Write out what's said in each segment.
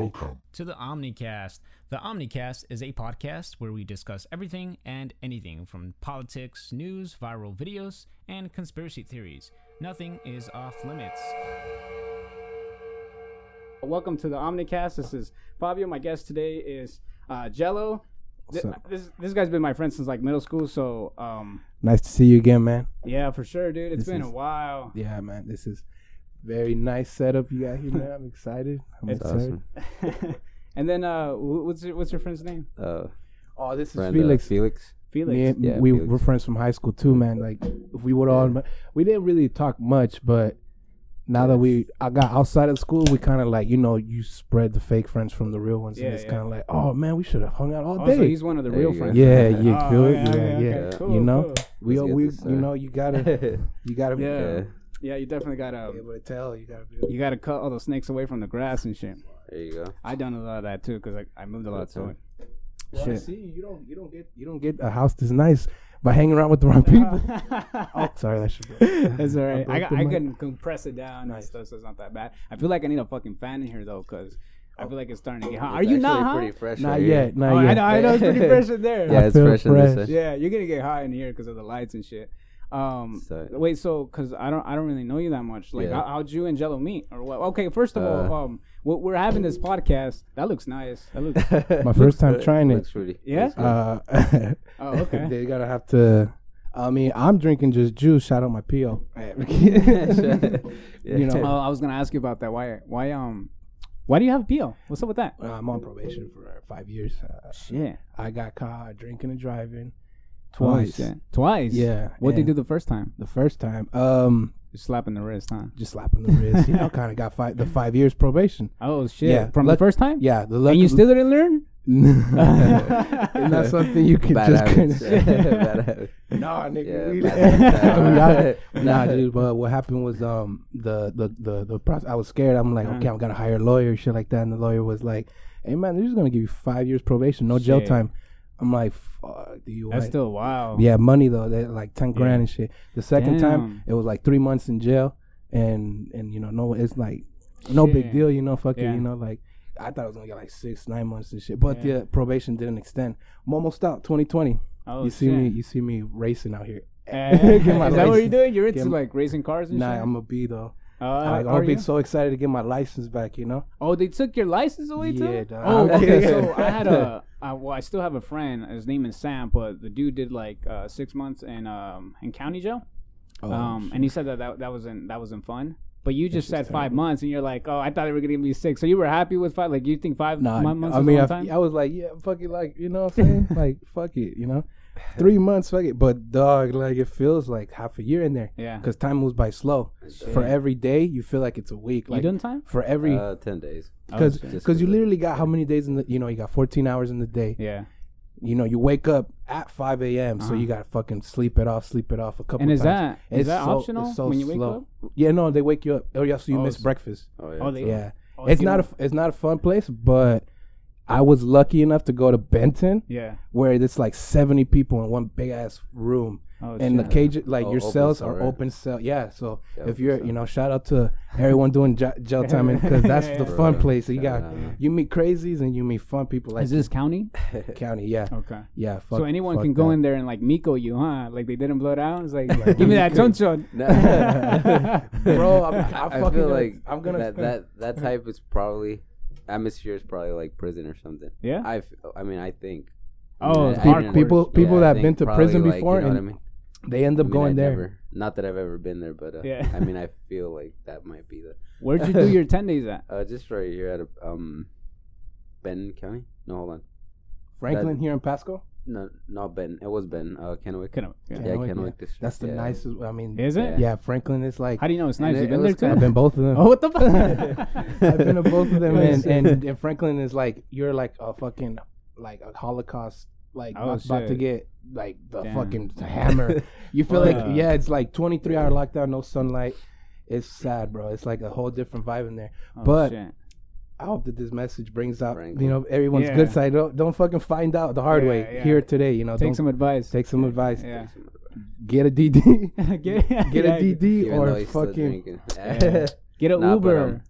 Welcome. to the Omnicast. The Omnicast is a podcast where we discuss everything and anything from politics, news, viral videos, and conspiracy theories. Nothing is off limits. Welcome to the Omnicast. This is Fabio. My guest today is uh, Jello. Th- This this guy's been my friend since like middle school. So um, Nice to see you again, man. yeah, for sure, dude. It's This been is- a while. Yeah, man. This is very nice setup you got here, man. I'm excited. I'm It's excited. and then uh, what's your, what's your friend's name? uh, Oh, this is friend, Felix. Uh, Felix. Felix. Me and- Yeah, we Felix. were friends from high school too, man. Like if we would all, we didn't really talk much, but now that we I got outside of school, we kind of like you know you spread the fake friends from the real ones, Yeah, and it's yeah. kind of like oh man, we should have hung out all Also, day. he's one of the There real you friends. yeah, you Oh, feel it? yeah, Yeah, yeah. okay, cool, you know, cool. we Let's we this, you know you gotta you gotta Yeah. Yeah. Yeah, you definitely gotta be um, able to tell. You gotta be. you gotta cut all the snakes away from the grass and shit. There you go. I done a lot of that too because I, I moved a lot That's to all. it. Well, I Shit. see you don't you don't get you don't get a house this nice by hanging around with the wrong people. oh, sorry, that should. Be. That's all right. I, broke got, I can compress it down and Nice. stuff, so it's not that bad. I feel like I need a fucking fan in here though, cause I oh. feel like it's starting to get hot. Are It's you actually not hot? pretty fresh Not right yet, here. not Oh, I yet. know, I know it's pretty fresh in there. Yeah, I it's feel fresh in this. fresh. session. Yeah, you're gonna get hot in here because of the lights and shit. Um, So- wait, so because I don't, I don't really know you that much. Like, Yeah. how, how'd you and Jello meet, or what? Okay, first of Uh, all, um, we're, we're having this podcast. That looks nice. That looks. My first time trying it. Looks really. Yeah? Uh, Oh, okay. they gotta have to. I mean, I'm drinking just juice. Shout out my PO. You know, Oh, I was gonna ask you about that. Why, why, um, why do you have a PO? What's up with that? Uh, I'm on probation for five years. Uh, Shit. I got caught drinking and driving twice. shit. Twice. Yeah, What they do the first time? The first time, um, Just slapping the wrist, huh? just slapping the wrist. You know, kind of got five the five years probation. Oh shit! Yeah, From luck- the first time? Yeah, the And you still didn't learn? Not something you can Bad just habits. Bad habits. Nah, nigga. Yeah, we- nah, dude. But what happened was, um, the the the the process. I was scared. I'm like, Uh-huh. okay, I'm gonna hire a lawyer, shit like that. And the lawyer was like, hey man, they're just gonna give you five years probation, no jail time. I'm like, fuck, do you? That's still wow. yeah, money though. They like ten grand Yeah. and shit. The second Damn. time, it was like three months in jail, and and you know, no, it's like no big deal. You know, fuck it. Yeah. You know, like. I thought I was gonna get like six, nine months and shit, but Yeah. the probation didn't extend. I'm almost out, 2020 Oh, you see shit. me, you see me racing out here. Eh, my is that what you're doing? You're into Get like racing cars and shit? Nah, shit. I'm a B though. Uh, are I'm be you? so excited to get my license back. You know? Oh, they took your license away too. Yeah, dog. Oh, okay. so I had a, uh, well, I still have a friend. His name is Sam, but the dude did like uh, six months in um in county jail. Oh, um, and he said that, that that wasn't that wasn't fun. But you just said five months, and you're like, oh, I thought they were gonna give me six. So you were happy with five? Like you think five Nah, mon- months I mean, I? I was like, yeah, fuck it, like you know what I'm saying? like, fuck it, you know? Three months, fuck it. But dog, like it feels like half a year in there yeah. because time moves by slow. For every day, you feel like it's a week. You Like done time? for every, Uh, ten days. because Oh, because you literally got how many days in the, you know, you got 14 hours in the day. Yeah. You know, you wake up at 5 a.m. So Uh-huh. you got to fucking sleep it off, sleep it off a couple. And is times. that is It's that so- optional so when you wake slow. up? Yeah, no, they wake you up. Oh, yeah, so you Oh, miss so- breakfast. Oh yeah. Oh, they- Yeah, Oh, it's not a know- f- it's not a fun place, but I was lucky enough to go to Benton Yeah. where it's like seventy people in one big ass room, Oh, and the cage like Oh, your cells cell, are right? open cell. Yeah, so Yeah, if you're cell. you know shout out to everyone doing j- jail time because that's the Yeah. fun Bro, place. You got you meet crazies and you meet fun people like is this county? county. Yeah, Okay. yeah. Fuck, so anyone fuck can go that. in there and like Miko you, huh? Like they didn't blow it out. It's like, give me that chonchon. Bro, I'm, I'm I fucking feel like I'm gonna that that that type is probably atmosphere is probably like prison or something. Yeah. I, I mean I think. Oh, I it's mean, I hardcore. didn't- People- people I that think been to prison like, before You know what I and mean? they end up I mean, going I've there. never- not that I've ever been there, but uh, Yeah. I mean I feel like that might be the. Where'd you do your ten days at? Uh, just right here at um, Ben County. No, hold on. Franklin that- here in Pasco. No, not Ben. It was Ben. Uh, Kennewick. Kind of. Yeah. Yeah, Kennewick, Kennewick yeah. District. That's the yeah. nicest. I mean, Is it? yeah. Franklin is like How do you know it's nice? it- You it been was there I've been both of them. Oh, what the fuck? I've been to both of them, and, and and Franklin is like you're like a fucking like a Holocaust, like Oh, about, about to get like the Damn. fucking hammer. You feel Wow. like yeah, it's like 23 hour lockdown, no sunlight. It's sad, bro. It's like a whole different vibe in there. Oh, But- shit. I hope that this message brings out Franklin. you know everyone's Yeah. good side. Don't don't fucking find out the hard Yeah, way yeah. here today. You know, take don't some advice. take some advice. Yeah. Get a DD. get Get a DD Even or fucking. Yeah. Get an Nah, but, Uber. um,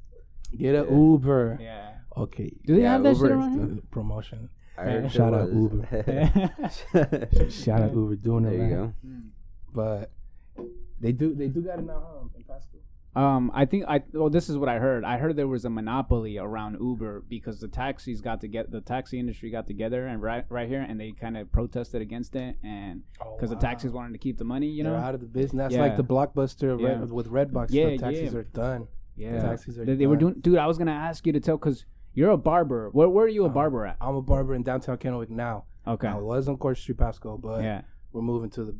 get a Yeah. Uber. yeah. Okay. Do they Yeah, have that shit Uber. around The promotion. I heard Shout out was. here? Shout out Uber doing there it. you right. go. But they do they do got it now huh, in Pasco. Um, I think I well, this is what I heard. I heard there was a monopoly around Uber because the taxis got to get the taxi industry got together and right right here and they kind of protested against it and because the taxis wanted to keep the money, you They're know. out of the business. That's Yeah. like the blockbuster of Yeah. Red, with Redbox. Yeah, the taxis yeah. are done. yeah, taxis are they, they were doing. Dude, I was gonna ask you to tell because you're a barber. Where where are you a barber at? I'm a barber in downtown Kennewick now. Okay, I was on Court Street, Pasco, but yeah. we're moving to the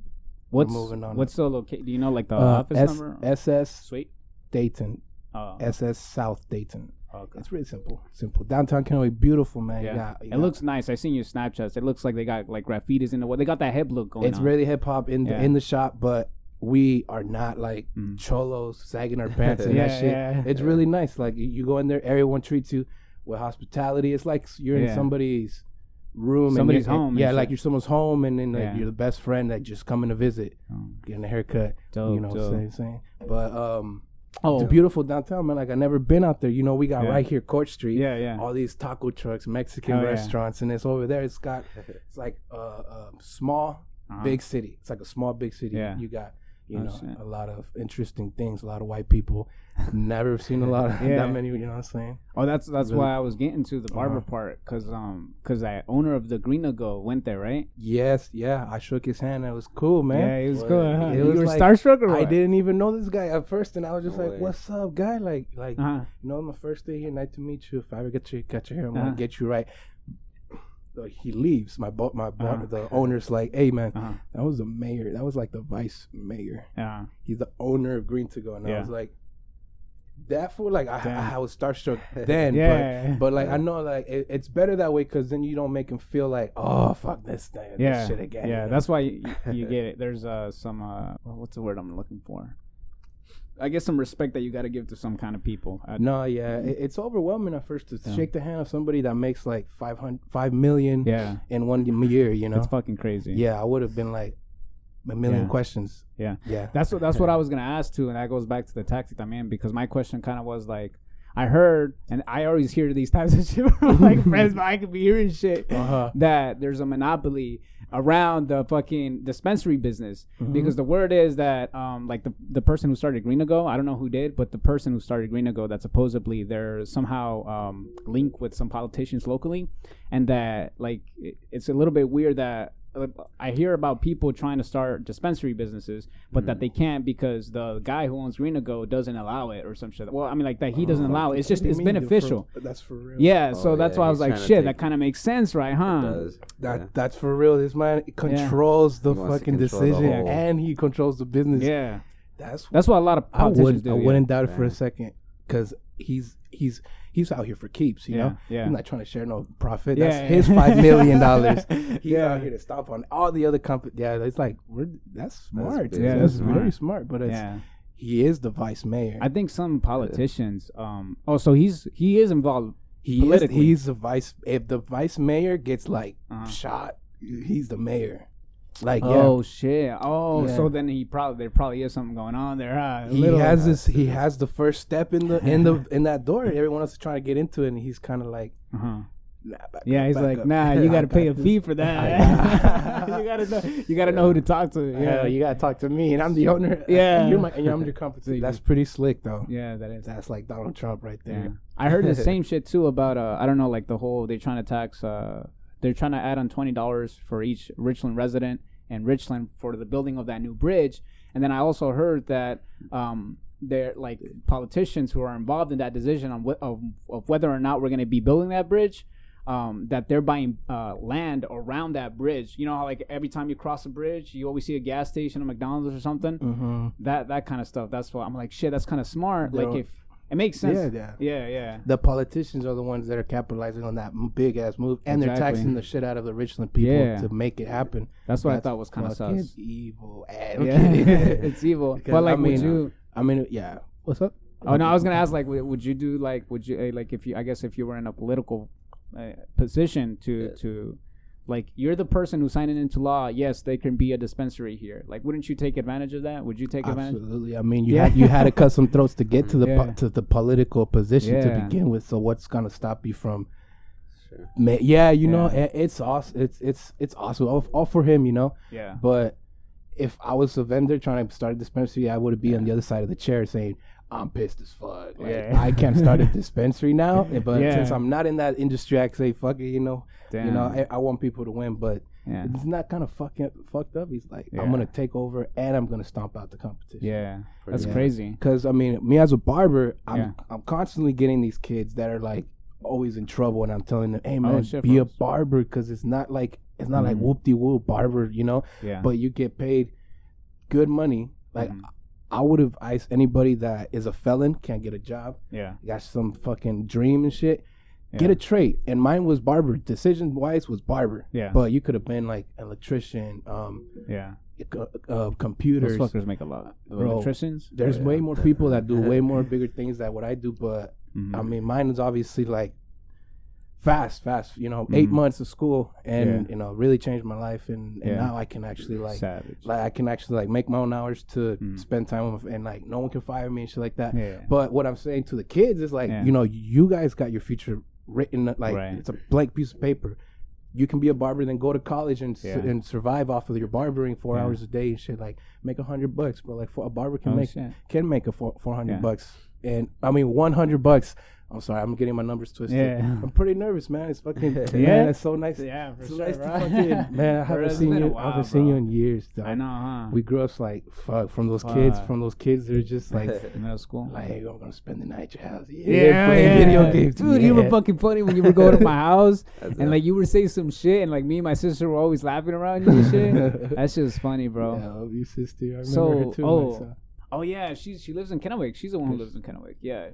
What's moving on what's the location? Do you know like the uh, office S- number? SS Sweet. Dayton, Oh, SS South Dayton. okay. It's really simple. Simple. Downtown Kennewick, beautiful man. You Yeah, got- you it got- looks nice. I seen your Snapchats. It looks like they got like graffitis in the way. They got that hip look going on. It's on. really hip hop in the Yeah. in the shop, but we are not like Mm. cholos sagging our pants and Yeah, that shit. yeah. It's really nice. Like you- you go in there, everyone treats you with hospitality. It's like you're in somebody's room, Somebody's and- home and Yeah, like you're someone's home, and then like, you're the best friend that just coming to visit, Oh, getting a haircut. dope, you know, what. I'm saying. But um, Oh, it's beautiful downtown, man. Like I never been out there. You know, we got Yeah. right here, Court Street. Yeah, yeah. All these taco trucks, Mexican Oh, yeah. restaurants, and it's over there. It's got, it's like a, a small, Uh-huh. big city. It's like a small, big city. Yeah. You got, you know, a lot of interesting things. A lot of white people. Never seen a lot of Yeah. that many. You know what I'm saying? Oh, that's that's Really- why I was getting to the barber Uh-huh. part, cause um, cause that owner of the Green Go went there, right? Yes, yeah. I shook his hand. It was cool, man. Yeah, he was What? cool. Huh? It you was were like- starstruck or I didn't even know this guy at first, and I was just No like, "What's up, guy? Like, like, Uh-huh. you know, my first day here. Nice to meet you. If I ever get you, cut your hair, I'm Uh-huh. gonna get you right." He leaves. My bo- my bo- Uh-huh. the owner's like, "Hey, man, Uh-huh. that was the mayor. That was like the vice mayor. Yeah. He's the owner of Green to Go." And I was like, "That fool!" Like, I. I, I was starstruck then, Yeah. but but like I know like it, it's better that way because then you don't make him feel like, "Oh, fuck this thing, Yeah. this shit again." Yeah. you know? That's why you, you get it. There's uh some uh what's the word I'm looking for? I guess some respect that you got to give to some kind of people. I, No, yeah, it, it's overwhelming at first to Yeah. shake the hand of somebody that makes like 500, 5 million Yeah. in one year. You know, It's fucking crazy. yeah, I would have been like a million Yeah. questions. Yeah. Yeah, That's what that's what I was gonna ask too, and that goes back to the tactic I'm in because my question kind of was like, I heard, and I always hear these types of shit from like friends, but I could be hearing shit Uh-huh. that there's a monopoly around the fucking dispensary business Mm-hmm. because the word is that um like the the person who started Green Go, I don't know who did, but the person who started Green Go that supposedly they're somehow um linked with some politicians locally, and that like it, it's a little bit weird that. I hear about people trying to start dispensary businesses, but that mm-hmm. they can't because the guy who owns Green Go doesn't allow it or some shit. Well, I mean, like that he oh, doesn't allow it. It's just What do you it's beneficial. For, that's for real. Yeah, Oh, so that's yeah, why I was like, shit, that kind of makes sense, right? Huh? does. that yeah. that's for real. This man controls the He wants to fucking control decision whole- and he controls the business. Yeah, that's that's what a lot of I politicians wouldn't do. I yeah. wouldn't doubt it for a second because he's he's he's out here for keeps. You Yeah, know, yeah. he's not trying to share no profit. Yeah, That's yeah. his five million dollars. He's Yeah. out here to stomp on all the other companies. Yeah, it's like we're that's smart. big. Yeah, that's that's very smart. smart. But it's, Yeah, he is the vice mayor. I think some politicians. Um. Oh, so he's he is involved. he is he's the vice. If the vice mayor gets like Uh-huh. shot, he's the mayor. Like Oh yeah. shit! Oh, Yeah. so then he probably there probably is something going on there. Huh? He has this. He has the first step in the in the in that door. Everyone else is trying to get into it, and he's kind of like, Uh-huh. nah, Yeah, up, he's like, up. nah, you I got to pay a fee for that. You gotta know. You gotta know who to talk to. Yeah, Yeah, you gotta talk to me, and I'm the owner. Yeah. and you're my, and I'm your competition. That's pretty slick, though. yeah, that is. That's like Donald Trump right Yeah. there. I heard the same shit too about uh I don't know like the whole they're trying to tax uh they're trying to add on twenty dollars for each Richland resident and Richland for the building of that new bridge. And then I also heard that um they're like politicians who are involved in that decision on wh- of, of whether or not we're going to be building that bridge um, that they're buying uh, land around that bridge. You know how like every time you cross a bridge, you always see a gas station, a McDonald's or something. Mm-hmm. That that kind of stuff. That's what I'm like. Shit, that's kind of smart. They're- like if it makes sense. Yeah, yeah. Yeah, yeah. The politicians are the ones that are capitalizing on that big ass move, and they're taxing the shit out of the Richland people Yeah. to make it happen. That's what I thought was kind of fucking It's Evil. I'm Yeah, it's evil. Because, But like, I mean, would you? I mean, yeah. What's up? Oh no, I was gonna ask like, would would you do like, would you uh, like if you? I guess if you were in a political uh, position to Yeah. to Like you're the person who signed it into law. Yes, there can be a dispensary here. Like, wouldn't you take advantage of that? Would you take advantage? Absolutely. I mean, you Yeah. had you had to cut some throats to get to the po- to the political position Yeah. to begin with. So what's gonna stop you from? Sure. Ma- yeah, you know, Yeah. it's awesome. It's it's it's awesome. All, all for him, you know. Yeah. But if I was a vendor trying to start a dispensary, I would be on the other side of the chair saying, "I'm pissed as fuck. Like, Yeah. I can't start a dispensary now." But Yeah. since I'm not in that industry, I say, "Fuck it," you know. Damn. You know, I, I want people to win, but yeah. it's not kind of fucking fucked up. He's like. I'm gonna take over and I'm gonna stomp out the competition. Yeah. That's crazy. Because I mean, me as a barber, I'm. I'm constantly getting these kids that are like always in trouble, and I'm telling them, "Hey man, Oh, shit, be a barber," because it's not like it's not like Mhm. whoop de whoop barber, you know. Yeah. But you get paid good money. Like Mhm. I would have iced anybody that is a felon can't get a job, yeah. got some fucking dream and shit. Yeah. Get a trade, and mine was barber. Decision wise was barber. Yeah. But you could have been like electrician, um, Yeah. uh, uh, Those computers. fuckers make a lot. Bro, electricians. There's Oh, way more people that do way more bigger things than what I do, but Mhm. I mean, mine is obviously like fast, fast. You know, eight Mhm. months of school, and Yeah. you know, really changed my life. And, and Yeah. now I can actually like, savage. like I can actually like make my own hours to Mhm. spend time with, and like no one can fire me and shit like that. Yeah. But what I'm saying to the kids is like, you know, you guys got your future written like Right. it's a blank piece of paper. You can be a barber, then go to college and su- and survive off of your barbering four hours a day and shit. Like make a hundred bucks, but like for a barber can Oh, make shit. can make a four hundred bucks, and I mean one hundred bucks. I'm sorry, I'm getting my numbers twisted. Yeah. I'm pretty nervous, man. It's fucking Yeah? man. It's so nice. Yeah, for It's sure, nice to bro. fucking man. I haven't seen you. I haven't seen you in years. Dog. I know, huh? We grew up like fuck from those kids. From those kids, they're just like middle school. like hey, I'm gonna spend the night at your house. Yeah, yeah, playing yeah. video games. Dude, you were fucking funny when you were going to my house and like you were saying some shit and like me and my sister were always laughing around you and shit. That shit was funny, bro. Yeah, I love you, sister. I remember So, her too. oh. Oh yeah, she's she lives in Kennewick. She's the one who lives in Kennewick. Yeah,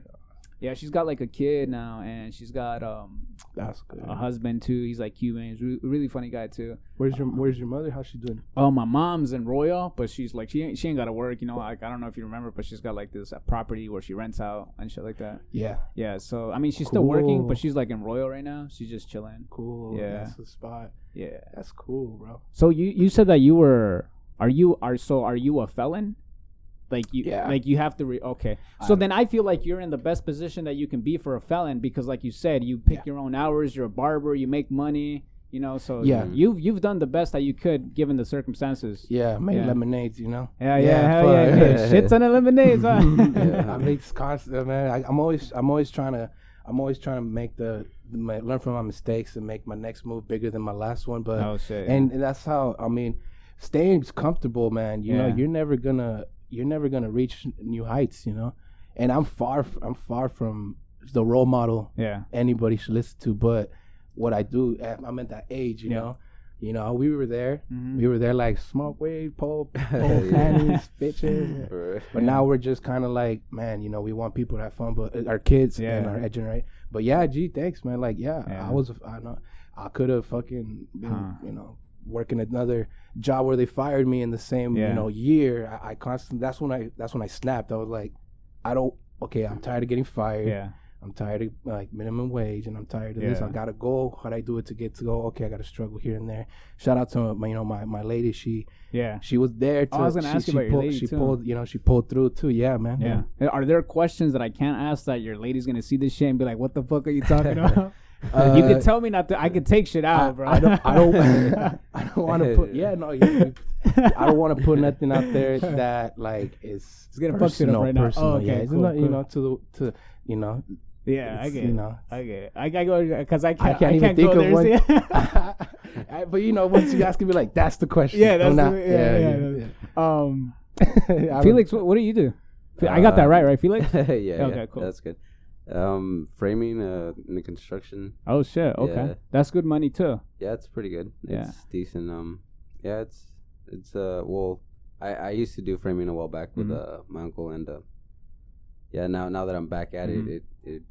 yeah. She's got like a kid now, and she's got um that's good. a husband too. He's like Cuban. He's re- really funny guy too. Where's your Where's your mother? How's she doing? Oh, my mom's in Royal, but she's like she ain't she ain't got to work. You know, like I don't know if you remember, but she's got like this uh, property where she rents out and shit like that. Yeah, Yeah. So I mean, she's still working, Cool. but she's like in Royal right now. She's just chilling. cool. Yeah. that's the spot. Yeah. That's cool, bro. So you you said that you were are you are so are you a felon? Like you Yeah. like you have to re okay. So I- then I feel like you're in the best position that you can be for a felon because like you said, you pick Yeah. your own hours, you're a barber, you make money, you know, so Yeah. you've you've done the best that you could given the circumstances. Yeah, make Yeah. lemonades. You know. Yeah, yeah, Yeah, hell yeah, yeah. Shit ton of lemonades, huh? yeah, I make constant uh, man. I, I'm always I'm always trying to I'm always trying to make the my, learn from my mistakes and make my next move bigger than my last one. But oh shit. and, and that's how I mean, staying comfortable, man. You know, you're never gonna you're never gonna reach new heights. You know, and I'm far f- I'm far from the role model yeah. anybody should listen to. But what I do, eh, I'm at that age. You Yeah. know, you know, we were there. Mhm. We were there like smoke weed, pole, panties, bitches. Right. But now we're just kind of like, man, you know, we want people to have fun, but uh, our kids and Yeah. our generate. But yeah, gee, thanks, man. Like, yeah, Yeah. I was, I know, I could have fucking been, Huh. you know, working another job where they fired me in the same, Yeah. you know, year. I, I constantly. That's when I. That's when I snapped. I was like, I don't. Okay, I'm tired of getting fired. Yeah. I'm tired of like minimum wage, and I'm tired of this. I gotta go. How do I do it to get to go? Okay, I gotta struggle here and there. Shout out to my, you know, my my lady. She Yeah. she was there. To, Oh, I was gonna she, ask you she about your pulled, lady, She too. pulled, you know, she pulled through too. Yeah, man. Yeah. Are there questions that I can't ask that your lady's gonna see this shit and be like, "What the fuck are you talking about?" Uh, you can tell me not to. I can take shit I, out, bro. I don't. I don't. I don't want to put. Yeah, no. You, you- I don't want to put nothing out there that like is. It's gonna fuck shit up personal, right now. personal, Oh, okay, yeah, it's cool, not, you know to the to you know. yeah, I get you know. I get it. I gotta go because I can't. I can't even go think of there, one. I- but you know, once you ask me, like that's the question. Yeah, that's not- the- yeah, yeah, um, yeah. I Felix, what, what do you do? I got that Uh, right, right, Felix? yeah, Okay, yeah, cool. That's good. Um, framing uh, in the construction. Oh shit. Okay, Yeah. that's good money too. Yeah, it's pretty good. Yeah. It's decent. Um, yeah, it's it's uh well, I I used to do framing a while back with Mhm. uh my uncle and uh yeah now now that I'm back at Mhm. it it it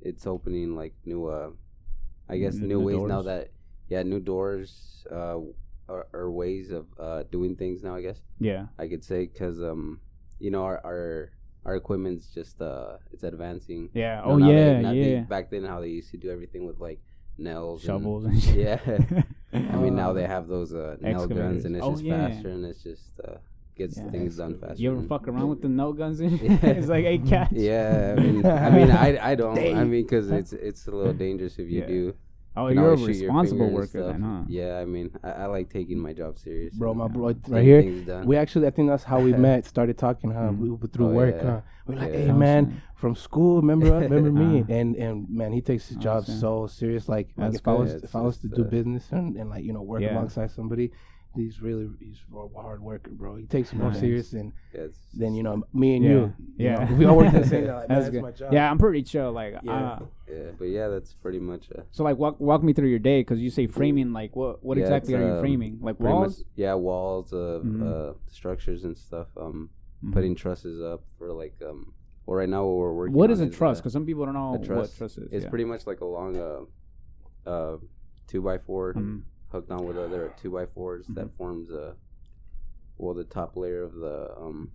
it's opening like new uh I guess new, new ways now that yeah new doors uh or, or ways of uh doing things now I guess Yeah. I could say because um you know our our our equipment's just uh it's advancing Yeah. know, Oh they- yeah. they- Yeah. back then how they used to do everything with like nails, Shovels and shit. yeah. I mean, now they have those uh, nail guns, and it's Oh, just yeah. faster, and it's just uh, gets Yeah. things done faster. You ever fuck around with the nail guns and? Yeah. it's like eight cats. Yeah, I mean, I mean, I, I don't. I Dang. mean, because it's it's a little dangerous if you do. Oh, You can you're a always your responsible worker then, huh? Yeah, I mean, I, I like taking my job serious. bro, my bro, getting right here. We actually, I think that's how we met. Started talking, huh? Mhm. We through Oh, work, yeah. huh? We're like, Yeah. hey man, shit. from school, remember? Remember me? Uh-huh. And and man, he takes his job so serious. Like, like if I was good. if I was to It's do just, uh, business and, and like you know work Yeah. alongside somebody, he's really he's a hard worker, bro. He takes it more Nice. serious than Yeah, it's than you know me and Yeah. you. you Yeah. know, we all work the same. Like, man, That's that's good. my job. Yeah, I'm pretty chill. Like, Yeah. uh, Yeah, but yeah, that's pretty much. Uh, so like walk walk me through your day because you say framing. Like, what what Yeah, exactly it's, are you um, framing? Like walls? much, yeah, walls, uh, Mhm. uh, structures and stuff. Um, Mhm. putting trusses up for like um. Well, right now what we're working. What on is a is, truss? uh, Because some people don't know a what truss? truss is. It's yeah. pretty much like a long uh, uh, two by 4 Mhm. Hooked on with other two by 4s that Mm-hmm. forms a. Well, the top layer of the um.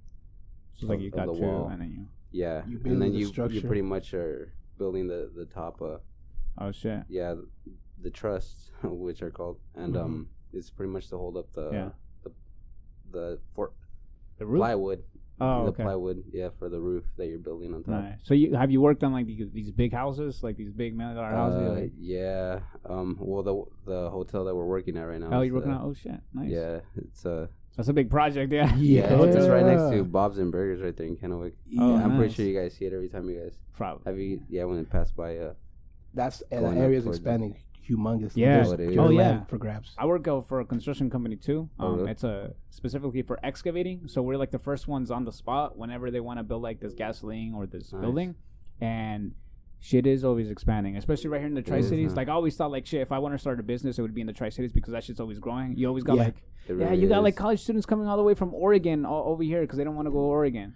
So it's like you got the two, wall. and then you. Yeah, You build and then the you you pretty much are building the the top uh Oh shit. yeah the truss which are called and Mhm. um it's pretty much to hold up the Yeah. the the for The roof. plywood Oh, the okay. plywood yeah for the roof that you're building on top. Nice. So you have you worked on like these, these big houses, like these big million dollar houses? Uh, like- yeah. Um. Well, the the hotel that we're working at right now. oh, you're working the- on. Oh shit, nice. Yeah, it's uh That's a big project. Yeah. yeah, it's just right next to Bob's and Burgers right there in Kennewick. Oh, I'm pretty sure you guys see it every time you guys Probably. have you yeah when it passed by uh That's and Going the up area's towards expanding humongous. Yeah. There's Oh, it is. pure Oh, land yeah. for grabs. I work out for a construction company too. Oh, Um, really? It's a specifically for excavating. So we're like the first ones on the spot whenever they want to build like this gasoline or this Nice. building, and shit is always expanding, especially right here in the Tri Cities. Like I always thought, like shit, if I want to start a business, it would be in the Tri Cities because that shit's always growing. You always got Yeah. like, it yeah, really you got is. like college students coming all the way from Oregon all over here because they don't want to go to Oregon.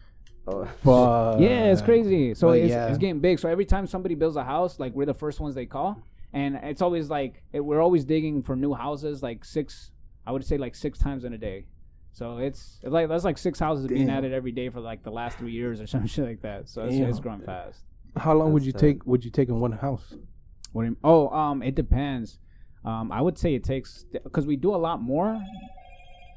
oh, Fuck. yeah, it's crazy. So but it's, yeah. it's getting big. So every time somebody builds a house, like we're the first ones they call, and it's always like it, we're always digging for new houses, like six. I would say like six times in a day. So it's, it's like that's like six houses being added every day for like the last three years or some shit like that. So it's, it's growing fast. How long would you tight. take? Would you take in one house? What do you, oh, um, it depends. Um, I would say it takes because we do a lot more.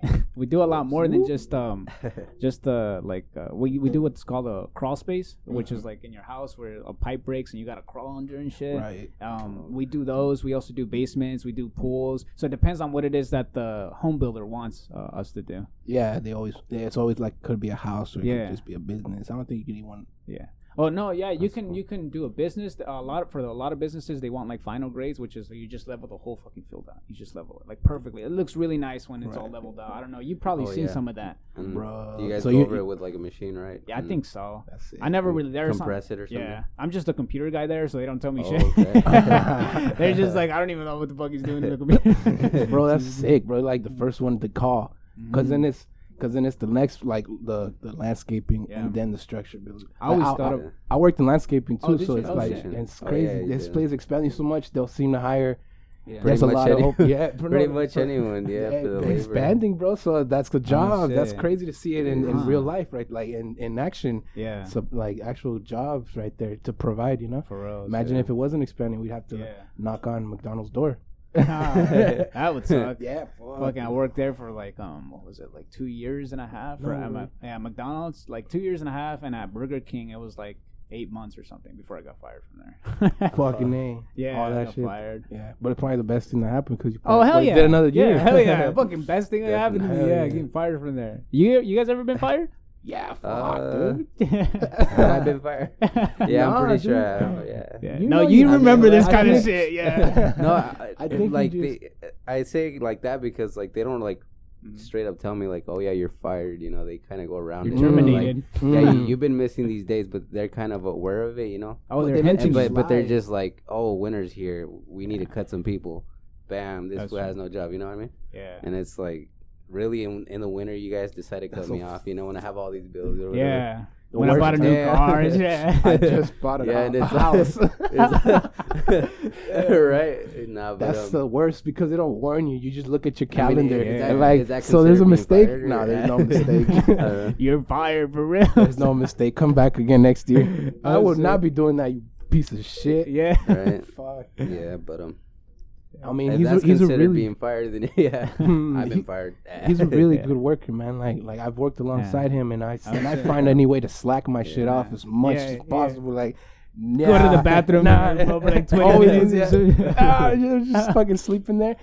we do a lot more than just um, just uh like uh, we we do what's called a crawl space, which is like in your house where a pipe breaks and you gotta crawl under and shit. Right. Um, we do those. We also do basements. We do pools. So it depends on what it is that the home builder wants uh, us to do. Yeah, they always. It's always like could be a house or it Yeah. could just be a business. I don't think you can even. Yeah. Oh no, yeah, you can you can do a business. A lot for a lot of businesses, they want like final grades, which is you just level the whole fucking field out. You just level it like perfectly. It looks really nice when it's all leveled out. I don't know. You've probably Oh, seen yeah. some of that. and Bruh. you guys So go you- over it with like a machine, right? Yeah, I think so. That's it. I never really there's some, compress it or something. Yeah, I'm just a computer guy there, so they don't tell me Oh, shit. okay. They're just like I don't even know what the fuck he's doing in the computer. bro, that's sick, bro. Like the first one to call, because Mhm. then it's because then it's the next like the the landscaping Yeah. and then the structure building. I always I, thought I, of- I worked in landscaping oh, too, Oh, so it's Oh, like shit. and it's Oh, crazy. yeah, this did. place expanding so much, they'll seem to hire. Yeah. There's a much lot of hope. Yeah, Pretty no, much for- anyone, yeah, for the labor. expanding, bro. So that's the oh, job. that's crazy to see it in, in Huh. real life, right? Like in, in action, yeah, so like actual jobs right there to provide. You know, for real. imagine if it wasn't expanding, we'd have to Yeah. knock on McDonald's door. that would suck. Yeah, Fucking, I worked there for like um, what was it, like two years and a half? No or at. Yeah, McDonald's, like two years and a half, and at Burger King, it was like eight months or something before I got fired from there. Fucking a. yeah, all I that got shit. fired. Yeah, but it's probably the best thing that happened because you. Oh hell yeah! Did another year. Yeah, hell yeah! Fucking best thing that happened to me. Yeah, yeah. getting fired from there. You you guys ever been fired? Yeah, fuck, Uh, dude. Have been fired? Yeah, Nah, I'm pretty dude. sure. I yeah. Yeah. You no, you you- remember I mean, this I kind of shit, yeah. No, I, I think like just- they, I say like that because like they don't like straight up tell me like, oh yeah, you're fired. You know, they kind of go around. You're it. Like, terminated. yeah, you, Mm. you've been missing these days, but they're kind of aware of it. You know. oh, But they're they let And, but but they're just like, oh, winter's here. We need to cut some people. Bam, this That's fool true. has no job. You know what I mean? yeah. And it's like, really, in, in the winter, you guys decide to cut That's me so off. You know, when I have all these bills or whatever. Yeah. The When I bought a new time. car, and shit. I just bought a, Yeah, a and it's house. It's- right? Nah, but That's um, the worst because they don't warn you. You just look at your I mean, calendar is that- like, so there's a mistake. fired or- No, there's no mistake. don't. You're fired for real. there's no mistake. Come back again next year. I would not be doing that. You piece of shit. Yeah. right? Fuck. Yeah, but um, I mean, If he's a, that's he's a considered really being fired. Then yeah, Hmm, I've been fired. he's a really Yeah. good worker, man. Like like I've worked alongside him, and I and I find any way to slack my shit off as much Yeah, as yeah. possible. Like. Go to the bathroom nah. and over like 20 Always, minutes and yeah. Ah, just, just fucking sleeping there.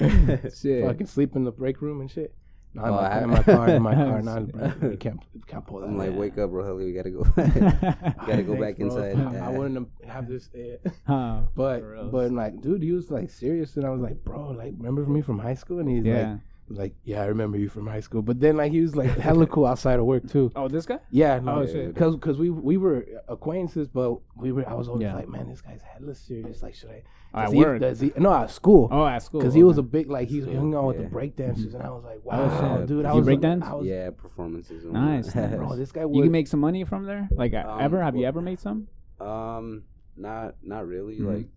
Shit. fucking sleep in the break room and shit. No, in, Oh, my, I- in my car, in my car. No, bro, you can't, you can't pull that. I'm like, man. wake up, Rogelio. We gotta go. gotta go Thanks, back bro. inside. I, Yeah. I wouldn't have- have this. eh. Huh. But but like, dude, he was like serious, and I was like, bro, like, remember me from high school? And he's Yeah. like, like, yeah, I remember you from high school. But then like he was like hella cool outside of work too. Oh, this guy? Yeah, no, Oh, shit. Because because we we were acquaintances, but we were. I was always Yeah. like, man, this guy's hella serious. Like, should I? At does he- work. does he? No, at school. Oh, at school. Because he was a big like he hung out with Yeah. the breakdancers, and I was like, wow, Oh, shit. dude, I You was breakdance? I was, yeah, performances. and Nice, whatnot. nice. bro, this guy would. You can make some money from there? Like, uh, Um, ever? Have you well- ever made some? Um, not not really. Mhm. Like,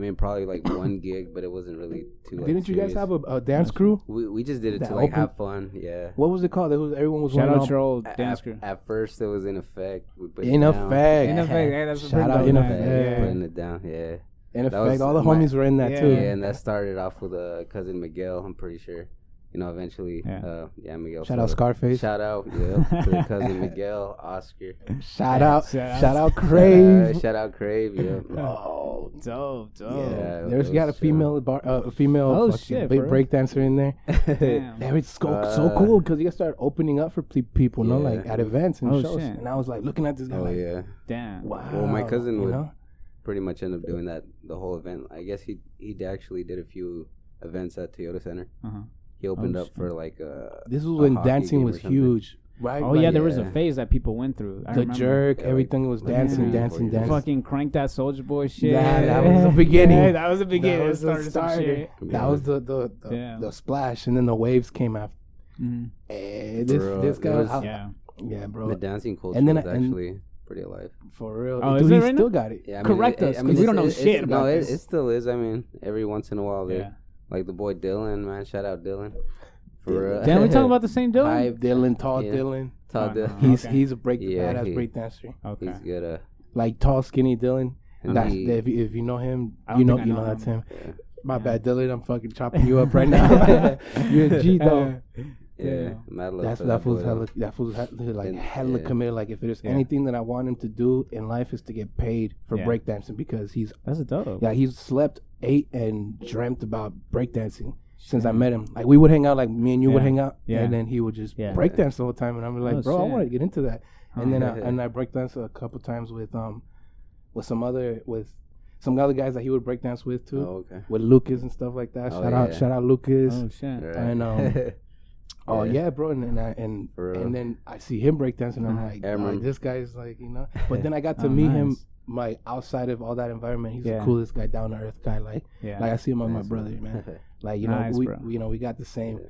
I mean, probably like one gig, but it wasn't really too. Like, Didn't you guys serious. have a, a dance crew? We we just did it that to like open- have fun. Yeah. What was it called? It was everyone was Shout wearing out your old At- dance crew. At first, it was in effect. We put it In down. effect. In effect, hey, that's a Shout pretty out dope in name. effect. Yeah, Yeah. putting it down. Yeah. In That effect, was all the my- homies were in that Yeah. too. Yeah, and that started off with a cousin Miguel. I'm pretty sure. You know, eventually. Yeah. Uh, yeah, Miguel. Shout out Scarface. Shout out, yeah, to cousin Miguel, Oscar. Shout out, Shout out. shout out Crave. shout out Crave. Yeah. Oh, Dope, dope. Yeah. there's it got a female bar, uh, a female Oh, shit, big break dancer in there. Damn. Damn, it's so, so Uh, cool because you guys start opening up for pe- people, no, like at events and Oh, shows. shit. And I was like looking at this guy, Oh like, yeah. Damn. wow. Well, my cousin you would- know? Pretty much end up doing that the whole event. I guess he he actually did a few events at Toyota Center. Uh-huh. He opened Oh, up for like uh This was a when dancing was huge, right? Oh, Like, yeah, there was a phase that people went through. I the remember. jerk, Yeah, like- everything was dancing, three, dancing, dancing. Fucking crank that soldier boy shit. Yeah, that was the beginning. Yeah, that was the beginning. That was the started some shit. That was the the the, Damn. the splash, and then the waves came after. Mhm. Eh, this Bro, this guy, was- I- Yeah. yeah, bro, the dancing culture And then was I- and- actually pretty alive. for real. Oh, Dude, is he it right still now? got it. Yeah, I mean, Correct it- us, I 'cause mean, we don't know it's- shit it's- about no, it, this. it still is. I mean, every once in a while, they Yeah. Like the boy Dylan, man. Shout out Dylan. For real. Damn, we talking about the same Dylan? Hype Dylan, tall Yeah. Dylan. Tall Oh, no. Dylan. He's Okay. he's a break Yeah, badass he- break dancer. Okay. He's good. Uh, Like tall, skinny Dylan. and That's he- if you, if you know him, you know think I you know know that's him. yeah. My Yeah. bad, Dylan. I'm fucking chopping you up right now. You're a G though. Yeah, Yeah. That's that fool's hella that fool's hella, like And- hella yeah. committed. Like if there's Yeah. anything that I want him to do in life is to get paid for Yeah. breakdancing because he's That's a dope. yeah he's slept, ate, and dreamt about breakdancing since I met him. Like we would hang out, like me and you would hang out, Yeah. and then he would just Yeah. breakdance the whole time, and I'm like, Oh, bro, I want to get into that. And then I, and I breakdanced a couple times with um with some other with some other guys that he would breakdance with too, Oh, okay. with Lucas and stuff like that. Oh, shout out, shout out Lucas. Oh, shit. Right. I know. Oh Yeah. yeah, bro, and and I, and, and then I see him breakdancing, and I'm Uh-huh. like, "Oh, this guy's like, you know. But then I got to Oh, meet him, nice. my outside of all that environment. He's Yeah. the coolest guy, down to earth guy. Like, Yeah. like I see him on my Nice, brother, man. Like you know, Nice, we bro. you know we got the same.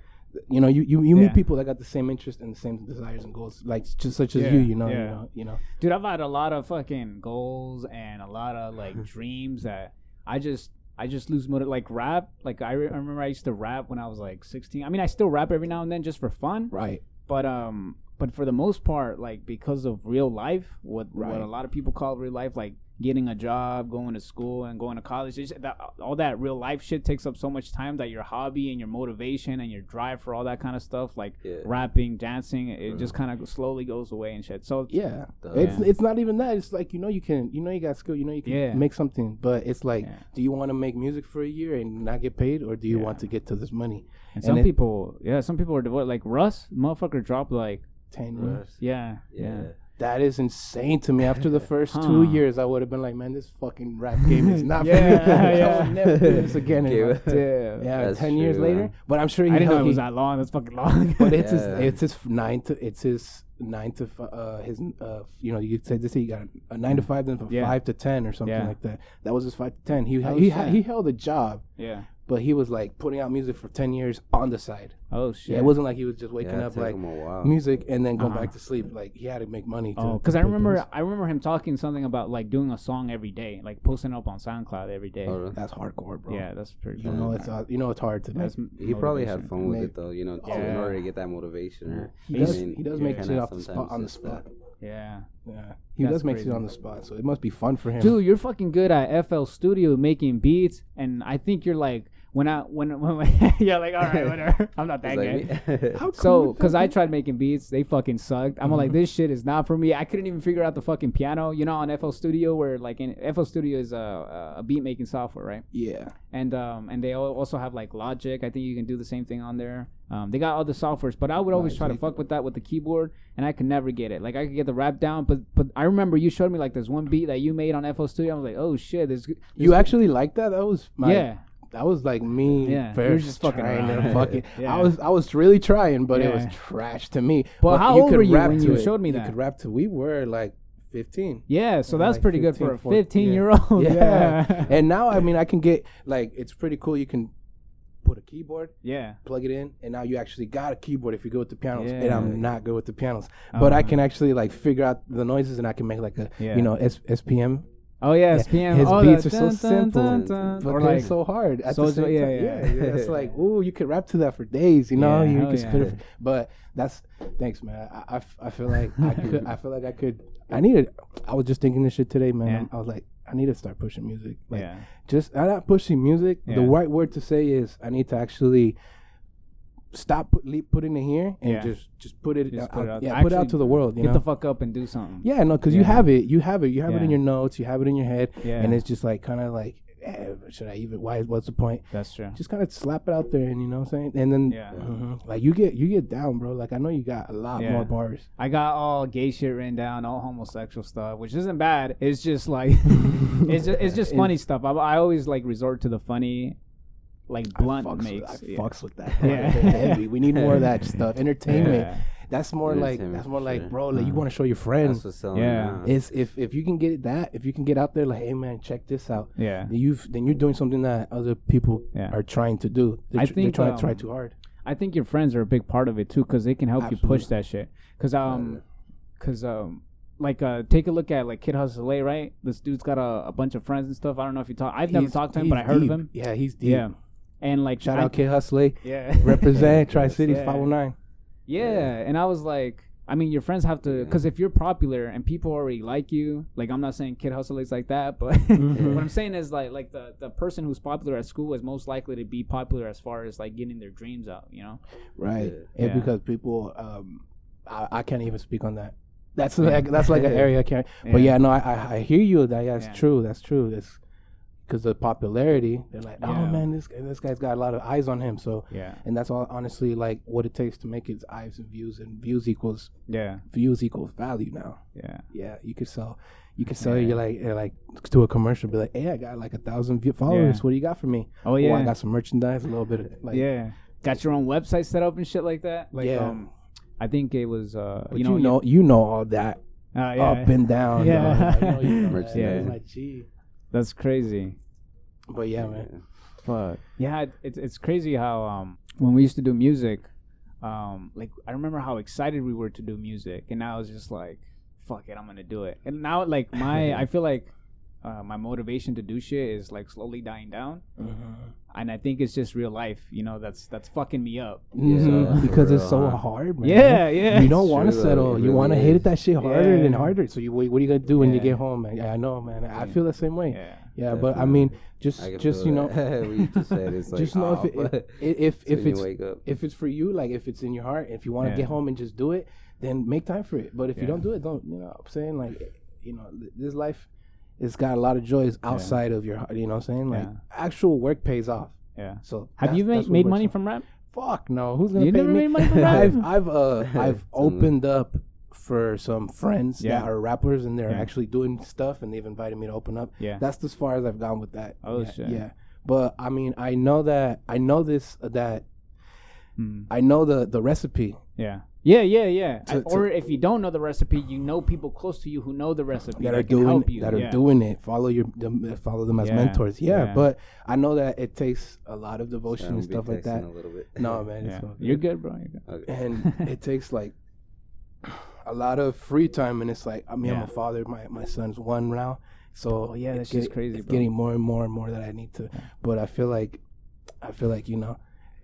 You know, you you, you meet people that got the same interest and the same desires and goals, like just such as you. You know, you know, you know. Dude, I've had a lot of fucking goals and a lot of like dreams that I just I just lose motive. Like rap, like I, re- I remember I used to rap when I was like 16. I mean, I still rap every now and then just for fun, Right. but um, but for the most part, like because of real life, what Right. what a lot of people call real life, like getting a job, going to school, and going to college, it's just that, uh, all that real life shit takes up so much time that your hobby and your motivation and your drive for all that kind of stuff, like Yeah. rapping, dancing, it just kind of slowly goes away and shit. So Yeah. Duh. It's Yeah. it's not even that. It's like you know you can you know you got skill. You know you can Yeah. make something. But it's like, Yeah. do you want to make music for a year and not get paid, or do you Yeah. want to get to this money? And And some it- people, yeah, some people are devoted. Like Russ, motherfucker, dropped like, Ten years. Russ. yeah, Yeah. That is insane to me. After the first Huh. two years, I would have been like, man, this fucking rap game is not Yeah, for me. yeah. I will never do this again. in Give yeah. That's ten years true, later. But I'm sure he I didn't know it was that long. That's fucking long. But it's Yeah. his it's his nine to it's his nine to fi- uh his uh you know you could say this he got a nine to five then from Yeah. five to ten or something like that. That was his five to ten. He he ha- he held a job, yeah. But he was like putting out music for ten years on the side. Oh shit. Yeah, it wasn't like he was just waking Yeah, up like him a while. music and then going Uh-huh. back to sleep. Like he had to make money. To, Oh, because I remember, bills. I remember him talking something about like doing a song every day, like posting up on SoundCloud every day. Oh, really? that's hardcore, bro. Yeah, that's pretty. you know it's uh, you know it's hard to make. That's m- He probably had fun with Maybe. it though, you know, Yeah. in order to get that motivation. Or, He I does mean, he does make shit off the spot on the just, spot. Yeah. Yeah, he That's does make crazy. shit on the spot, so it must be fun for him. Dude, you're fucking good at FL Studio making beats, and I think you're like when I when when yeah, like all right, whatever. I'm not that It's guy. like me. How So, because I tried making beats, they fucking sucked. I'm like, this shit is not for me. I couldn't even figure out the fucking piano. You know, on FL Studio, where like in FL Studio is a, a beat making software, right? yeah, And um and they also have like Logic. I think you can do the same thing on there. Um, they got all the softwares, but I would always try to fuck with that with the keyboard, and I could never get it. Like I could get the rap down, but but I remember you showed me like this one beat that you made on FL Studio. I was like, oh shit, this. this you actually like that? That was my, yeah. That was like me. Yeah, first you just fucking trying fucking. Yeah. I was I was really trying, but it was trash to me. Well, how you old could were you when you it. showed me You that? could rap to. We were like fifteen. Yeah, so Yeah, that's like pretty good for a 14, 15 yeah. year old. Yeah. and now I mean I can get like it's pretty cool. You can put a keyboard, yeah. plug it in, and now you actually got a keyboard if you go with the pianos. And I'm not good with the pianos, but I Uh-huh. can actually like figure out the noises, and I can make like a Yeah. you know S- SPM. Oh yeah, Yeah, his oh, beats are so dun, dun, simple, dun, dun. But they're like so hard at so- the same yeah, time. yeah. Yeah, yeah. It's like, ooh, you could rap to that for days. You know, you can yeah. spit it. But that's thanks, man. I, I I feel like I could. I feel like I could. I needed. I was just thinking this shit today, man. I was like, I need to start pushing music. Like, yeah, just I'm not pushing music. The right word to say is I need to actually stop put, le- putting it here and Yeah. just just put it, Just out, put it out yeah put it out to the world you get know the fuck up and do something. yeah no because you have it you have it you have it in your notes you have it in your head yeah, and it's just like kind of like eh, should I even why what's the point that's true. just kind of slap it out there and you know what I'm saying and then Yeah. mhm, like you get you get down bro like I know you got a lot Yeah. more bars I got all gay shit written down, all homosexual stuff, which isn't bad. It's just like it's just, it's just funny stuff. I, I always like resort to the funny, like blunt I fucks, makes. with, I yeah. fucks with that Yeah. Heavy. we need more of that stuff entertainment Yeah. that's more like that's more like sure. bro like you Uh, want to show your friends That's what's selling. Yeah. now. is if if you can get that if you can get out there like hey man check this out Yeah. then you've then you're doing something that other people Yeah. are trying to do they're, I tr- they're think, trying to try um, too hard I think your friends are a big part of it too, because they can help you push that shit. Cause um, cause um, like uh, take a look at like Kid Hustle A, right? This dude's got a, a bunch of friends and stuff. I don't know if you talk. I've never He's- talked to him, but I heard deep. of him. yeah he's deep. Yeah, and like shout I- out Kid Hustley Yeah, represent Tri Cities Yeah. 509 Yeah, and I was like, I mean, your friends have to, because if you're popular and people already like you, like I'm not saying Kid Hustle is like that, but Mhm. what I'm saying is like, like the the person who's popular at school is most likely to be popular as far as like getting their dreams out, you know? right. Yeah. and because people um I, I can't even speak on that. That's like that's like an area I can't. But yeah. no I, I I hear you. That yeah, it's Yeah. true. That's true. It's because the popularity they're like oh Yeah. man this guy- this guy's got a lot of eyes on him so yeah, and that's all honestly like what it takes to make it eyes and views and views equals yeah, views equals value now yeah. yeah you could sell you could sell Yeah. you like uh, like to a commercial be like hey i got like a thousand view- followers Yeah. what do you got for me Oh oh yeah, i got some merchandise a little bit of like yeah. Got your own website set up and shit like that. Like, Yeah. um, I think it was, uh, but you know, know you know all that uh, yeah, up and down Yeah. dog. I know you know that. Merchandise. Like, gee. That's crazy. but yeah man Fuck. Yeah, it- it's it's crazy how um when we used to do music, um like I remember how excited we were to do music, and now it's just like, fuck it, I'm gonna do it. And now like my I feel like uh, my motivation to do shit is like slowly dying down, and I think it's just real life. You know, that's that's fucking me up. Mhm. So- because it's so hard man Yeah, yeah. you don't want to settle. It you want to hit it that shit harder and harder. So you what, what are you gonna do when you get home? Man? Yeah, I know, man. I feel the same way. Yeah. Yeah, but I mean, just I just you know, that. you just said it's like just know oh, if it, if if, it's if it's if it's for you, like if it's in your heart, if you want to Yeah. get home and just do it, then make time for it. But if you don't do it, don't. You know, I'm saying like, you know, this life, it's got a lot of joys outside of your heart. You know what I'm saying? Like Yeah. actual work pays off. Yeah. So Have you made, made money from rap? Fuck no. Who's gonna You pay never me? made money from rap? I've I've uh I've opened up for some friends Yeah. that are rappers and they're Yeah. actually doing stuff and they've invited me to open up. Yeah. That's as far as I've gone with that. Oh, yeah, shit. Yeah. But I mean, I know that I know this that Hmm. I know the the recipe. Yeah. Yeah, yeah, yeah. To- I- or if you don't know the recipe, you know people close to you who know the recipe that that are doing help you. that are yeah. doing it. Follow your them, follow them as Yeah, mentors. Yeah, yeah. but I know that it takes a lot of devotion I'm and stuff like that. A little bit. No, man, Yeah. it's all You're good, bro. You're good. Okay. and it takes like a lot of free time and it's like I mean I'm a father my my son's one now so Oh, yeah, it's that's just crazy, it's bro. getting more and more and more that I need to but I feel like I feel like you know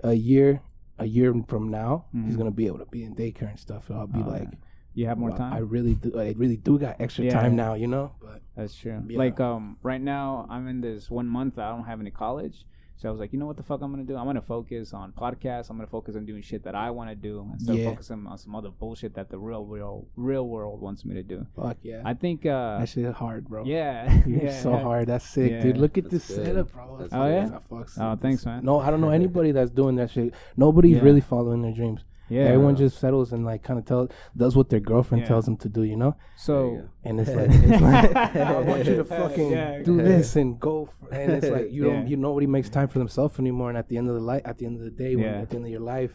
a year a year from now he's Mhm. gonna be able to be in daycare and stuff So I'll be Oh, like You have more wow, time. I really do I really do got extra Yeah. time now you know but That's true. Yeah. Like um, right now I'm in this one month. I don't have any college, So I was like, you know what the fuck I'm gonna do? I'm gonna focus on podcasts. I'm gonna focus on doing shit that I want to do instead Yeah. of focusing on some other bullshit that the real, real, real world wants me to do. Fuck yeah. I think, uh, that shit hard, bro. yeah, Yeah, yeah, so yeah. hard. That's sick, Yeah. dude. Look at That's this good. setup, bro. That's That's Oh, yeah? that fucks- Oh, thanks, man. No, I don't know anybody that's doing that shit. Nobody's Yeah. really following their dreams. Yeah. Everyone just settles and like kind of tells does what their girlfriend Yeah. tells them to do, you know. So And it's like, it's like I want you to fucking Yeah. do this and go. For, and it's like you don't, you nobody makes time for themselves anymore. And at the end of the life, at the end of the day, when Yeah. at the end of your life,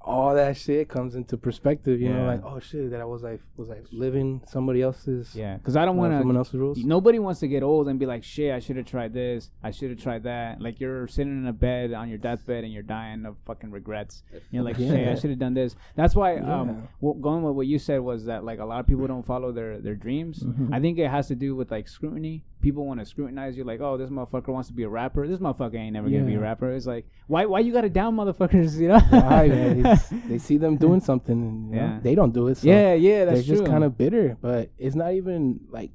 all that shit comes into perspective. You know, like oh shit, that I was like was like living somebody else's, yeah, because I don't want someone to. else's rules. Nobody wants to get old and be like, shit, I should have tried this. I should have tried that. Like you're sitting in a bed on your deathbed and you're dying of fucking regrets. You're like, shit, I should have done this. That's why, Yeah. um, going with what you said was that like a lot of people don't follow their their dreams. Mhm. I think it has to do with like scrutiny. People want to scrutinize you, like, oh, this motherfucker wants to be a rapper. This motherfucker ain't never gonna be a rapper. It's like, why why you got to down motherfuckers? You know? Why, man? They see them doing something, and you know, they don't do it. So yeah, yeah, that's they're just kind of bitter. But it's not even like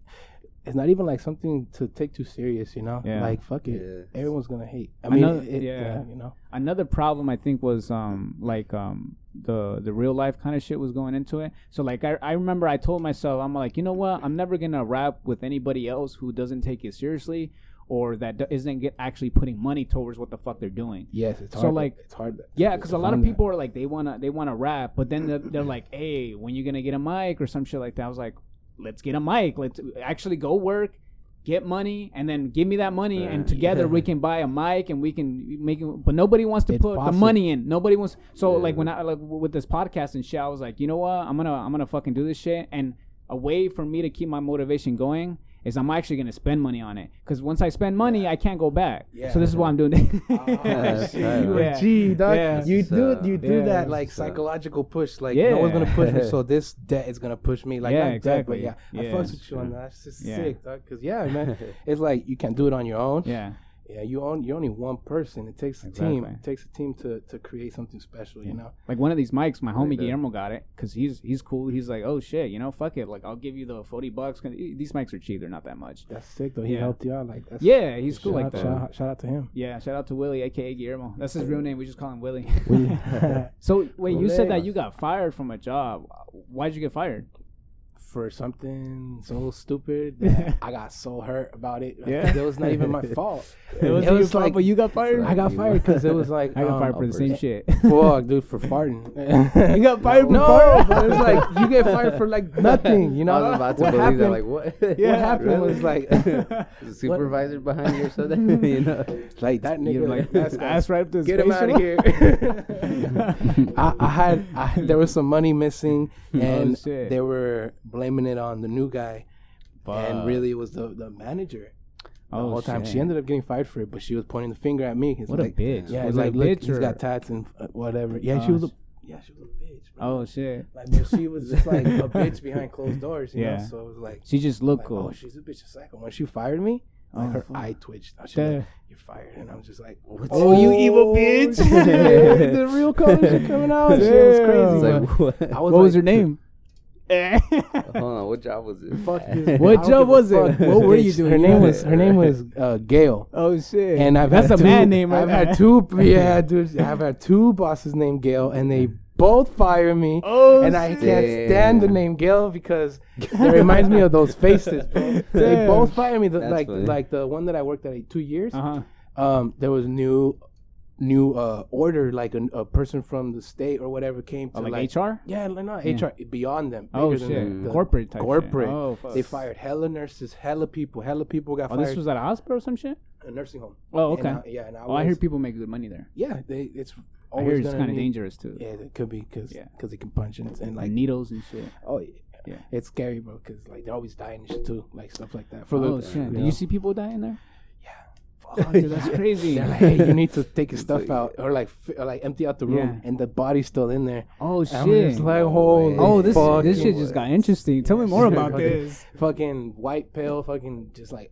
it's not even like something to take too serious, you know. Yeah. Like fuck it, Yeah. everyone's gonna hate. I mean, Another- it, yeah. yeah, you know. another problem I think was um like um the the real life kind of shit was going into it. So like I, I remember I told myself I'm like you know what I'm never gonna rap with anybody else who doesn't take it seriously or that d- isn't get actually putting money towards what the fuck they're doing. Yes, it's So, hard. like- it's hard. Yeah, because a lot of find that. people are like they wanna they wanna rap, but then they're, they're like, hey, when you gonna get a mic or some shit like that? I was like, let's get a mic. Let's actually go work, get money, and then give me that money, and together we can buy a mic and we can make it. But nobody wants to It's put the money in. Nobody wants. So Yeah. like when I like with this podcast and shit, I was like, you know what? I'm gonna I'm gonna fucking do this shit. And a way for me to keep my motivation going. Is I'm actually gonna spend money on it because once I spend money, I can't go back. Yeah. So this is why I'm doing it. Shit, Yeah. you. G, dog. Yeah. You do you do Yeah. that like psychological push. Like Yeah. no one's gonna push me, so this debt is gonna push me. Like Yeah, not debt, but exactly. yeah, I Yeah. fucks with you on that. That's just Yeah. sick, dog. Cause yeah, man, it's like you can't do it on your own. yeah. Yeah, you own you're only one person. It takes a team. It takes a team to to create something special. You know. Like one of these mics, my homie Like. Guillermo got it because he's he's cool. He's like, oh shit, you know, fuck it. Like I'll give you the forty bucks. these mics are cheap; they're not that much. That's sick though. He Yeah. helped you out like that's Yeah, he's cool shout like out, that. Shout, out- shout out to him. Yeah, shout out to Willie, aka Guillermo. That's his real name. We just call him Willie. Willie. so wait, you said that you got fired from a job. Why'd you get fired? For something so stupid, that I got so hurt about it. Yeah. it was not even my fault. It was, It was fault, like- but you got fired. I got fired because it was like I got um, fired for the same shit. Fuck, dude, for farting. you got fired for no, farting? but it's like you get fired for like nothing. You know, I was about to what believe happened? that. Like what? Yeah, what happened Really? was like, the supervisor behind you or something. you know. like that nigga, You're like like that's ass right up to his Get him out of here. I, I had I, there was some money missing, and Oh, they were blaming it on the new guy, Fuck. and really it was the the manager. The Oh, whole time shit. she ended up getting fired for it, but she was pointing the finger at me. It's What a bitch. Yeah, Was it's it like a look, he's got tats and whatever. Oh, yeah, Oh, she was a yeah, she was a bitch. Bro. Oh shit. Like, but she was just like a bitch behind closed doors, you Yeah. know. So it was like, She just looked like, cool. oh, she's a bitch, a psycho. When she fired me, oh, like Oh, her fuck. eye twitched. She like, "You're fired," and I'm just like, Oh, you evil bitch. the real colors are coming out. Shit was crazy. But like what? I what was was like, her name? Hold on, what job was it? Fuck this. What job was it? fuck. What were you doing? Her name was her name was uh, Gail. oh shit. And I've that's had a two, man name, right I've had two. Yeah, dude. I've had two bosses named Gail, and they both fire me. Oh, and I can't stand the name Gail because it reminds me of those faces. They both fire me. The, like funny. like the one that I worked at like, two years. Uh huh. Um, there was new new uh order like a, a person from the state or whatever came to Oh, like, like HR. yeah like not Yeah. HR beyond them Oh than shit. The- corporate type. shit. corporate. Oh fuck. they fired hella nurses hella people hella people got Oh, fired this was at a hospital or some shit. a nursing home Oh, And okay. I- yeah and I Oh, I hear people make good money there. yeah they it's I hear always it's kind of dangerous too. yeah it could be because Yeah. they can punch and, and Like like needles and shit. oh yeah. Yeah. it's scary bro because like they're always dying and shit too like stuff like that for oh the shit. Did you see people dying there? Oh, dude, that's crazy. They're like, hey, you need to take your stuff out or like or like empty out the room, Yeah. and the body's still in there. Oh shit. I'm just like, holy oh, this this shit just got interesting. Tell me more about this. Fucking white pill, fucking just like.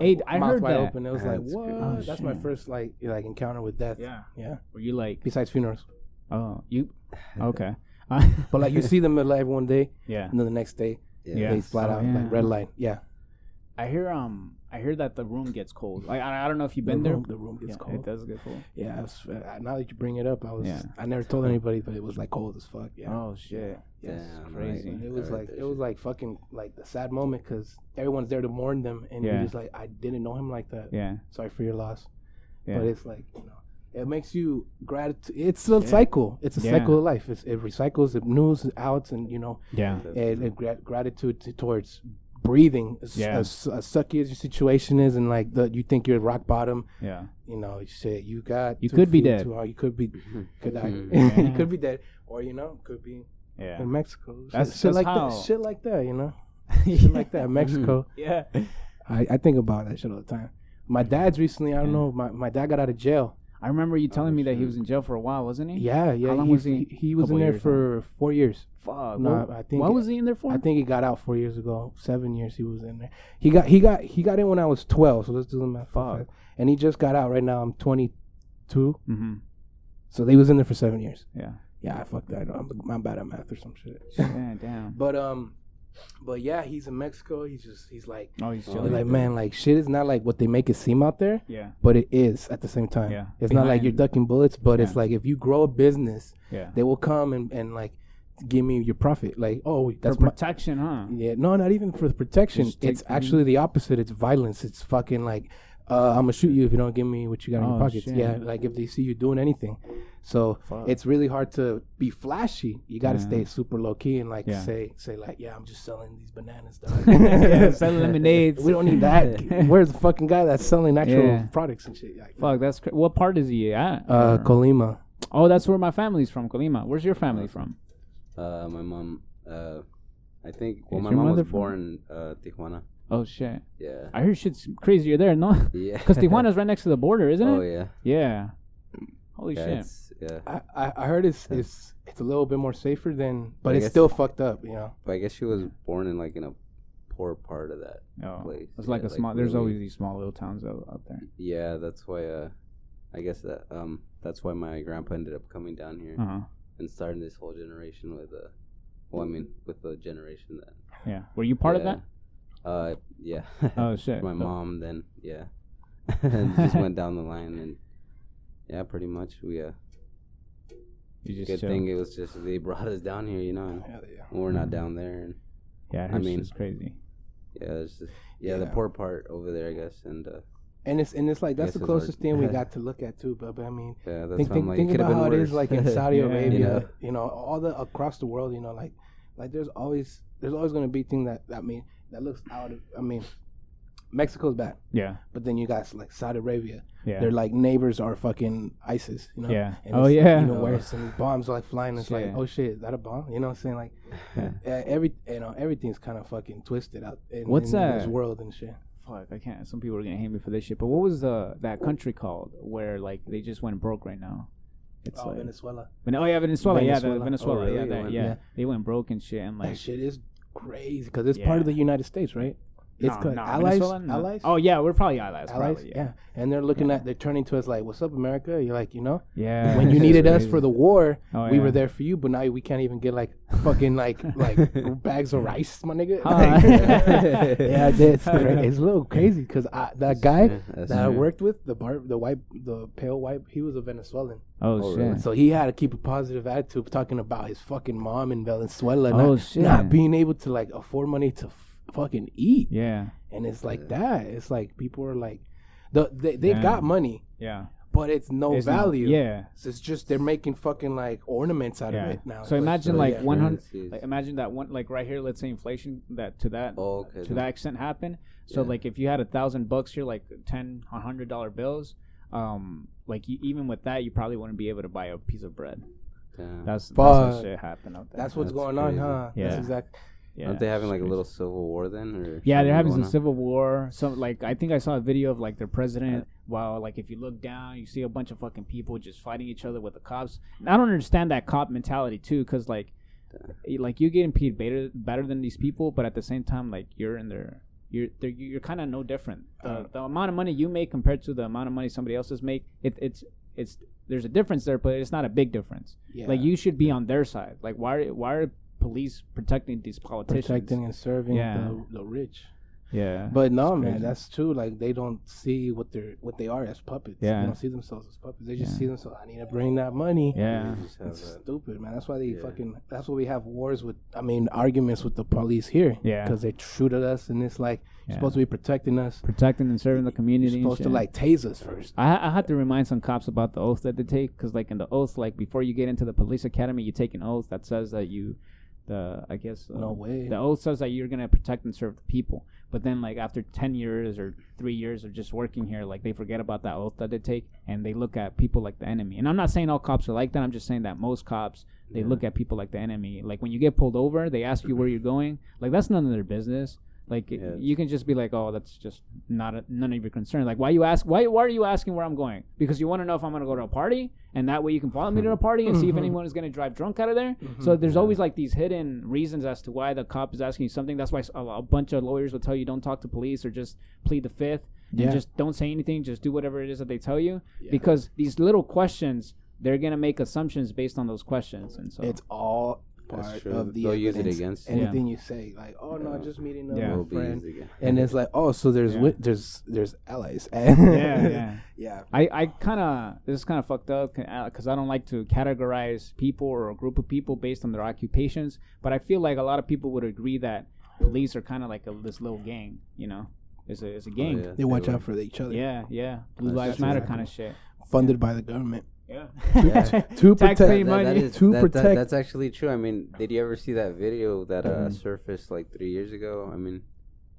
Hey, I mouth heard wide that. open. It was like, That's what? Oh, That's my shit. first like like encounter with death. Yeah. yeah. Were you like, Besides funerals, oh, you? Okay. but like you see them alive one day, yeah. and then the next day Yeah. they flat Oh, out yeah. like red light. Yeah, I hear um I hear that the room gets cold. Like I, I don't know if you've been the there. the room gets Yeah, cold. It does get cold. Yeah, I was, uh, now that you bring it up, I was. Yeah. I never told anybody, but it was like cold as fuck. Yeah. Oh shit. Yeah. Damn, crazy. right. It was like that it was like fucking like the sad moment because everyone's there to mourn them, and Yeah. you're just like, I didn't know him like that. Yeah. Sorry for your loss. Yeah. But it's like you know, it makes you gratitude. It's a Yeah. cycle. It's a Yeah. cycle of life. It's, it recycles. It news out, and you know, yeah. That's and, true. and gra- gratitude to, towards breathing. As, Yeah. as, as sucky as your situation is, and like the you think you're at rock bottom, Yeah. you know, shit, you got You could be dead. too hard. You could be could die. Mhm. you could be dead, or you know, could be Yeah. in Mexico. Shit- That's- shit that's like how- that. Shit like that. You know, shit like that. Mexico. Yeah. I, I think about that shit all the time. My dad's recently. I don't Yeah. know. My my dad got out of jail. I remember you telling Oh, me that he was in jail for a while, wasn't he? Yeah, yeah. How long he, was he? He, was in there for four years. Fuck. No, I think- What was he in there for? I think he got out four years ago. Seven years he was in there. He got he got he got in when I was twelve. So let's do the math. Fuck. And he just got out. Right now I'm twenty two. mm-hmm. So he was in there for seven years. Yeah. Yeah, I fucked that. I'm, I'm bad at math or some shit. Yeah. Damn. But um, but yeah, he's in Mexico. He's just he's like Oh, he's Oh, chilling. like man, like shit is not like what they make it seem out there, yeah. but it is at the same time. Yeah. It's not like you're ducking bullets, but it's like if you grow a business, Yeah. they will come and, and like give me your profit. Like oh For that's my protection, huh? yeah no not even for the protection. It's actually the opposite. It's violence. It's fucking like. Uh, I'm gonna shoot you if you don't give me what you got in Oh, your pockets. shit. Yeah, like if they see you doing anything, so Fuck. it's really hard to be flashy. You got to Yeah. stay super low key and like Yeah. say say like, yeah, I'm just selling these bananas. Dog. yeah. Selling lemonades. we don't need that. Where's the fucking guy that's selling actual Yeah. products and shit? Like, Fuck. That's cra- what part is he at? uh, Or- Colima. oh, that's where my family's from, Colima. Where's your family from? Uh, my mom. Uh, I think. Well, Is my your mom was born in uh, Tijuana. Oh shit. Yeah. I heard shit's crazier there, no? Yeah. Because Tijuana's right next to the border, isn't oh it? Oh yeah. Yeah. Holy yeah, shit. It's, yeah. I, I I heard it's it's it's a little bit more safer than, but I it's guess- still fucked up. You know. But I guess she was born in like in a poor part of that. Oh, place, it's like yeah, a like small. there's really- always these small little towns out, out there. Yeah, that's why. Uh, I guess that um, that's why my grandpa ended up coming down here Uh huh. and starting this whole generation with uh, well, I mean, with the generation that. Yeah. Were you part of that? Uh, yeah. Oh shit. my So- mom then, yeah, and just went down the line and yeah, pretty much we uh. You just Good chill. thing it was just they brought us down here, you know, and we're not down there, and Yeah, I I mean- mean, it's crazy. yeah, it's just yeah, the poor part over there, I guess, and uh, And it's and it's like that's the closest hard. thing we got to look at too. But, but I mean, yeah, that's think I'm think, like, think it could have about been how worse. is like in Saudi Yeah. Arabia. You know, all the across the world. You know, like like there's always there's always gonna be thing that I mean that looks out of. I mean, Mexico's bad, Yeah. but then you got like Saudi Arabia. Yeah. Their like neighbors are fucking ISIS. You know. Yeah. And Oh yeah. Even worse, and bombs are like flying. It's like, oh shit, is that a bomb? You know what I'm saying? Like, Yeah. uh, every you know everything's kind of fucking twisted out in, What's in this that? world and shit. Fuck, I can't. Some people are gonna hate me for this shit. But what was the that country called where like they just went broke right now? It's Oh, like Venezuela. Ven- oh yeah, Venezuela. Yeah, the Venezuela. Venezuela. Oh, really? Yeah, They that, went- yeah, yeah. They went broke and shit and that like. shit is crazy because it's part of the United States, right? It's No, called no, allies. No. Allies. Oh yeah, we're probably allies. allies. Probably, yeah. yeah. and they're looking Yeah. at they're turning to us like, "What's up, America?" You're like, you know, Yeah. when you it's needed us for the war, Oh, we yeah. were there for you, but now we can't even get like fucking like like bags of rice, my nigga. Huh. Like, yeah, it's cra- it's a little crazy because that guy Yeah, that's that I worked with, the bar, the white, the pale white, he was a Venezuelan, Oh, Oh, shit. really? so he had to keep a positive attitude, talking about his fucking mom in Venezuela, Oh, not, shit. not being able to like afford money to f- fucking eat, Yeah. and it's like that. It's like people are like, the they, they Yeah. got money, Yeah. but it's no It's no- value. yeah. So it's just they're making fucking like ornaments out Yeah. of it now. So imagine so like yeah. one hundred. Like imagine that one like right here. Let's say inflation that to that Oh, okay. to that extent happen. So Yeah. like if you had a thousand bucks here, like ten, a hundred dollar bills, um, like you, even with that, you probably wouldn't be able to buy a piece of bread. Damn. That's that's Fuck. what shit happened out there. that's what's That's going on, huh? Yeah. That's exactly. Yeah. Aren't they having like a little civil war then? Or Yeah, they're having some on? civil war. Some like I think I saw a video of like their president. While like if you look down, you see a bunch of fucking people just fighting each other with the cops. And I don't understand that cop mentality too, because like, like you getting paid better better than these people, but at the same time, like you're in their you're you're kind of no different. The, Uh. the amount of money you make compared to the amount of money somebody else's make, it, it's it's there's a difference there, but it's not a big difference. Yeah. Like you should be on their side. Like why why are police protecting these politicians? protecting and serving Yeah. the, the rich. Yeah. But no, man, that's true. Like they don't see what they're what they are as puppets. Yeah. They don't see themselves as puppets. They just Yeah. see themselves. I need to bring that money. yeah. You It's that. stupid, man. That's why they Yeah. fucking. That's why we have wars with. I mean, arguments with the police here. Yeah. Because they shoot at us, and it's like Yeah. you're supposed to be protecting us. Protecting and serving the You're community. supposed to like tase us first. I, I had to remind some cops about the oath that they take because, like, in the oath, like before you get into the police academy, you take an oath that says that you, the I guess uh, No way. the oath says that you're gonna protect and serve the people. But then, like after ten years or three years of just working here, like they forget about that oath that they take and they look at people like the enemy. And I'm not saying all cops are like that. I'm just saying that most cops they Yeah. look at people like the enemy. Like when you get pulled over, they ask you where you're going. Like that's none of their business. Like Yeah, you can just be like, oh, that's just not a, none of your concern. Like why you ask? Why why are you asking where I'm going? Because you want to know if I'm gonna go to a party, and that way you can follow me to a party and see if Mhm. anyone is gonna drive drunk out of there. So there's always like these hidden reasons as to why the cop is asking you something. That's why a bunch of lawyers will tell you don't talk to police or just plead the fifth Yeah. and just don't say anything. Just do whatever it is that they tell you because these little questions they're gonna make assumptions based on those questions, and so It's all That's part of the They'll use it against you. anything you say. Like, oh no, just meeting a Yeah. Will little friend. again. And it's like, oh, so there's Yeah. wi- there's there's allies. yeah, yeah. yeah. I, I kind of this is kind of fucked up because uh, I don't like to categorize people or a group of people based on their occupations, but I feel like a lot of people would agree that police are kind of like a, this little gang, you know, it's a it's a oh, gang. Oh, yeah, They watch will. out for each other. yeah, yeah, Blue That's Lives true. Matter kind of shit. Funded by the government Yeah, Yeah. to protect. pay That- money. that is, To that- that- protect- that's actually true. I mean, did you ever see that video that uh, Mhm. surfaced like three years ago? I mean,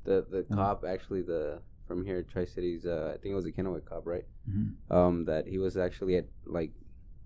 the the Mhm. cop actually the from here Tri Cities. Uh, I think it was a Kennewick cop, right? Mhm. Um, that he was actually at like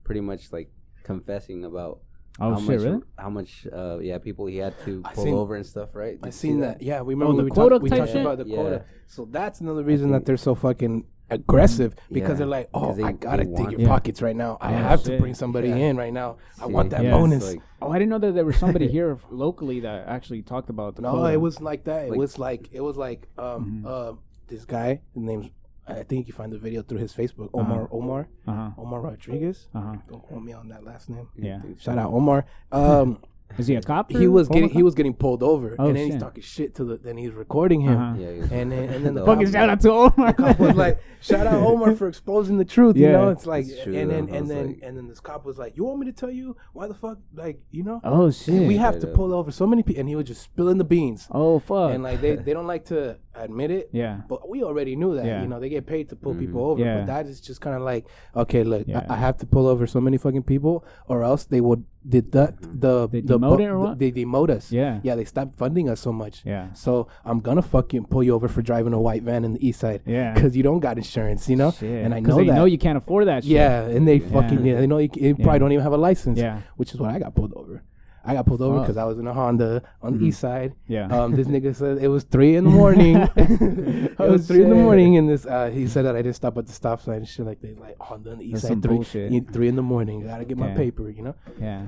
pretty much like confessing about oh how shit, much really? how much uh yeah people he had to I pull seen- over and stuff, right? I Did you see seen that. Yeah, we remember Oh, the we, quota talked, we type talked shit? about the Yeah. quota. So that's another reason that they're so fucking aggressive because Yeah. they're like, oh, they- I gotta dig your it. pockets right now. I Oh, have to bring somebody Yeah. in right now. I See, want that Yeah. bonus. like- Oh, I didn't know that there was somebody here locally that actually talked about the. no, quota. it was like that. It Like- was like it was like um Mhm. uh this guy. His name's I think you find the video through his Facebook. Omar Uh-huh. Omar Uh huh. Omar Rodriguez. Uh huh. Don't quote me on that last name. Yeah. Shout out Omar. Um, Is he a cop? he was getting he was getting pulled over, Oh, and then he's talking shit to the. Then he's recording him, Uh-huh. Yeah, he and then and then the No. Fucking shout out to Omar. cop was like, "Shout out Omar for exposing the truth." You know, it's like, It's true, and then and then like- and then this cop was like, "You want me to tell you why the fuck? Like, you know, oh shit. we have Straight to pull over so many people." And he was just spilling the beans, Oh fuck. and like they they don't like to admit it. yeah. But we already knew that, Yeah. you know, they get paid to pull Mhm. people over. Yeah. But that is just kind of like, okay, look, Yeah. I, I have to pull over so many fucking people, or else they would deduct the They the demote bu- it or what? They demote us. Yeah. yeah, they stopped funding us so much. Yeah. So I'm gonna fucking pull you over for driving a white van in the east side. Yeah. Because you don't got insurance, you know. Shit. And I know they that. know you can't afford that shit. Yeah, and they fucking Yeah. yeah. They know you, you Yeah. probably don't even have a license. Yeah. Which is what I got pulled over. I got pulled over because I was in a Honda on the Mhm. east side. Yeah. Um, this nigga said it was three in the morning. it Oh, was three in the morning, and this uh, he said that I didn't stop at the stop sign and shit like they like Honda on the east That's side three three in the morning. Gotta get my paper, you know. yeah.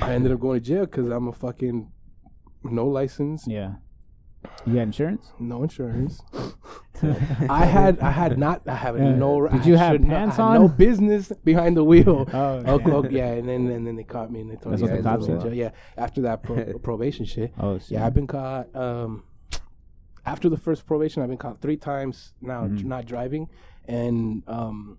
I ended up going to jail because I'm a fucking no license, Yeah. You had insurance? no insurance. I had I had not I have Yeah. no. Did I you have should not- pants I had No business behind the wheel. Oh, Oh, cool, yeah, and then and then they caught me and they told That's me what the cops said. Yeah, after that pro- probation shit. Oh, shit. Yeah, I've been caught. Um, after the first probation, I've been caught three times now, Mhm. dr- not driving, and um,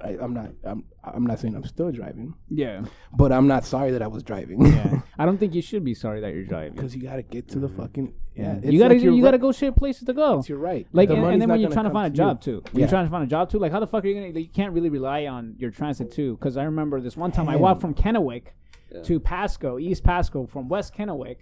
I, I'm not. I'm. I'm not saying I'm still driving, Yeah. but I'm not sorry that I was driving. Yeah. I don't think you should be sorry that you're driving. because you gotta get to the fucking. Yeah, mm-hmm. Yeah. You gotta like you're you gotta go shit places to go. You're right. Like The and, and then when you're trying to find a you. job too, when Yeah. you're trying to find a job too. Like how the fuck are you gonna? You can't really rely on your transit too. Because I remember this one time I walked from Kennewick Yeah. to Pasco, East Pasco, from West Kennewick.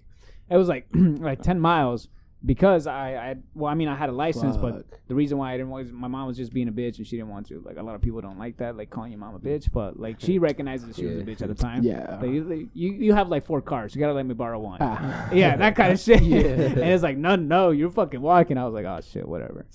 It was like like ten miles because I, I well I mean I had a license, but Fuck. the reason why I didn't was my mom was just being a bitch and she didn't want to. Like a lot of people don't like that, like calling your mom a bitch, but like she recognizes that she was a bitch at the time. Yeah. Like, you, you you have like four cars, you gotta let me borrow one. Ah. Yeah, that kind of shit. And it's like, no, no, you're fucking walking. I was like, oh shit, whatever.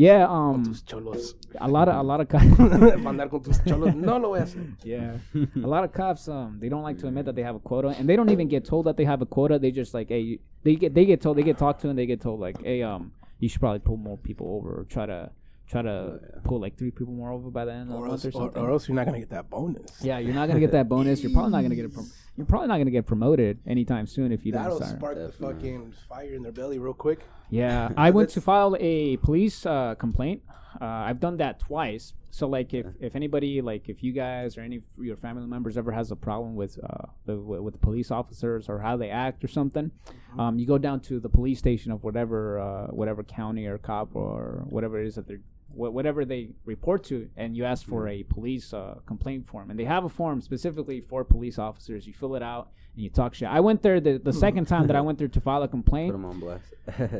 Yeah, um, Tus cholos. a lot of a lot of cops. Mandar con tus cholos. No lo voy a hacer. yeah, a lot of cops. Um, they don't like to admit that they have a quota, and they don't even get told that they have a quota. They just like, hey, they get they get told, they get talked to, and they get told like, hey, um, you should probably pull more people over or try to try to pull like three people more over by the end of the month else, or or, something. or else you're not gonna get that bonus. yeah, you're not gonna get that bonus. You're probably not gonna get a prom- you're probably not gonna get promoted anytime soon if you don't That'll spark the Definitely. fucking fire in their belly real quick. Yeah, I went to file a police uh, complaint. Uh, I've done that twice. So like, if, if anybody like if you guys or any of your family members ever has a problem with uh, the with with the police officers or how they act or something, um, you go down to the police station of whatever uh, whatever county or cop or whatever it is that they're wh- whatever they report to, and you ask for a police uh, complaint form, and they have a form specifically for police officers. You fill it out and you talk shit. I went there the, the second time that I went there to file a complaint. Put them on blast.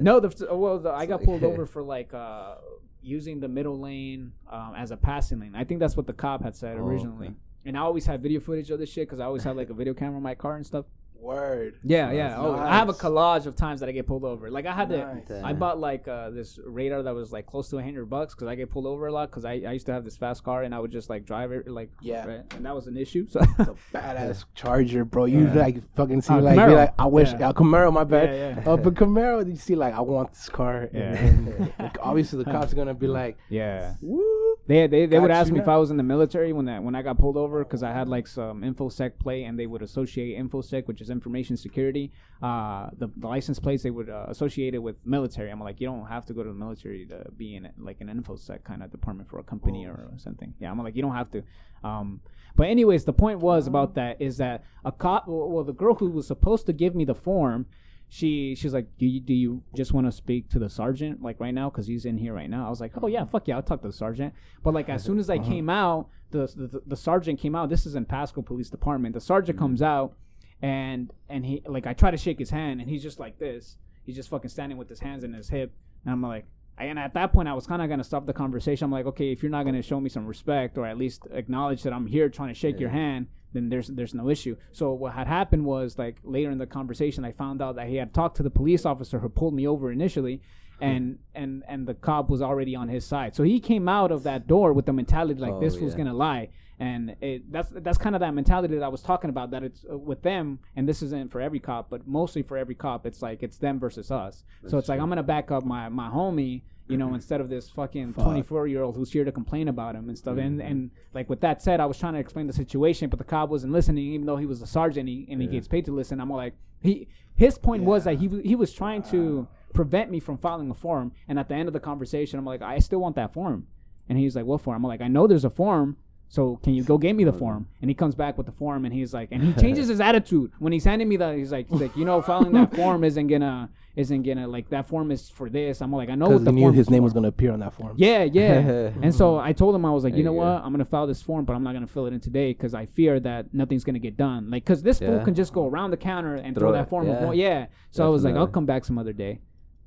No, the well, the, I got pulled over for like uh, using the middle lane um, as a passing lane. I think that's what the cop had said Oh, originally. okay. And I always have video footage of this shit because I always have like a video camera in my car and stuff. Word. Yeah, yeah. Oh, I have a collage of times that I get pulled over. Like I had Nice. to, I bought like uh, this radar that was like close to a hundred bucks because I get pulled over a lot because I, I used to have this fast car and I would just like drive it like Yeah. right? and that was an issue. So It's a badass Charger, bro. You Yeah. like fucking see Uh, like, be like I wish Yeah. uh, Camaro, my bad. Yeah, yeah. Uh, but Camaro, you see like I want this car. And, Yeah. and, like, obviously the cops are gonna be like, yeah. woo. They they, they would ask me if. I was in the military when that when I got pulled over because I had like some infosec plate and they would associate infosec which is information security. Uh, the, the license plates they would uh, associate it with military. I'm like you don't have to go to the military to be in like an infosec kind of department for a company or something. Yeah, I'm like you don't have to. Um, but anyways, the point was about that is that a cop. Well, the girl who was supposed to give me the form she she's like, do you do you just want to speak to the sergeant like right now because he's in here right now? I was like, oh yeah, fuck yeah, I'll talk to the sergeant. But like as soon as I uh-huh. came out, the, the the sergeant came out. This is in Pasco Police Department. The sergeant mm-hmm. comes out, and and he like I try to shake his hand, and he's just like this. He's just fucking standing with his hands in his hip, and I'm like. And at that point, I was kind of gonna stop the conversation. I'm like, okay, if you're not gonna show me some respect or at least acknowledge that I'm here trying to shake your hand, then there's there's no issue. So what had happened was like later in the conversation, I found out that he had talked to the police officer who pulled me over initially, hmm. and and and the cop was already on his side. So he came out of that door with the mentality like Oh, this was gonna lie, and it, that's that's kind of that mentality that I was talking about. That it's uh, with them, and this isn't for every cop, but mostly for every cop. It's like it's them versus us. so it's like I'm gonna back up my my homie. You know, instead of this fucking 24 year old who's here to complain about him and stuff. And and like with that said, I was trying to explain the situation, but the cop wasn't listening, even though he was a sergeant he, and he gets paid to listen. I'm like, he his point was that he he was trying to prevent me from filing a form. And at the end of the conversation, I'm like, I still want that form. And he's like, what form? I'm like, I know there's a form. So can you go get me the form? And he comes back with the form, and he's like, and he changes his attitude when he's handing me the. He's like, he's like, you know, filing that form isn't gonna, isn't gonna like that form is for this. I'm like, I know what the he knew form his name for. was gonna appear on that form. Yeah, yeah. and so I told him I was like, you know you what? I'm gonna file this form, but I'm not gonna fill it in today because I fear that nothing's gonna get done. Like, cause this fool can just go around the counter and throw, Throw that form. yeah. Yeah. yeah. So I was like, I'll come back some other day.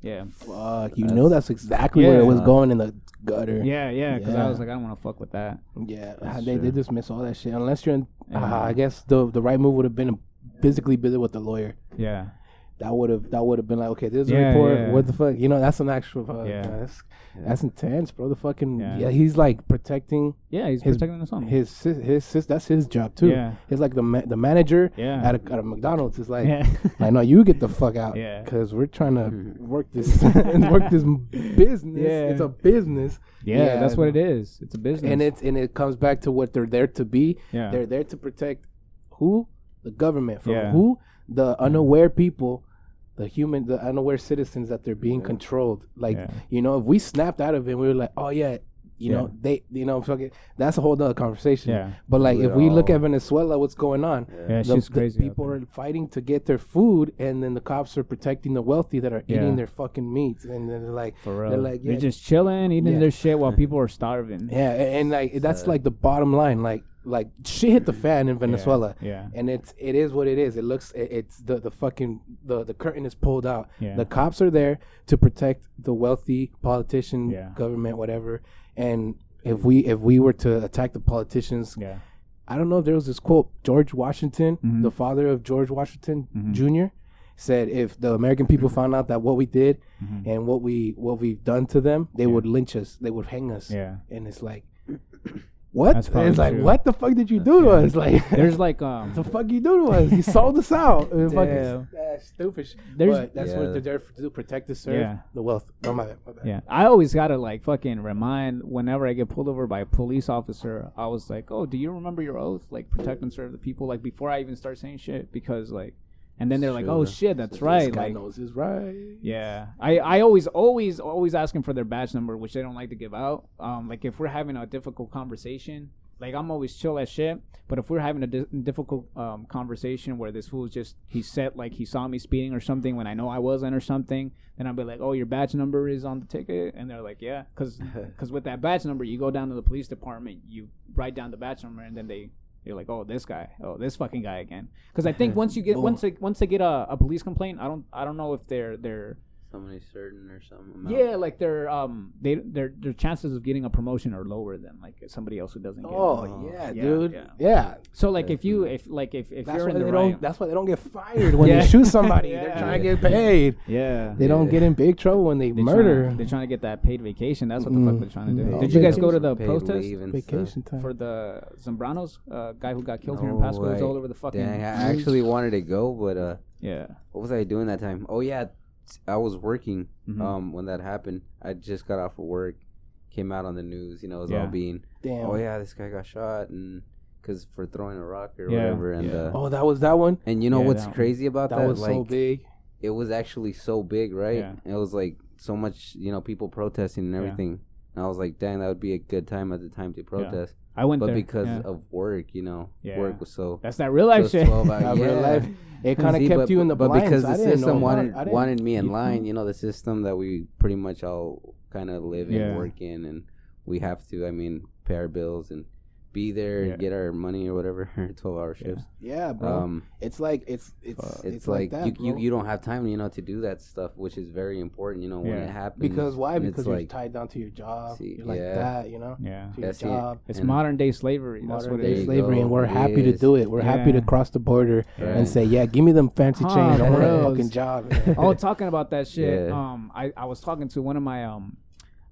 Yeah. Fuck, you know that's exactly where it Yeah. was going in the gutter. Yeah, yeah. Because Yeah. I was like, I don't want to fuck with that. Yeah, That's they, they true. dismiss all that shit unless you're in. Yeah. Uh, I guess the the right move would have been to physically visit with the lawyer. Yeah. That would have that would have been like, okay, this is a Yeah, report. yeah. What the fuck? You know, that's an actual. Uh, Yeah. That's, that's intense, bro. The fucking Yeah. yeah. he's like protecting Yeah, he's His- protecting the all. his sis, his sis. That's his job too. Yeah. He's like the ma- the manager Yeah. at a, at a McDonald's. It's like, yeah. I know you get the fuck out. Yeah. Because we're trying to Mhm. work this work this business. Yeah. It's a business. yeah, that's what it is. It's a business. And it's and it comes back to what they're there to be. yeah. They're there to protect who? The government from Yeah. who? The mm. unaware people, the human, the unaware citizens that they're being Yeah. controlled. Like Yeah. you know, if we snapped out of it, we were like, oh yeah, you Yeah. know, they, you know, fucking, that's a whole other conversation. Yeah. But like, We if we look at Venezuela, what's going on? Yeah, The- she's the crazy. people are fighting to get their food, and then the cops are protecting the wealthy that are Yeah. eating their fucking meat and then they're like, For real. they're like, They're just chilling, eating Yeah. their shit while people are starving. yeah, and, and like that's like the bottom line. Like, like shit hit the fan in Venezuela. Yeah. and it's it is what it is. It looks it, it's the the fucking the the curtain is pulled out. Yeah. The cops are there to protect the wealthy politician, Yeah. government, whatever. And if we if we were to attack the politicians, Yeah. I don't know if there was this quote George Washington, Mhm. the father of George Washington Mhm. Jr. said if the American people found out that what we did Mhm. and what we what we've done to them, they Yeah. would lynch us, they would hang us. Yeah. And it's like what? And it's like, true. what the fuck did you do to us? Like, There's like um the fuck you do to us? You sold us out. And Damn. fucking, that's stupid. There's- but that's Yeah. what they're there to do: protect the serve, Yeah. the wealth. Oh, my bad, my bad. Yeah, I always gotta like fucking remind whenever I get pulled over by a police officer. I was like, "Oh, do you remember your oath? Like protect and serve the people." Like before I even start saying shit, because like, and then they're like, "Oh shit, that's This right." guy Like, knows his right. yeah, I I always always always ask them for their badge number, which they don't like to give out. Um, like if we're having a difficult conversation, like I'm always chill as shit. But if we're having a di- difficult um, conversation where this fool's just he said like he saw me speeding or something when I know I wasn't or something, then I'll be like, "Oh, your badge number is on the ticket," and they're like, "Yeah," because with that badge number, you go down to the police department, you write down the badge number, and then they you're like, "Oh, this guy, oh, this fucking guy again." Because I think once you get once they once they get a, a police complaint, I don't I don't know if they're they're Somebody certain or something. amount. yeah, like their um, they their their chances of getting a promotion are lower than like somebody else who doesn't get. Oh one. yeah, Yeah, dude. yeah. Yeah. So like if you if like if if That's you're in they the don't. right, That's why they don't get fired when Yeah. they shoot somebody. They're trying to get paid. yeah, They don't get in big trouble when they they're murder. Trying, they're trying to get that paid vacation. That's what the Mm. fuck they're trying to do. Mm. Did you guys go to the Paid protest Vacation time. for the Zambranos uh, guy who got killed here in No Pasco? It was all over the fucking. Dang, I actually wanted to go, but uh, yeah. what was I doing that time? Oh yeah, I was working. Mhm. Um, when that happened, I just got off of work, came out on the news. You know, it was Yeah. all being, Damn. oh yeah, this guy got shot and because for throwing a rock or Yeah, whatever. And yeah. uh, Oh, that was that one. and you know Yeah, what's crazy about That that? was like so big. it was actually so big, right? Yeah. It was like so much, you know, people protesting and Yeah. everything. And I was like, dang, that would be a good time at the time to protest. I went But there because yeah. of work, you know, Yeah. work was so. that's that real life shit. 12 hours- That real life. It kind of kept but- you in the but blinds. because the didn't system wanted it. I didn't- wanted me in you- line, you know, the system that we pretty much all kind of live Yeah. and work in, and we have to, I mean, pay our bills and be there Yeah. and get our money or whatever, twelve hour shifts. Yeah, bro. Um, it's like it's it's it's, it's, like, that, you, you you don't have time, you know, to do that stuff, which is very important, you know, when it happens. because why? Because it's you're like, tied down to your job. See, you're like yeah. that, you know. yeah. To your That's it. job. It's And- modern day slavery. That's Modern what There it day is. slavery, and we're It happy to do it. We're happy to cross the border Right. and say, "Yeah, give me them fancy Huh, chains. I want a fucking job." oh, talking about that shit. Um, I, I was talking to one of my um,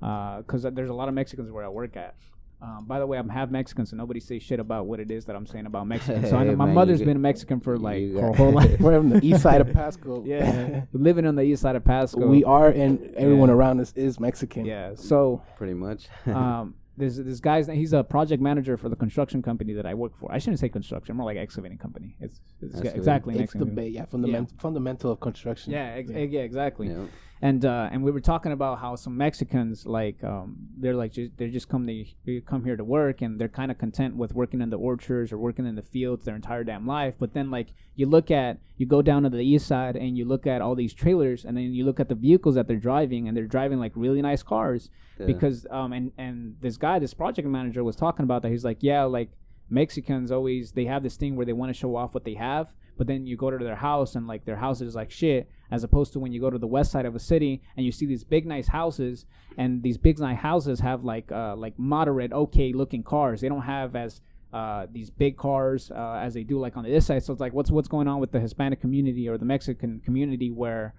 uh, cause there's a lot of Mexicans where I work at. Um, by the way, I'm half Mexican, so nobody say shit about what it is that I'm saying about Mexicans. So I know my man, mother's you been a Mexican for like you her whole life. We're on the east side of Pasco. yeah, living on the east side of Pasco. we are, and everyone Yeah. around us is Mexican. Yeah. So pretty much. um, there's this guy's he's a project manager for the construction company that I work for. I shouldn't say construction, more like excavating company. It's, it's Excavating. exactly an it's the excavating ba- yeah, fundament- fundamental of construction. Yeah, ex- yeah, exactly. And uh, and we were talking about how some Mexicans like um, they're like just, they just come they, they come here to work and they're kind of content with working in the orchards or working in the fields their entire damn life. But then like you look at you go down to the east side and you look at all these trailers and then you look at the vehicles that they're driving and they're driving like really nice cars Yeah. because um and and this guy this project manager was talking about that he's like yeah like Mexicans always they have this thing where they want to show off what they have, but then you go to their house and like their house is like shit, as opposed to when you go to the west side of a city and you see these big nice houses and these big nice houses have like uh like moderate okay looking cars. They don't have as uh, these big cars uh, as they do like on the this side. So it's like what's what's going on with the Hispanic community or the Mexican community where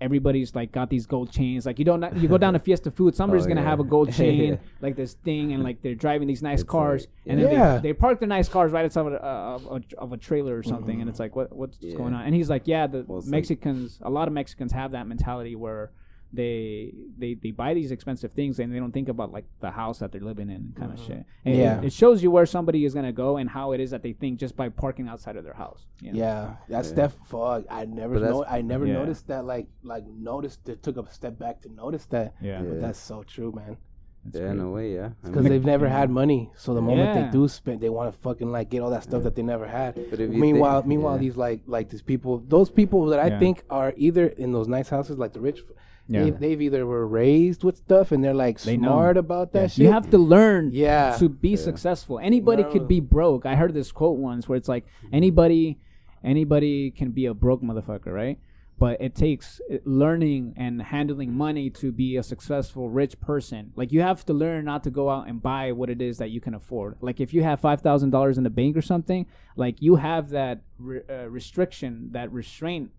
everybody's like got these gold chains. Like you don't you go down to Fiesta Food, somebody's Oh, gonna yeah. have a gold chain like this thing, and like they're driving these nice It's cars, like- and then Yeah. they, they park their nice cars right outside of uh, a, of a, of a trailer or mm-hmm. something, and it's like what what's going on? And he's like, yeah, the Well, it's like- Mexicans, a lot of Mexicans have that mentality where. They, they they buy these expensive things and they don't think about like the house that they're living in kind of uh-huh. shit. And Yeah. it, shows you where somebody is gonna go and how it is that they think just by parking outside of their house. you know? Yeah, that's Yeah. def. Fuck, I never know. I never Yeah. noticed that. Like, like noticed. They took a step back to notice that. yeah. But that's so true, man. That's yeah, in a way, yeah. I Because mean, they've never had money, so the moment Yeah. they do spend, they want to fucking like get all that stuff that they never had. But if Meanwhile, think- meanwhile, yeah. these like like these people, those people that I Yeah. think are either in those nice houses, like the rich. Yeah. They, they've either were raised with stuff and they're like They know. smart about that Yeah. shit. You have to learn yeah, to be successful. Anybody No. could be broke. I heard this quote once where it's like anybody anybody can be a broke motherfucker, right? But it takes uh, learning and handling money to be a successful rich person. Like you have to learn not to go out and buy what it is that you can afford. Like if you have five thousand dollars in the bank or something, like you have that re- uh, restriction, that restraint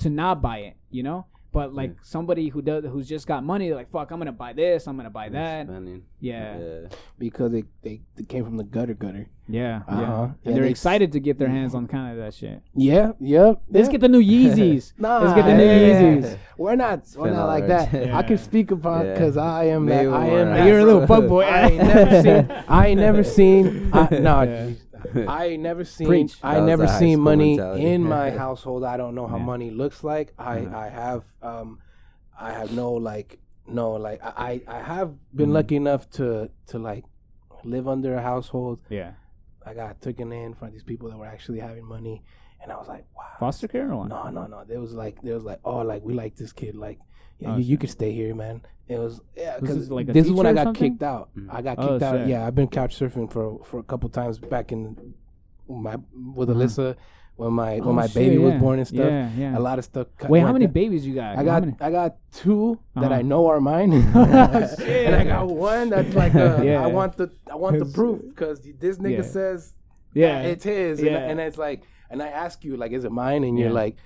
to not buy it. You know. But like somebody who does who's just got money, they're like fuck, I'm gonna buy this, I'm gonna buy that. Yeah, yeah, Yeah. because they, they, they came from the gutter gutter. yeah. Uh-huh. Yeah, And they're they- excited to get their hands on kind of that shit. Yeah, yep. Let's yeah. get the new Yeezys. Nah, Let's get the new yeah. Yeezys. We're not, we're not like that. time. I can speak about Yeah. because I am that. I am. that. You're a little fuck boy. I ain't never seen. I ain't never seen. I, no, Yeah. geez. I ain't never seen. Preach. I That was never the high seen school money mentality. in my household. I don't know how Yeah. money looks like. I Mhm. I have um, I have no like no like I I I have been Mhm. lucky enough to to like live under a household. Yeah. I got taken in from these people that were actually having money, and I was like, wow. Foster care or what? No, no, no. There was like, there was like, oh, like we like this kid. Like, yeah, Oh, you, you shit. could stay here, man. It was yeah, because this like a this is when I got something? kicked out. Mm. I got Oh, kicked out. shit. Yeah, I've been couch surfing for for a couple times back in my with Uh-huh. Alyssa when my Oh, when my shit, baby was born and stuff. Yeah, yeah. A lot of stuff. Wait, how many down. babies you got? I got? I got two that Uh-huh. I know are mine, Shit. and I got one that's like a, Yeah. I want the I want the proof because this nigga Yeah. says yeah. it's his, Yeah. and, and it's like, and I ask you like, is it mine? And you're Yeah. like,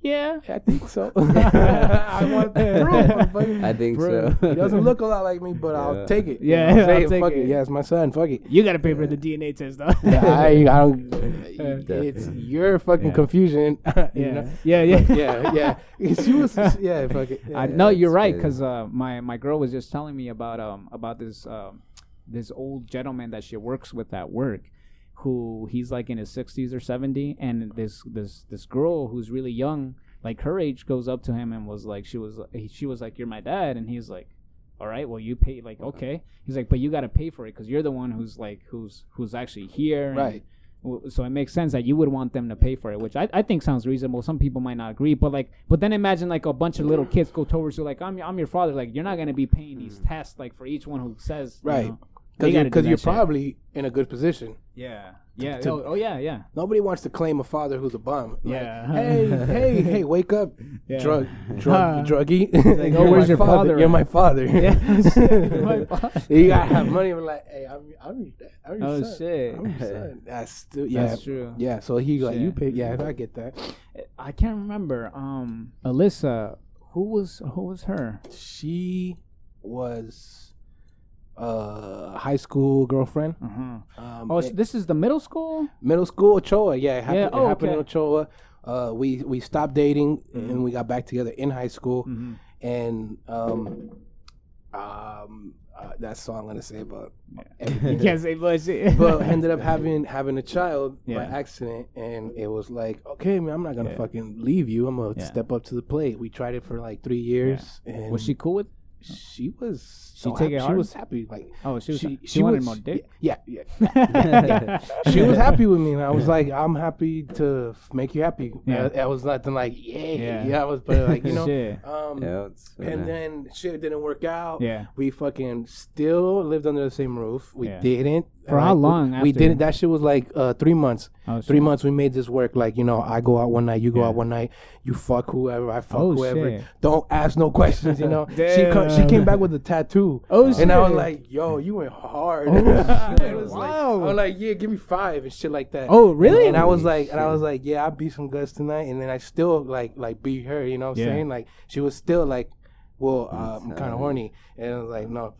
yeah. I think so. I want the proof. I think Bro, so. He doesn't look a lot like me, but I'll take it. Yeah, I'll say I'll it, take fuck it. it. Yeah, it's my son. Fuck it. You gotta pay for the DNA test though. Yeah, I, I don't. it's Definitely. your fucking Yeah. confusion. you yeah. know? yeah, yeah, But yeah, yeah. She was. Yeah, fuck it. Yeah, I, no, you're right. Cause uh, my my girl was just telling me about um about this um this old gentleman that she works with at work, who he's like in his 60s or 70, and this this this girl who's really young, like her age, goes up to him and was like, she was she was like, "You're my dad," and he's like. All right, well, you pay like okay. He's like, but you got to pay for it because you're the one who's like who's who's actually here, Right. w- so it makes sense that you would want them to pay for it, which I, I think sounds reasonable. Some people might not agree, but like, but then imagine like a bunch of little kids go towards you like, I'm I'm your father. Like, you're not gonna be paying these mm. tests like for each one who says you Right. know, they Because you're, gotta do 'cause that you're probably in a good position. yeah yeah to- oh, oh yeah yeah Nobody wants to claim a father who's a bum. Like, Yeah. hey, hey, hey, wake up, Yeah. drug, drug, druggy. Like, oh, where's your father You're my father. Yeah. My father. you gotta have money. I'm like, hey, I'm, I'm. I'm your Oh, son. shit. I'm your son. That's still, yeah, That's true. yeah. So he like, you Shit. pay. Yeah, I get that. I can't remember. Um, Alyssa, who was who was her? She was uh high school girlfriend. Huh. Um, Oh, it- this is the middle school. middle school Ochoa. Yeah, it happened, Yeah, it oh, happened in. Ochoa. Uh, we we stopped dating Mhm. and we got back together in high school. Mm-hmm. And um, um, uh, that's all I'm gonna say about. You can't say bullshit. but ended up having having a child by accident, and it was like, okay, man, I'm not gonna Yeah. fucking leave you. I'm gonna Yeah. step up to the plate. We tried it for like three years, and was she cool with? She was. She so take happy. it She was happy. Like Oh, she was. she, She, wanted was- more dick. Yeah, yeah. yeah. she was happy with me, I was like, I'm happy to f- make you happy. Yeah. Yeah, I was nothing like, yeah, Yeah. yeah. I was, but like you know, um, yeah, it's, and then shit didn't work out. Yeah. We fucking still lived under the same roof. We Yeah. didn't. For Uh, how we- long We, after? didn't. That shit was like uh, three months. Oh, Three shit. months we made this work. Like you know, I go out one night, you go Yeah. out one night, you fuck whoever, I fuck Oh, whoever. shit. Don't ask no questions. You know, she co- she came back with a tattoo. Oh, and I was like, yo, you went hard. Oh, It shit. was like- Wow. I was like, yeah, give me five and shit like that. Oh, really? And I was like, and I shit. was like, yeah, I beat some guts tonight, and then I still like like beat her. You know what I'm Yeah. saying? Like she was still like, well, uh, I'm kind of horny, and I was like, no.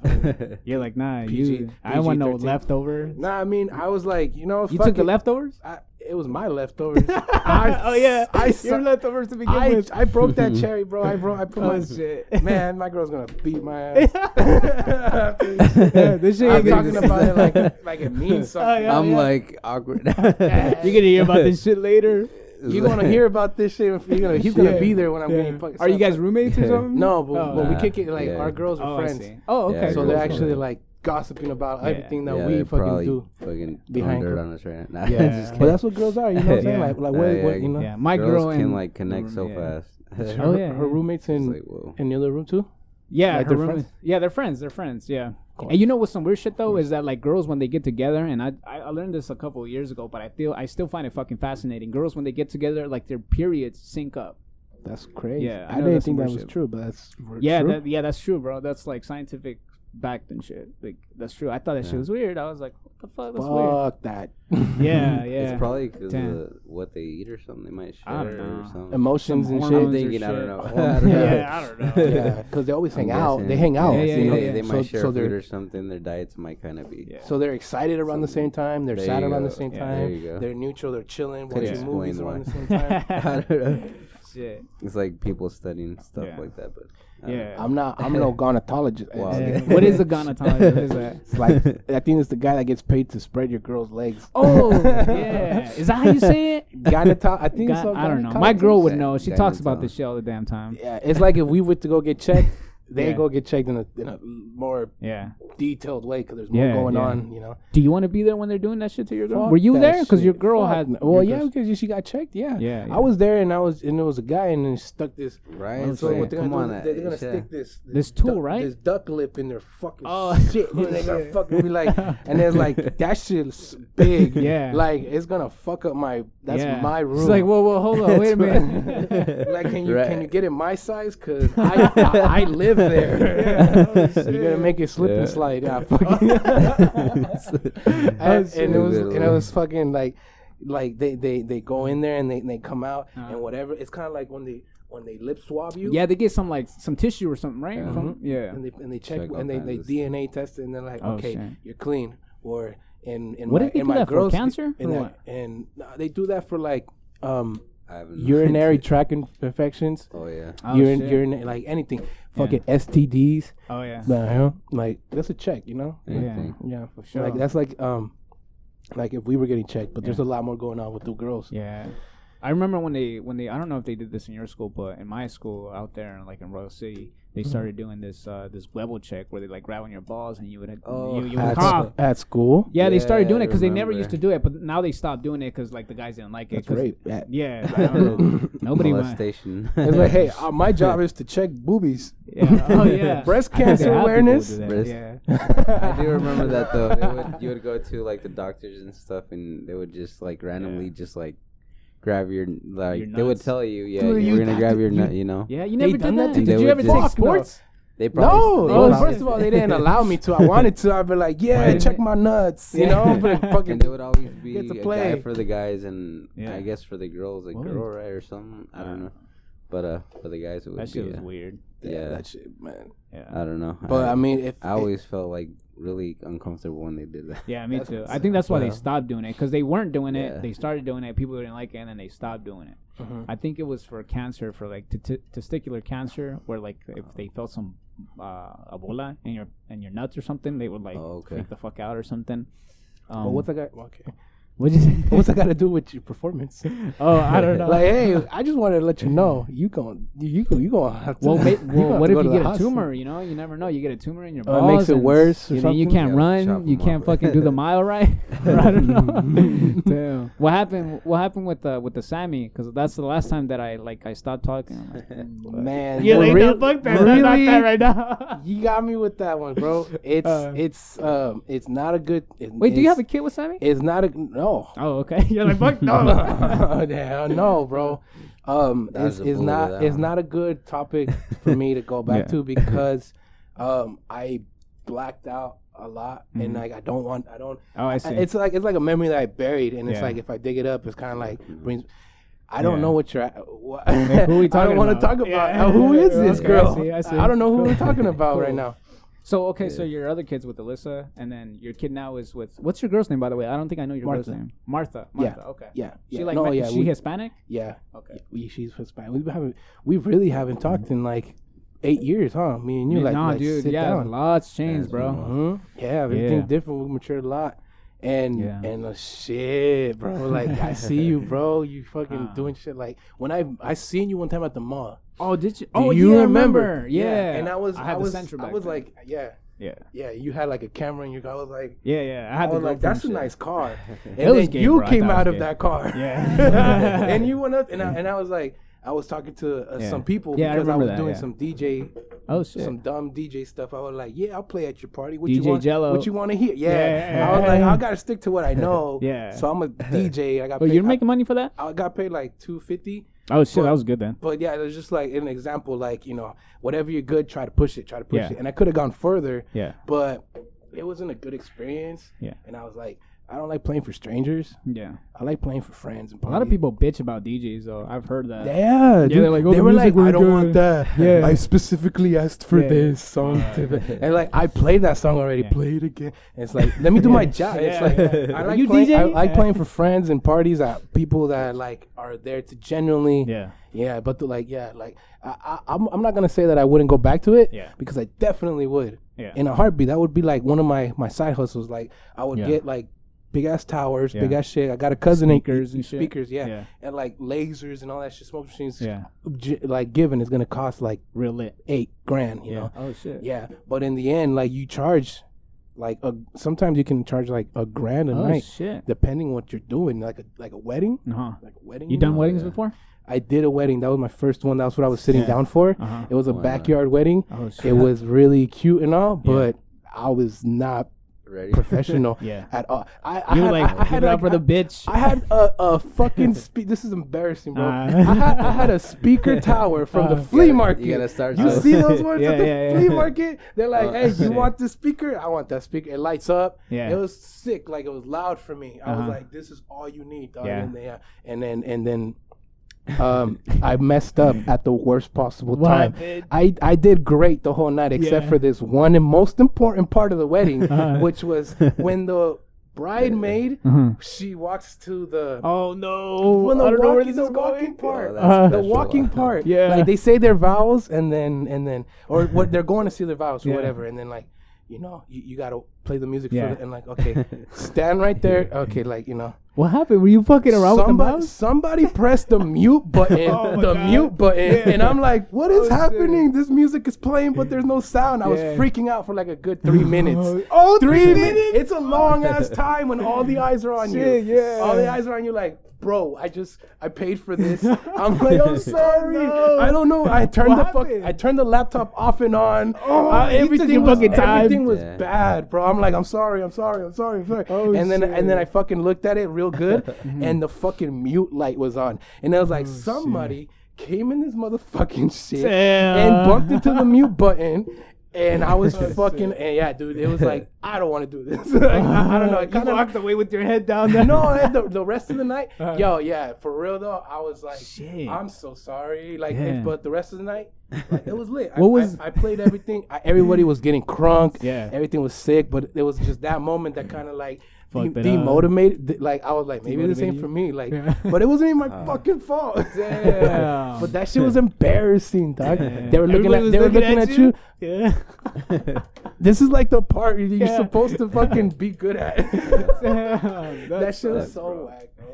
You're like, nah, PG you. I want no PG-13. leftovers. nah, I mean, I was like, you know, You fuck took the leftovers. I, it was my leftovers. I, oh yeah, I your leftovers to begin I, with. I broke that cherry, bro. I broke. I put oh my shit, man. My girl's gonna beat my ass. Yeah, this shit I'm ain't talking just- about it like like it means something. Oh, yeah. I'm like awkward. You're gonna hear about this shit later. You're gonna hear about this shit. If you're gonna, he's gonna Yeah. be there when I'm Yeah. getting fucking. Are you guys roommates or something? No, but, Oh. but we Nah. kick it like Yeah. our girls are Oh, friends. see. Oh, Yeah, okay. So they're cool. actually like gossiping about Yeah. everything that yeah, we fucking do. fucking behind behind dirt on us right now. Nah, Yeah, just but that's what girls are. You know what I'm saying? Like, like Uh, what, yeah, what, you know? yeah, my Girls girl can like connect so yeah. fast. Oh, Her, yeah, her roommates in like, in the other room too. Yeah, Like her they're room friends? yeah, they're friends. They're friends. Yeah. Cool. And you know what's some weird shit though hmm. is that like girls when they get together, and I I learned this a couple of years ago, but I feel I still find it fucking fascinating. Girls when they get together, like their periods sync up. That's crazy. Yeah, I I, didn't think that was true, but that's Yeah, that, yeah, that's true, bro. That's like scientific backed and shit. Like that's true. I thought that Yeah. shit was weird. I was like, what the fuck? That's weird. Fuck that. Yeah, yeah. It's probably because Damn. of what they eat or something. They might share I don't or something. Emotions Some and I'm hormones shit. or thinking, I don't shit. know. Yeah. I don't know. yeah, I don't know. Yeah, because they always hang I'm out. guessing. They hang out. Yeah, yeah, you know? They, yeah. they So- might share so food they're or something. Their diets might kind of be. Yeah. so they're excited around the same time. They're There sad you around the go. same Yeah, time. there you go. They're neutral. They're chilling, Could watching explain movies around why. the same time. I don't know. Shit. It's like people studying stuff Yeah. like that, but I don't Um, yeah. I'm not. I'm no gynecologist. Wow. It's- Yeah. what is a gynecologist? What is that? It's like I think it's the guy that gets paid to spread your girl's legs. Oh, yeah. Is that how you say it? Gyneco- I think Gy- so. I don't know. My girl would know. She talks about uh, this shit all the damn time. Yeah, it's like if we were to go get checked, they Yeah. go get checked in a in a more Yeah. detailed way because there's more Yeah, going yeah. on. You know. Do you want to be there when they're doing that shit to your girl? Fuck Were you there? Because your girl Fuck had. Well, yeah, because she got checked. Yeah. Yeah, yeah. I was there, and I was, and it was a guy, and then stuck this. Right? And so what they're come gonna on, do? that- They're gonna stick this This tool, duck- right? This duck lip in their fucking Oh, shit, and they're gonna fucking be like, and it's like that shit's big. Yeah. Like it's gonna fuck up my. That's Yeah. my room. It's like, whoa, whoa, hold on, wait a minute. like, can you can you get it my size? Cause I I, I live there. You're gonna make it slip Yeah. and slide. Yeah, fucking. and, and it was and it was fucking like like they they they go in there and they they come out Uh-huh. and whatever. It's kind of like when they when they lip swab you. yeah, they get some like some tissue or something, right? Yeah. From- yeah. And they and they check, Check and they, they DNA test it and they're like, Oh, okay, shit. you're clean. Or in in What my, did they in do my that for? Cancer? in Or that- and no, they do that for like um I have no urinary idea. tract infections. Oh yeah. Oh, urine, shit. urine, like anything, fucking STDs. Oh yeah. Uh-huh. Like that's a check, you know. Yeah. Yeah, For sure. Like that's like um, like if we were getting checked, but there's a lot more going on with the girls. Yeah. I remember when they when they I don't know if they did this in your school, but in my school out there, like in Royal City, they Mm-hmm. started doing this uh this level check where they like grab on your balls and you would Oh, you, you would At, cough. at school. Yeah, they started doing it because they never used to do it, but now they stopped doing it because like the guys didn't like it. That's 'cause- rape. Yeah. Yeah, I don't know. nobody went. molestation. It's like, hey, uh, my job is to check boobies. Yeah. Oh yeah. Breast cancer they have people awareness. do Breast- Yeah. I do remember that though. They would, you would go to like the doctors and stuff, and they would just like randomly Yeah. just like grab your like Your they would tell you, yeah, Dude, you you are gonna grab to- your you- nut, you know. Yeah, you never done did that that. Did you ever just- take Fuck sports? They probably No, they Oh, well, first of all, they didn't allow me to. I wanted to. I'd be like, yeah, Why check didn't my nuts. You know, but fucking and they would always be Get to a play. guy for the guys, and Yeah. I guess for the girls, a What girl, right, or something. I don't know. But uh, for the guys, it would That be. shit was uh, weird. yeah, yeah. that shit, man. Yeah. I don't know. But I mean, if I always felt like really uncomfortable when they did that. Yeah, me too. I think that's why they stopped doing it because they weren't doing it. Yeah. They started doing it. People didn't like it, and then they stopped doing it. Mhm. I think it was for cancer, for like t- t- testicular cancer, where like if they felt some uh, Ebola in your in your nuts or something, they would like Oh, okay. freak the fuck out or something. Um, but what's that guy? Okay, what'd you say? what's that got to do with your performance? oh, I don't know. like, hey, I just wanted to let you know you going you you you going have to. well, ma- well have what to if you get a tumor? You know, you never know. You get a tumor in your Oh, it makes it worse or You know, you can't Yeah, run. You can't off. fucking do the mile right. Or I don't know. Damn. What happened? What happened with the with the Sammy? Because that's the last time that I like I stopped talking. Like, Man, Yeah, well, like, real- no, fuck that. Not- not really? that right now. You got me with that one, bro. It's Uh. it's um it's not a good. It, Wait, do you have a kid with Sammy? It's not a no. Oh, okay. You're like fuck no. Hell no, bro. Um, That's it's, it's not it's not a good topic for me to go back Yeah. to because um I blacked out a lot and Mhm. like I don't want I don't. Oh, I see. It's like it's like a memory that I buried and it's like if I dig it up, it's kind of like brings. I don't Yeah. know what you're. At, what, Like, who we talking about? I don't want to talk about Yeah. who is this Okay, I girl. see, I see. don't know who we're talking about Cool. right now. So okay, so your other kid's with Alyssa, and then your kid now is with what's your girl's name by the way? I don't think I know your girl's name. Martha. Yeah. Martha. Okay. Yeah, She yeah. like no, yeah, she we- Hispanic? yeah. Okay. We, she's Hispanic. We haven't. We really haven't talked in like eight years, huh? Me and you, like, no, like dude. sit Yeah, down. lots changed, bro. right. hmm Yeah, everything's Yeah. different. We matured a lot. And Yeah. and uh, shit, bro. Like I see you, bro. You fucking doing shit. Like when I I seen you one time at the mall. Oh, did you? Do oh, you yeah, I remember? Yeah. And I was I I, had the was Sentra I was then. like, yeah, yeah, yeah. You had like a camera in your car. I was like, yeah, yeah. I I had was the like, GoPro that's a shit. nice car. And It was then gay, you bro. I came out of gay. that car. Yeah. and you went up, and I, and I was like, I was talking to uh, Yeah. some people Yeah, because I, remember was that, doing yeah. some DJ, Oh shit. some dumb DJ stuff. I was like, yeah, I'll play at your party. What you DJ want? Jello. What you want to hear? Yeah. Yeah. I was like, I gotta stick to what I know. Yeah. So I'm a DJ. I got. oh, paid, you're making money for that? I, I got paid like two fifty. Oh shit, But- that was good then. But yeah, it was just like an example, like you know, whatever you're good, try to push it, try to push Yeah. it. And I could have gone further, Yeah, but it wasn't a good experience. Yeah. And I was like, I don't like playing for strangers. yeah. I like playing for friends and A lot of people bitch about DJs though. I've heard that. Yeah, dude. they're like, "Oh, they the were like, I don't good." want that. Yeah. I specifically asked for Yeah. this song, and like I played that song already. Yeah. Play it again. And it's like, let me do my job. It's Yeah. like I like you playing, I like Yeah. playing for friends and parties that people that like are there to genuinely Yeah, yeah, but to like yeah, like I, I I'm I'm not gonna say that I wouldn't go back to it. Yeah. Because I definitely would. yeah. In a heartbeat. That would be like one of my my side hustles. Like I would Yeah. get like big ass towers, Yeah. big ass shit. I got a cousin in- Speakers and shit. speakers, yeah. Yeah. And like lasers and all that shit, smoke machines. Yeah. j- like given is gonna cost like Real lit. eight grand, you yeah. know. Oh shit. Yeah. But in the end, like you charge like a sometimes you can charge like a grand a Oh night. shit. Depending what you're doing, like a like a wedding, Uh huh. like a wedding. You done know? weddings yeah. before? I did a wedding. That was my first one. That's what I was sitting Yeah. down for. Uh huh. It was a Wow. backyard wedding. Oh shit. It was really cute and all, Yeah. but I was not Ready? professional Yeah. at all. I, I You had, were like, I, I had give it up like, for the bitch. I had a, a fucking spe- This is embarrassing, bro. Uh. I, had, I had a speaker tower from the Uh. flea market. You gotta start. You see those ones Yeah, at the yeah, flea yeah. market? They're like, Oh, "Hey, you shit. want the speaker? I want that speaker. It lights up. Yeah. It was sick. Like it was loud for me. I was Uh-huh. like, "This is all you need." Dog. Yeah. And then, yeah. And then and then, um, I messed up at the worst possible What, time. bitch? I I did great the whole night except Yeah. for this one and most important part of the wedding, Uh-huh. which was when the bridemaid Uh-huh. she walks to the Oh no! when the I don't know where walking, this is walking going. part, Oh, Uh, the walking part. Yeah. like they say their vows and then and then or what they're going to see their vows or Yeah. whatever, and then like you know you, you gotta play the music Yeah. for it and like okay, stand right there. Okay, like you know What happened? Were you fucking around with the somebody mouse? somebody pressed the mute button, Oh the God. mute button, Yeah. and I'm like, what is Oh, shit. happening? This music is playing, but there's no sound. I was Yeah. freaking out for like a good three minutes. Oh, three minutes. It's a long ass time when all the eyes are on Shit, you. yeah. All the eyes are on you. Like, bro, I just I paid for this. I'm like, I'm sorry. no. I don't know. I turned What the fuck. happened? I turned the laptop off and on. Oh, Uh, everything was fucking time. everything was Yeah. bad, bro. I'm like, I'm sorry. I'm sorry. I'm sorry. I'm sorry. Oh, and then shit. and then I fucking looked at it real good, and the fucking mute light was on, and I was like, somebody came in this motherfucking shit and bumped into the mute button. And I was fucking, and yeah, dude, it was like, I don't want to do this. Like, I, I don't know. It you kind of walked away with your head down there. no, the, the rest of the night, uh-huh. yo, yeah, for real though, I was like, Shit. I'm so sorry, like, but the rest of the night, like, it was lit. I, What was- I, I played everything. I, everybody was getting crunk. Yeah. everything was sick, but it was just that moment that kind of like. De- Fucked it demotivated, th- like I was like, maybe this Demotivated ain't you? for me, like, Yeah. but it wasn't even my fucking fault. Damn. but that shit was embarrassing, dog. Yeah. They were looking Everybody at, they were looking at you. Yeah. This is like the part you're Yeah. supposed to fucking be good at. Damn, that that's- shit was so bro. whack, bro.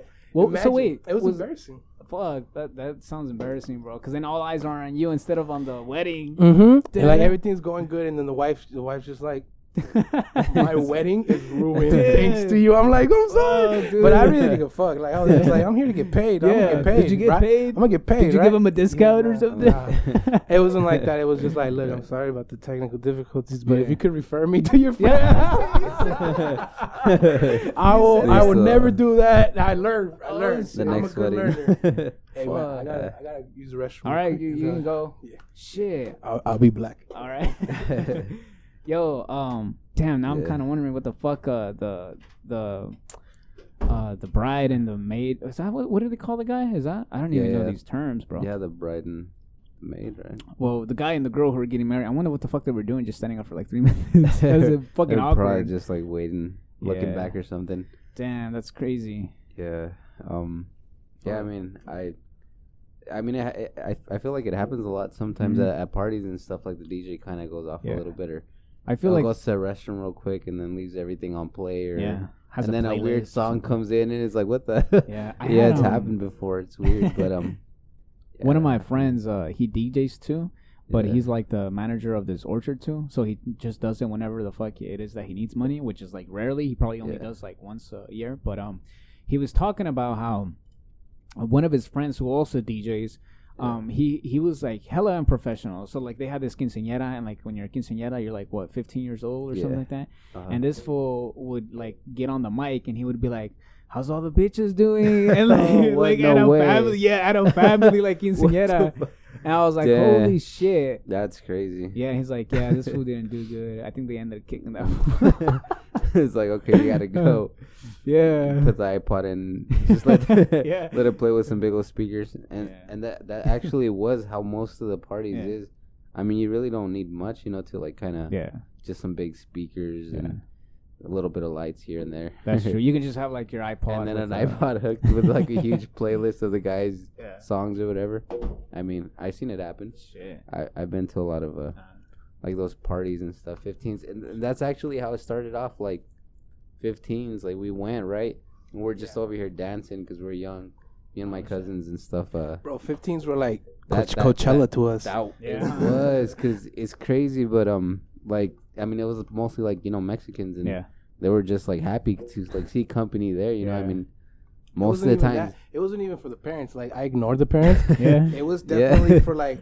Well, so wait, it was, was- embarrassing. Fuck, that that sounds embarrassing, bro. Because then all eyes are on you instead of on the wedding. Mm-hmm. And like everything's going good, and then the wife, the wife's just like, "My wedding is ruined thanks to you." I'm like, "I'm oh, sorry," Oh, but I really didn't give a fuck. Like I was just like, "I'm here to get paid. I'm Yeah. gonna get paid. Did you get right? paid? I'm gonna get paid." Did you right? give him a discount or something? nah. It wasn't like that. It was just like, "Look, I'm sorry about the technical difficulties, but if you could refer me to your friend, Yeah. I will. I will never do that. I learned. I Oh, learned. the I'm a good wedding. learner. Hey man, I gotta, I gotta use the restroom. all right, you, you can go. yeah. Shit. I'll, I'll be black. All right. Yo, um, damn. Now I'm Yeah. kind of wondering what the fuck, uh, the the. Uh, the bride and the maid. Is that what? What do they call the guy? Is that? I don't even know yeah. these terms, bro. yeah, the bride and maid, right? Well, the guy and the girl who are getting married. I wonder what the fuck they were doing, just standing up for like three minutes. That's a fucking They're awkward. probably just like waiting, looking Yeah. back or something. Damn, that's crazy. Yeah. Um. Yeah. I mean, I. I mean, it, it, I I feel like it happens a lot sometimes Mhm. at, at parties and stuff. Like the DJ kind of goes off Yeah. a little bit, or I feel like He'll like goes to the restroom real quick and then leaves everything on play, or yeah, and then a weird song comes in and it's like, what the? Yeah, I yeah, it's um, happened before. It's weird, but um. One of my friends, uh, he DJs too, but Yeah. he's like the manager of this orchard too. So he just does it whenever the fuck it is that he needs money, which is like rarely. He probably only Yeah. does like once a year. But um, he was talking about how one of his friends who also DJs. Um, he he was like hella unprofessional. So like they had this quinceañera, and like when you're a quinceañera, you're like what 15 years old or something like that. Uh-huh. And this fool would like get on the mic and he would be like, how's all the bitches doing? And like, Oh, what? like No at a way. family, yeah, at a family like quinceañera. And I was like, Damn. holy shit. That's crazy. Yeah, he's like, yeah, this fool didn't do good. I think they ended up kicking that. fool. it's like okay, you gotta go. Yeah. Put the iPod in, just let Yeah. let it play with some big old speakers, and Yeah. and that that actually was how most of the parties Yeah. is. I mean, you really don't need much, you know, to like kind of Yeah, just some big speakers and a little bit of lights here and there. that's true. You can just have like your iPod. and then an uh, iPod hooked with like a huge playlist of the guys' Yeah. songs or whatever. I mean, I've seen it happen. Shit. I I've been to a lot of uh, like those parties and stuff 15s and and that's actually how it started off like 15s like we went right and we're just over here dancing because we're young me and my cousins and stuff uh Bro, 15s were like That- Coach- that- Coachella that- to us. that Yeah. it was because it's crazy but um like i mean it was mostly like you know mexicans and Yeah. they were just like happy to like see company there you know what i mean most of the time that- it wasn't even for the parents. Like I ignored the parents. Yeah. It was Yeah. definitely for like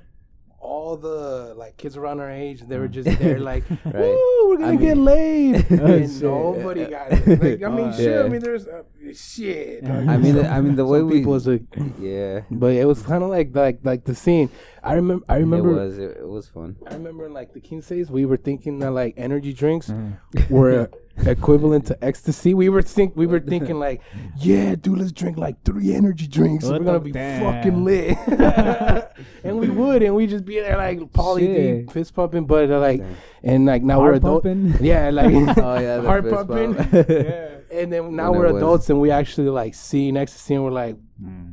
all the like kids around our age. They were just there like, Right. woo, we're gonna I get mean- laid, Oh, and shit. nobody got it. Like I mean, Oh, sure. I mean, there's uh, shit. I i mean the, i mean the way we was like, yeah but it was kind of like like like the scene. I remember. I remember. it was it, it was fun I remember like the quinces, we were thinking that like energy drinks Mm-hmm. were equivalent to ecstasy. We were think we were thinking like, yeah, dude, let's drink like three energy drinks. What we're gonna be damn? fucking lit. and we would, and we just be there like poly Shit. fist pumping, but uh, like, Damn. and like now we're Heart adult. pumping. Yeah, like oh yeah heart pumping. bump. yeah. And then now When we're it was- adults, and we actually like see ecstasy, and we're like, Mm.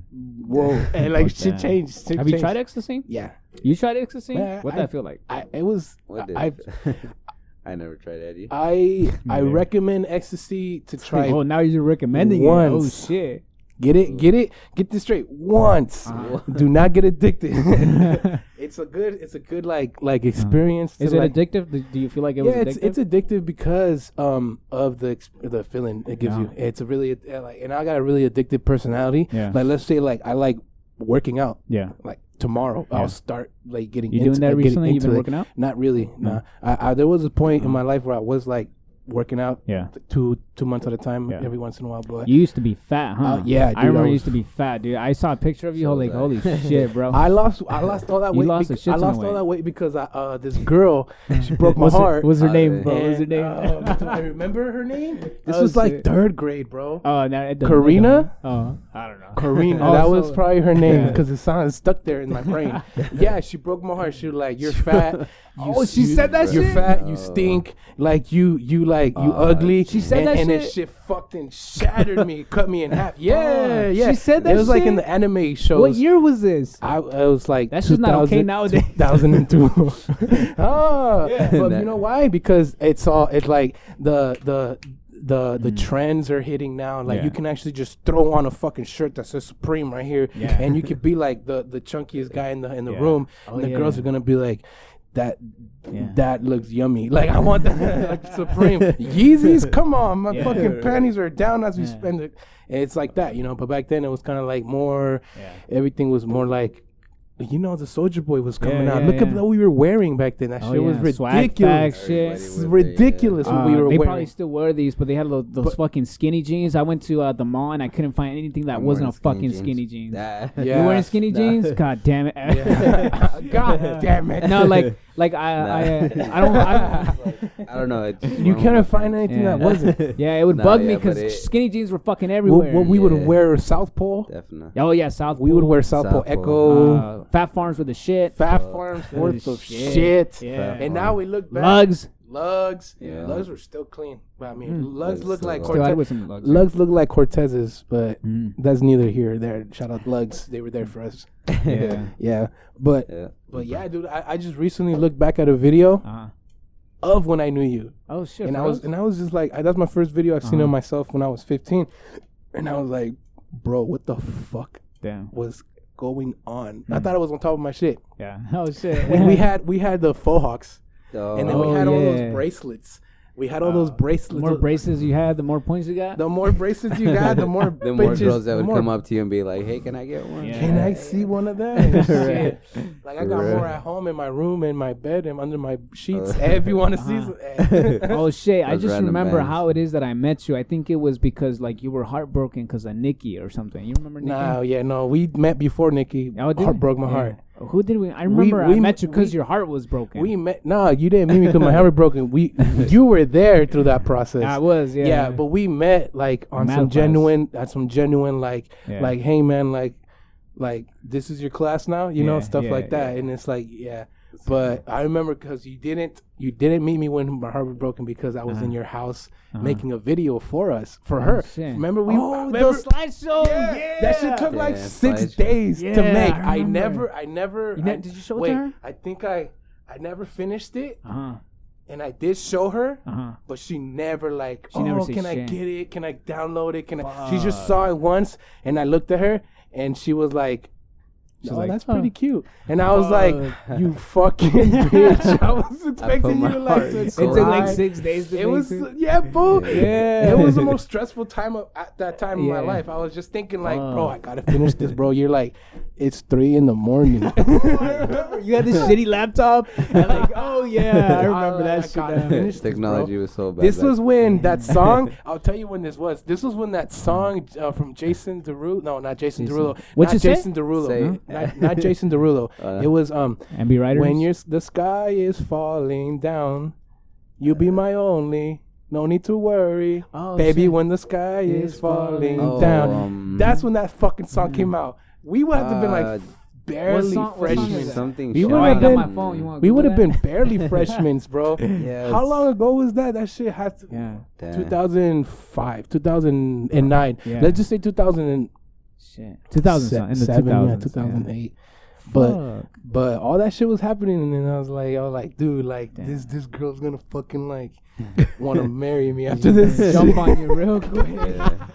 Whoa, and like Fuck shit that. changed. shit Have you tried ecstasy? Yeah, You tried ecstasy? Yeah, what did that feel like? I it was. What did I I never tried Eddie. I I recommend ecstasy to try oh, now you're recommending Once. it. Oh shit. Get it, get it, get this straight once. Uh-huh. Do not get addicted. it's a good, it's a good like like experience. to, Is it like, addictive? Do, you feel like it yeah, was it's addictive? it's addictive because um of the the feeling it gives Yeah. you. It's a really uh, like, and I got a really addictive personality. Yeah. Like let's say like I like working out. yeah. Like tomorrow, Yeah. I'll start like getting. You into, doing that recently? You've been it. working out? Not really. Nah. I, I there was a point in my life where I was like working out Yeah. two two months at a time Yeah. every once in a while, but. You used to be fat, huh? Uh, yeah, I remember I you was- used to be fat, dude. I saw a picture of you. So Holy, holy shit, bro. I lost I lost all that You weight. lost a bec- shit I lost all weight. that weight because I, uh, this girl she broke my What's her- heart. What's her Uh, name, bro? What's her name? um, do I remember her name. This Oh, was like third grade, bro. oh, no, it Karina? it don't- Oh, I don't know. Karina, Oh, that so- was probably her name Yeah. because it sounded stuck there in my brain. yeah, she broke my heart. She was like, "You're fat." You, Oh, she said that You're fat. You Oh. stink. Like you, you like you Uh, ugly. she said and, that and shit? that shit fucking shattered me, cut me in half. Yeah, Oh, yeah. she said that It was like in the anime shows. What year was this? I, I was like That's just not okay nowadays. 2002. ah, Yeah. but That- you know why? Because it's all it's like the the the the Mm. trends are hitting now. Like Yeah. you can actually just throw on a fucking shirt that says Supreme right here, Yeah. and you could be like the the chunkiest guy in the in the Yeah. room, Oh, and the yeah. girls are gonna be like. That Yeah. that looks yummy. Like I want that like Supreme Yeezys. Come on, my Yeah. fucking panties are down as we Yeah. spend it. It's like that, you know. But back then it was kind of like more everything was more like you know the Soulja Boy was coming Yeah, out yeah, look at what we were wearing back then that Oh, shit was yeah. Swag ridiculous bag shit. It's Everybody there, ridiculous what we Uh, were they wearing They probably still wear these, but they had those, those fucking skinny jeans. I went to uh, the mall and I couldn't find anything that I'm wasn't a wearing fucking jeans. skinny jeans. That- Yeah. You wearing skinny Nah. jeans? God damn it! Yeah. god damn it no, like, like I, Nah. I, uh, I don't, I, I don't know. It's you wrong couldn't with find that. anything Yeah. that wasn't yeah, it would Nah, bug me yeah, because it- skinny jeans were fucking what, everywhere. what we would Yeah. wear South Pole Definitely. oh yeah, South. we would Pole. wear South, Pole South Pole. Ecko uh, Phat Farms with the shit. Phat Farms Holy worth of shit. shit, Yeah. and now we look back Lugz. Lugz Yeah. Lugz were still clean but I mean Mm. Lugz Lugz look still like go. Still, I Cortez wear some Lugz. Lugz look like Cortezes but Mm. that's neither here or there shout out Lugz they were there for us Yeah. yeah but Yeah. But yeah, dude, I, I just recently looked back at a video Uh-huh. of when I knew you, Oh shit. and I was reals? and I was just like, I, that's my first video I've seen Uh-huh. of myself when I was 15, and I was like, bro, what the fuck Damn. was going on? I Hmm. thought I was on top of my shit. Yeah. Oh shit. We, we had we had the faux hawks, Oh, and then Oh, we had all yeah. those bracelets. We had all those Uh, bracelets. The more braces you had, the more points you got. the more bracelets you got, the more The more bitches- girls that would come up to you and be like, "Hey, can I get one?" Yeah. Can I see one of them? Right. Like I got Right. more at home in my room, in my bed, and under my sheets. Uh. if you want to see, Uh-huh. some, oh shit! I just remember bands. how it is that I met you. I think it was because like you were heartbroken because of Nikki or something. You remember Nikki? no, yeah, no, we met before Nikki. Oh, did heart broke my Yeah. heart. Who did we? I remember we I met you because your heart was broken. We met. No, you didn't meet me because my heart was broken. We, you were there through that process. I was, yeah. yeah, but we met like on Math some class. genuine, on some genuine like, Yeah. like, hey man, like, like this is your class now, you know, stuff yeah, like that, yeah. and it's like, yeah. But I remember because you didn't, you didn't meet me when my heart was broken because I was in Uh-huh. your house Uh-huh. making a video for us, for her. shit. Remember we? oh, remember, the slideshow. yeah, Yeah, that shit took like six slideshow. days to make. I I, never, I never. You ne- I- did you show it to wait, her? I think I, I never finished it, Uh huh. and I did show her, Uh huh. but she never like, She oh, never said can I shit. get it? Can I download it? Can I? She just saw it once, and I looked at her, and she was like, She's "Oh, like, that's pretty cute." And I was like, "You fucking bitch!" I was expecting my you to like to in It took like six days to It make was it. yeah, boo. Yeah. It was the most stressful time of, at that time in my life. I was just thinking like, bro, I gotta finish this, bro. You're like, it's three in the morning. you had this shitty laptop. And like, oh yeah, I remember I that I shit. gotta now. finish this. Technology was so bad. This back was when that song. I'll tell you when this was. This was when that song uh, from Jason Derulo. No, not Jason, Jason- Derulo. What'd not you say? Jason Derulo. Say Huh? it. Not, not Jason Derulo. Uh, it was um And be writers. when you're the sky is falling down, you'll be my only. No need to worry, oh, baby. shit. When the sky is, Is falling falling Oh, down, um, that's when that fucking song came out. We would have been Uh, like barely song- what song is freshmen. that? something. We Oh, would've been- phone. We would have been barely freshmen, bro. Yeah. How long ago was that? That shit has to Yeah. 2005, 2009. Yeah. Let's just say 2000 and Shit. 2000 son, in the 2000s. yeah, yeah. 2008. But Fuck. but all that shit was happening, and then I was like, I was like, dude, like Damn. this this girl's gonna fucking like want to marry me after this. jump on you real quick. Yeah.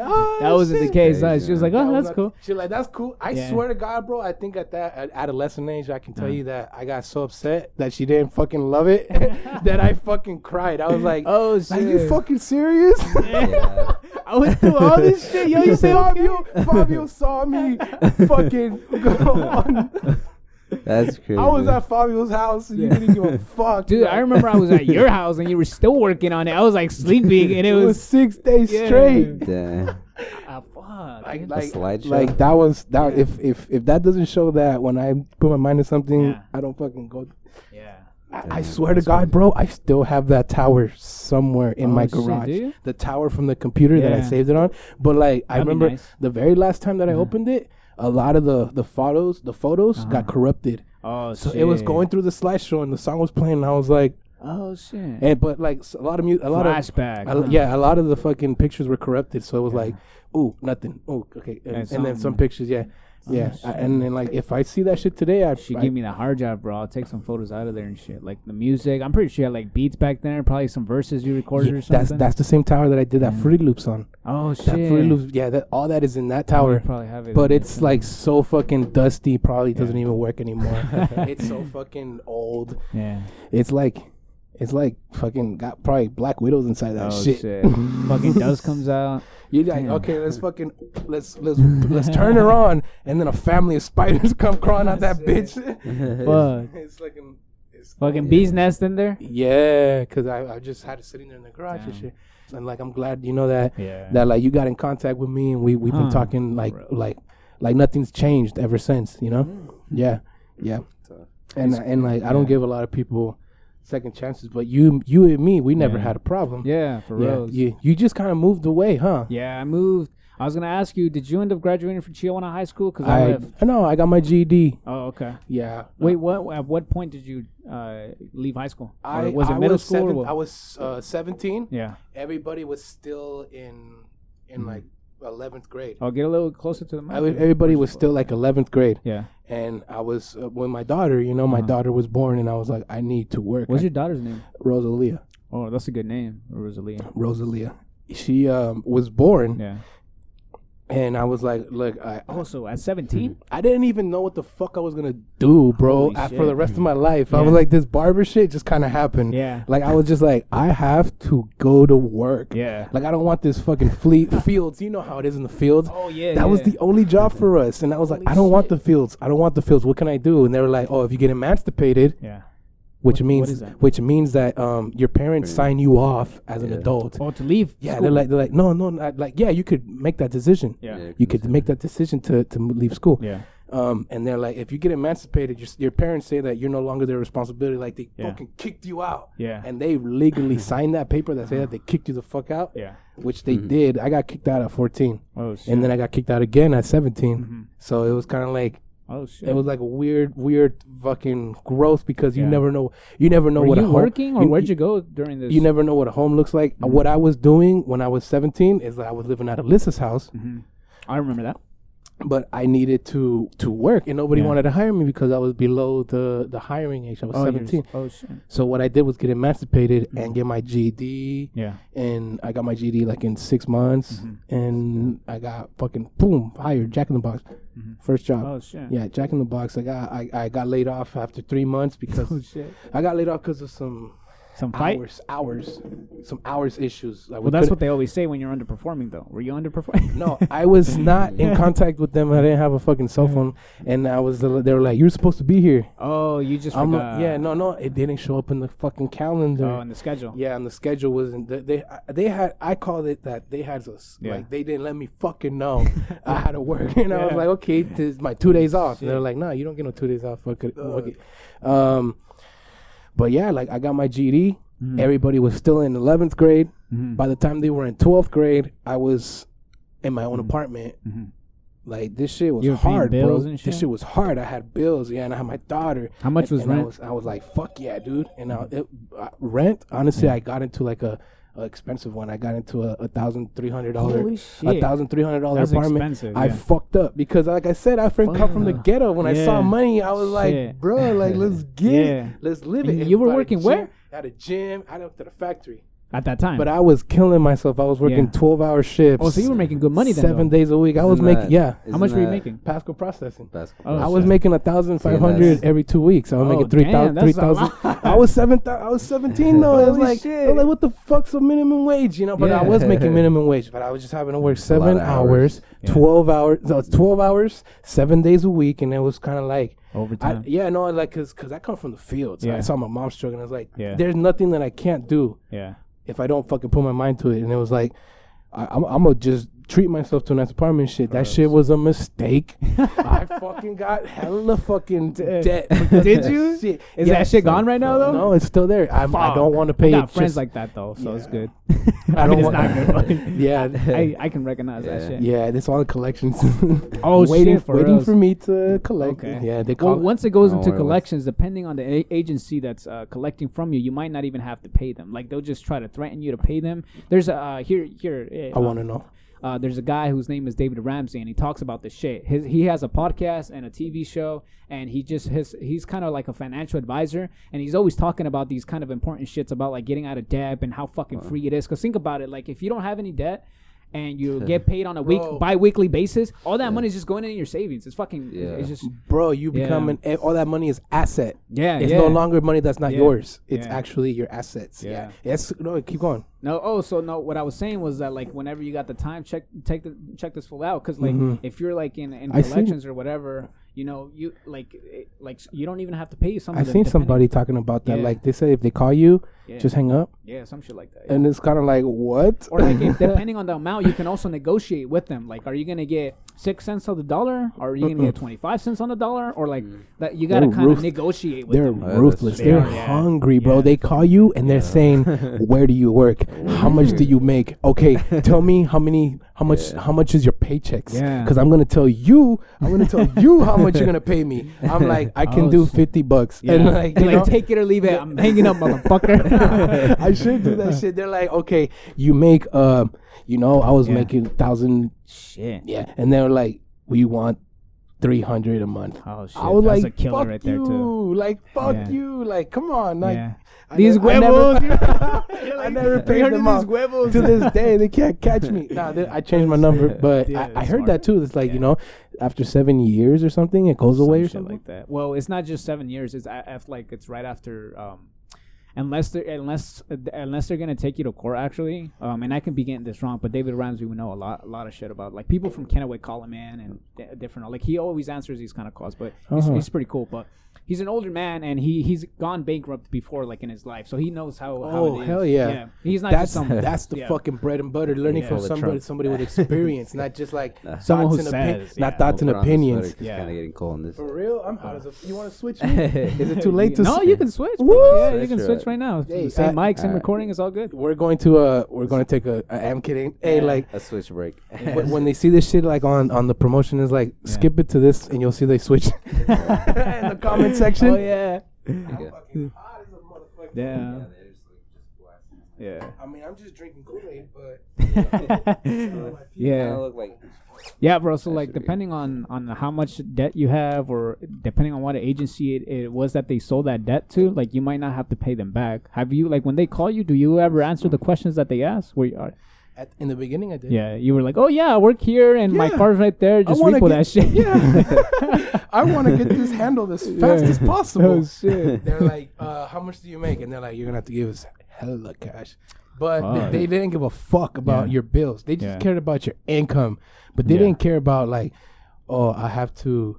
Oh, That wasn't the case. huh? She was like, That "Oh, was that's not- cool." She like, that's cool. I Yeah. swear to God, bro. I think at that at adolescent age, I can tell you that I got so upset that she didn't fucking love it that I fucking cried. I was like, Oh shit! Are you fucking serious? Yeah. I went through all this shit. Yo, you say Fabio, Fabio saw me fucking go on. That's crazy. I was at Fabio's house. And You didn't give a fuck, Dude, I remember I was at your house and you were still working on it. I was like sleeping and it It was was six days Yeah. straight. Damn. ah, fuck. Like, like, slideshow? like that was that. If if if that doesn't show that when I put my mind to something, Yeah. I don't fucking go. yeah. I, I swear to God, bro, I still have that tower somewhere in Oh, my garage. you? The tower from the computer that I saved it on. But like, I That'd be remember nice. the very last time that I opened it, a lot of the the photos, the photos got Uh-huh. corrupted. Oh So shit. it was going through the slideshow and the song was playing. And I was like, Oh shit. and but like a lot of mu- a lot of Flashback. huh? yeah, a lot of the fucking pictures were corrupted. So it was Yeah. like, ooh, nothing. Oh, okay, and, And and then some pictures, yeah, oh, yeah. I- and then like if I see that shit today, I She I, give me the hard drive, bro. I'll take some photos out of there and shit. Like the music. I'm pretty sure you had like beats back there. Probably some verses you recorded Yeah, or something. that's that's the same tower that I did that Yeah. Fruity Loops on. oh shit. That Fruity Loops, yeah, that all that is in that oh, Probably- tower. Probably have it. But it's there like so fucking dusty. Probably doesn't even work anymore. it's so fucking old. Yeah. It's like, it's like fucking got probably black widows inside that oh shit. shit. Fucking dust comes out. You're like, Damn. okay, let's fucking let's let's let's turn her on, and then a family of spiders come crawling out that bitch. Fuck. it's like an it's Fucking bee's nest in there. yeah, cause I, I just had it sitting there in the garage and shit. And like I'm glad you know that Yeah. that like you got in contact with me and we we've been talking like Bro. like like nothing's changed ever since. You know? Mm. Yeah, yeah. And It's- and like I don't give a lot of people second chances, but you you and me we never Yeah. had a problem. yeah, for yeah. real. You you just kind of moved away, huh? Yeah, I moved. I was gonna ask you, did you end up graduating from Chiawana High School? Cause I, live I left. no, I got my GED. Oh, okay. Yeah. Wait, what? At what point did you uh, leave high school? Or I was it I middle was school? seven- or? I was uh, 17. yeah. Everybody was still in in Mhm. like 11th grade. Oh, get a little closer to the mic. I was, everybody was still like 11th grade, yeah. and I was uh, when my daughter, you know, my Uh-huh. daughter was born, and I was like, I need to work. What's your daughter's name? Rosalia? Oh, that's a good name, Rosalia. Rosalia. She um, was born, Yeah. And I was like, look, I oh, Also, at 17? I didn't even know what the fuck I was gonna do, bro, Holy shit. for the rest of my life. I Yeah. was like, this barber shit just kind of happened. Yeah. Like I was just like, I have to go to work. Yeah. Like I don't want this fucking fleet fields. You know how it is in the fields. Oh, yeah. That was the only job for us, and I was like, I don't want the fields. I don't want the fields. What can I do? And they were like, Oh, if you get emancipated, Yeah. Which What- means what is that? which means that um your parents sign you off as an adult. Oh, to leave? Yeah, school. they're like they're like no no not, like yeah you could make that decision. Yeah. You could make that decision to to leave school. Yeah. Um, and they're like, if you get emancipated, your, your parents say that you're no longer their responsibility. Like they Yeah. fucking kicked you out, Yeah. and they legally signed that paper that said that they kicked you the fuck out, yeah. which they did. I got kicked out at 14, Oh, shit. and then I got kicked out again at 17. Mhm. So it was kind of like Oh, shit. it was like a weird, weird fucking growth because you Yeah. never know, you never know Were what you a home, working or where'd you go during this? you never know what a home looks like. Mm-hmm. What I was doing when I was 17 is that I was living at Alyssa's house, Mhm. I remember that. But I needed to to work, and nobody Yeah. wanted to hire me because I was below the the hiring age. I was Oh, 17. Oh, shit. So what I did was get emancipated Mm-hmm. and get my GED, Yeah. and I got my GED like in six months, Mm-hmm. and I got fucking boom hired, Jack in the Box, first job. Oh, shit. Yeah, Jack in the Box. I got I, I got laid off after three months because Oh, shit. I got laid off because of some Some fight? hours hours some hours issues. Like, we Well, that's couldn't- what they always say when you're underperforming, though. Were you underperforming? No, I was not in contact with them. I didn't have a fucking cell phone, and I was. They were like, "You're supposed to be here." Oh, you just I'm forgot. like, yeah, no, no, it didn't show up in the fucking calendar. Oh, in the schedule. yeah, and the schedule wasn't. They, they they had. I called it that they had us. Yeah. Like they didn't let me fucking know I had to work, and I was Yeah. like, okay, this is my two days off. And they're like, no, you don't get no two days off. Fuck it. fuck it." Um, but yeah, like I got my GED. Mm-hmm. Everybody was still in eleventh grade. Mhm. By the time they were in twelfth grade, I was in my own apartment. Mhm. Like this shit was hard, bills bro. and This shit? shit was hard. I had bills, yeah, and I had my daughter. How much And- was and I rent? was, I was like, fuck yeah, dude. And I, it, uh, rent, honestly, I got into like a, a expensive one. I got into a, a thousand three hundred dollar, a thousand three hundred dollar apartment. expensive, I fucked up because, like I said, I friend come from the ghetto. When I saw money, I was like, Shit. bro, like let's get Yeah. it, let's live And it. you were working gym- where? At a gym. I went to the factory. At that time. But I was killing myself. I was working Yeah. twelve hour shifts. oh, so you were making good money then. seven though. days a week. I was Isn't making that- yeah. How much isn't were you that making? Pasco processing. Basketball. Oh, I shit. was making a thousand five hundred that's- every two weeks. I was Oh, making three damn, thousand. that's Three a thousand. lot. I was seven. thou- I was seventeen though. It was Holy like, shit. I was like, what the fuck's a minimum wage? You know, but I Yeah. was making minimum wage. But I was just having to work seven of hours, hours. Yeah. twelve hours, no, twelve hours, seven days a week, and it was kind of like. I, Overtime. yeah, no, like, cause, cause I come from the fields. Yeah. I saw my mom struggling. I was like, Yeah. there's nothing that I can't do yeah. if I don't fucking put my mind to it. And it was like, I, I'm, I'm gonna just treat myself to a nice apartment shit. That shit was a mistake. I fucking got hella fucking debt. Did you? Shit. Is Yeah, that shit gone right now though? No, it's still there. I'm, I don't Fuck. want to I pay. got friends just- like that though, so it's Yeah. good. I I don't mean, it's want- not good. But yeah, I, I can recognize that Yeah. shit. yeah. It's all the collections. Oh, waiting, shit, for waiting reals. for me to collect. Okay. Yeah, they Well, call. once it goes into wait, what's- collections, depending on the a- agency that's uh, collecting from you, you might not even have to pay them. Like they'll just try to threaten you to pay them. There's a uh, here here. uh, I want to know. Uh, there's a guy whose name is David Ramsey, and he talks about this shit. His, he has a podcast and a TV show, and he just his he's kind of like a financial advisor, and he's always talking about these kind of important shits about like getting out of debt and how fucking free it is. Cause think about it, like if you don't have any debt. And you get paid on a week Bro. bi-weekly basis. All that money is just going in your savings. It's fucking. Yeah. It's just Bro, you Yeah. become an. All that money is asset. yeah. It's yeah. no longer money that's not Yeah. yours. It's Yeah. actually your assets. Yeah. Yeah. Yes. No. Keep going. No, oh, so no. What I was saying was that like whenever you got the time, check take the check this full out because like Mhm. if you're like in, in collections or whatever, you know, you like eh, like you don't even have to pay some. I of the seen depending- somebody talking about that. Yeah. Like they say, if they call you, yeah, just hang up, yeah, some shit like that. yeah. and it's kind of like what? or like if, depending on the amount, you can also negotiate with them. Like, are you gonna get six cents on the dollar, or are you gonna get twenty five cents on the dollar, or like mm. that? You gotta kind of negotiate with They're them. Yeah, ruthless. They're. Yeah. hungry, bro. Yeah. They call you and they're saying, "Where do you work? How much do you make? Okay, tell me how many, how much, Yeah. how much is your paychecks? Yeah. because I'm gonna tell you, I'm gonna tell you how much you're gonna pay me. I'm like, I can Oh, do shit. fifty bucks, Yeah. and like, you like know, take it or leave it. I'm hanging up, motherfucker. I should do that shit. They're like, okay, you make, um, you know, I was Yeah. making thousand, Shit. yeah, and they're like, we want three hundred a month. Oh shit. I was That's like, a killer fuck right there you, too. like fuck Yeah. you, like come on, like yeah. I these I huevos. never- You're I never paid them these off. huevos?" to this day they can't catch me. Nah, they, I changed my number, but Yeah, I, I heard smart. that too. It's like you know, after seven years or something, it goes away or something. like that. Well, it's not just seven years. It's a- af- like it's right after. Um, unless they're unless uh, unless they're gonna take you to court, actually. Um, and I can be getting this wrong, but David Ramsey would know a lot a lot of shit about like people from Kennewick call him in and d- different. Like he always answers these kind of calls, but he's, Uh-huh. he's pretty cool. But he's an older man and he he's gone bankrupt before, like in his life, so he knows how. how Oh, it is. hell yeah. He's not That's just some. that's the yeah. fucking bread and butter. Learning Yeah. from Pull somebody somebody with experience, not just like Nah. Someone thoughts who and opi- says, not yeah. thoughts and opinions. It's Yeah. kind of getting cold in this. For real, I'm hot as a. You want to switch? Is it too late to? No, s- you can switch. bro. Yeah, you can switch right now. Same mics and uh, recording. is all good. We're going to uh, we're going to take a. I am kidding. Hey, like A switch break. when, when they see this shit like on on the promotion is like skip it to this and you'll see they switch in the comment Oh, section. Oh yeah. Yeah. Fucking hot as a motherfucker. Yeah. Yeah. I mean, I'm just drinking Kool Aid, but yeah. look Yeah, bro. So like depending on on how much debt you have or depending on what agency it, it was that they sold that debt to, like you might not have to pay them back. Have you like when they call you, do you ever answer the questions that they ask? Where you are at, in the beginning I did. Yeah, you were like, "Oh yeah, I work here and my car's right there. Just wanna repo get- that shit." Yeah. I want to get this handled as fast Yeah. as possible. Oh shit. They're like, uh, how much do you make? And they're like, you're gonna have to give us hella cash. But they, they didn't give a fuck about Yeah. your bills. They just Yeah. cared about your income. But they didn't care about like, oh, I have to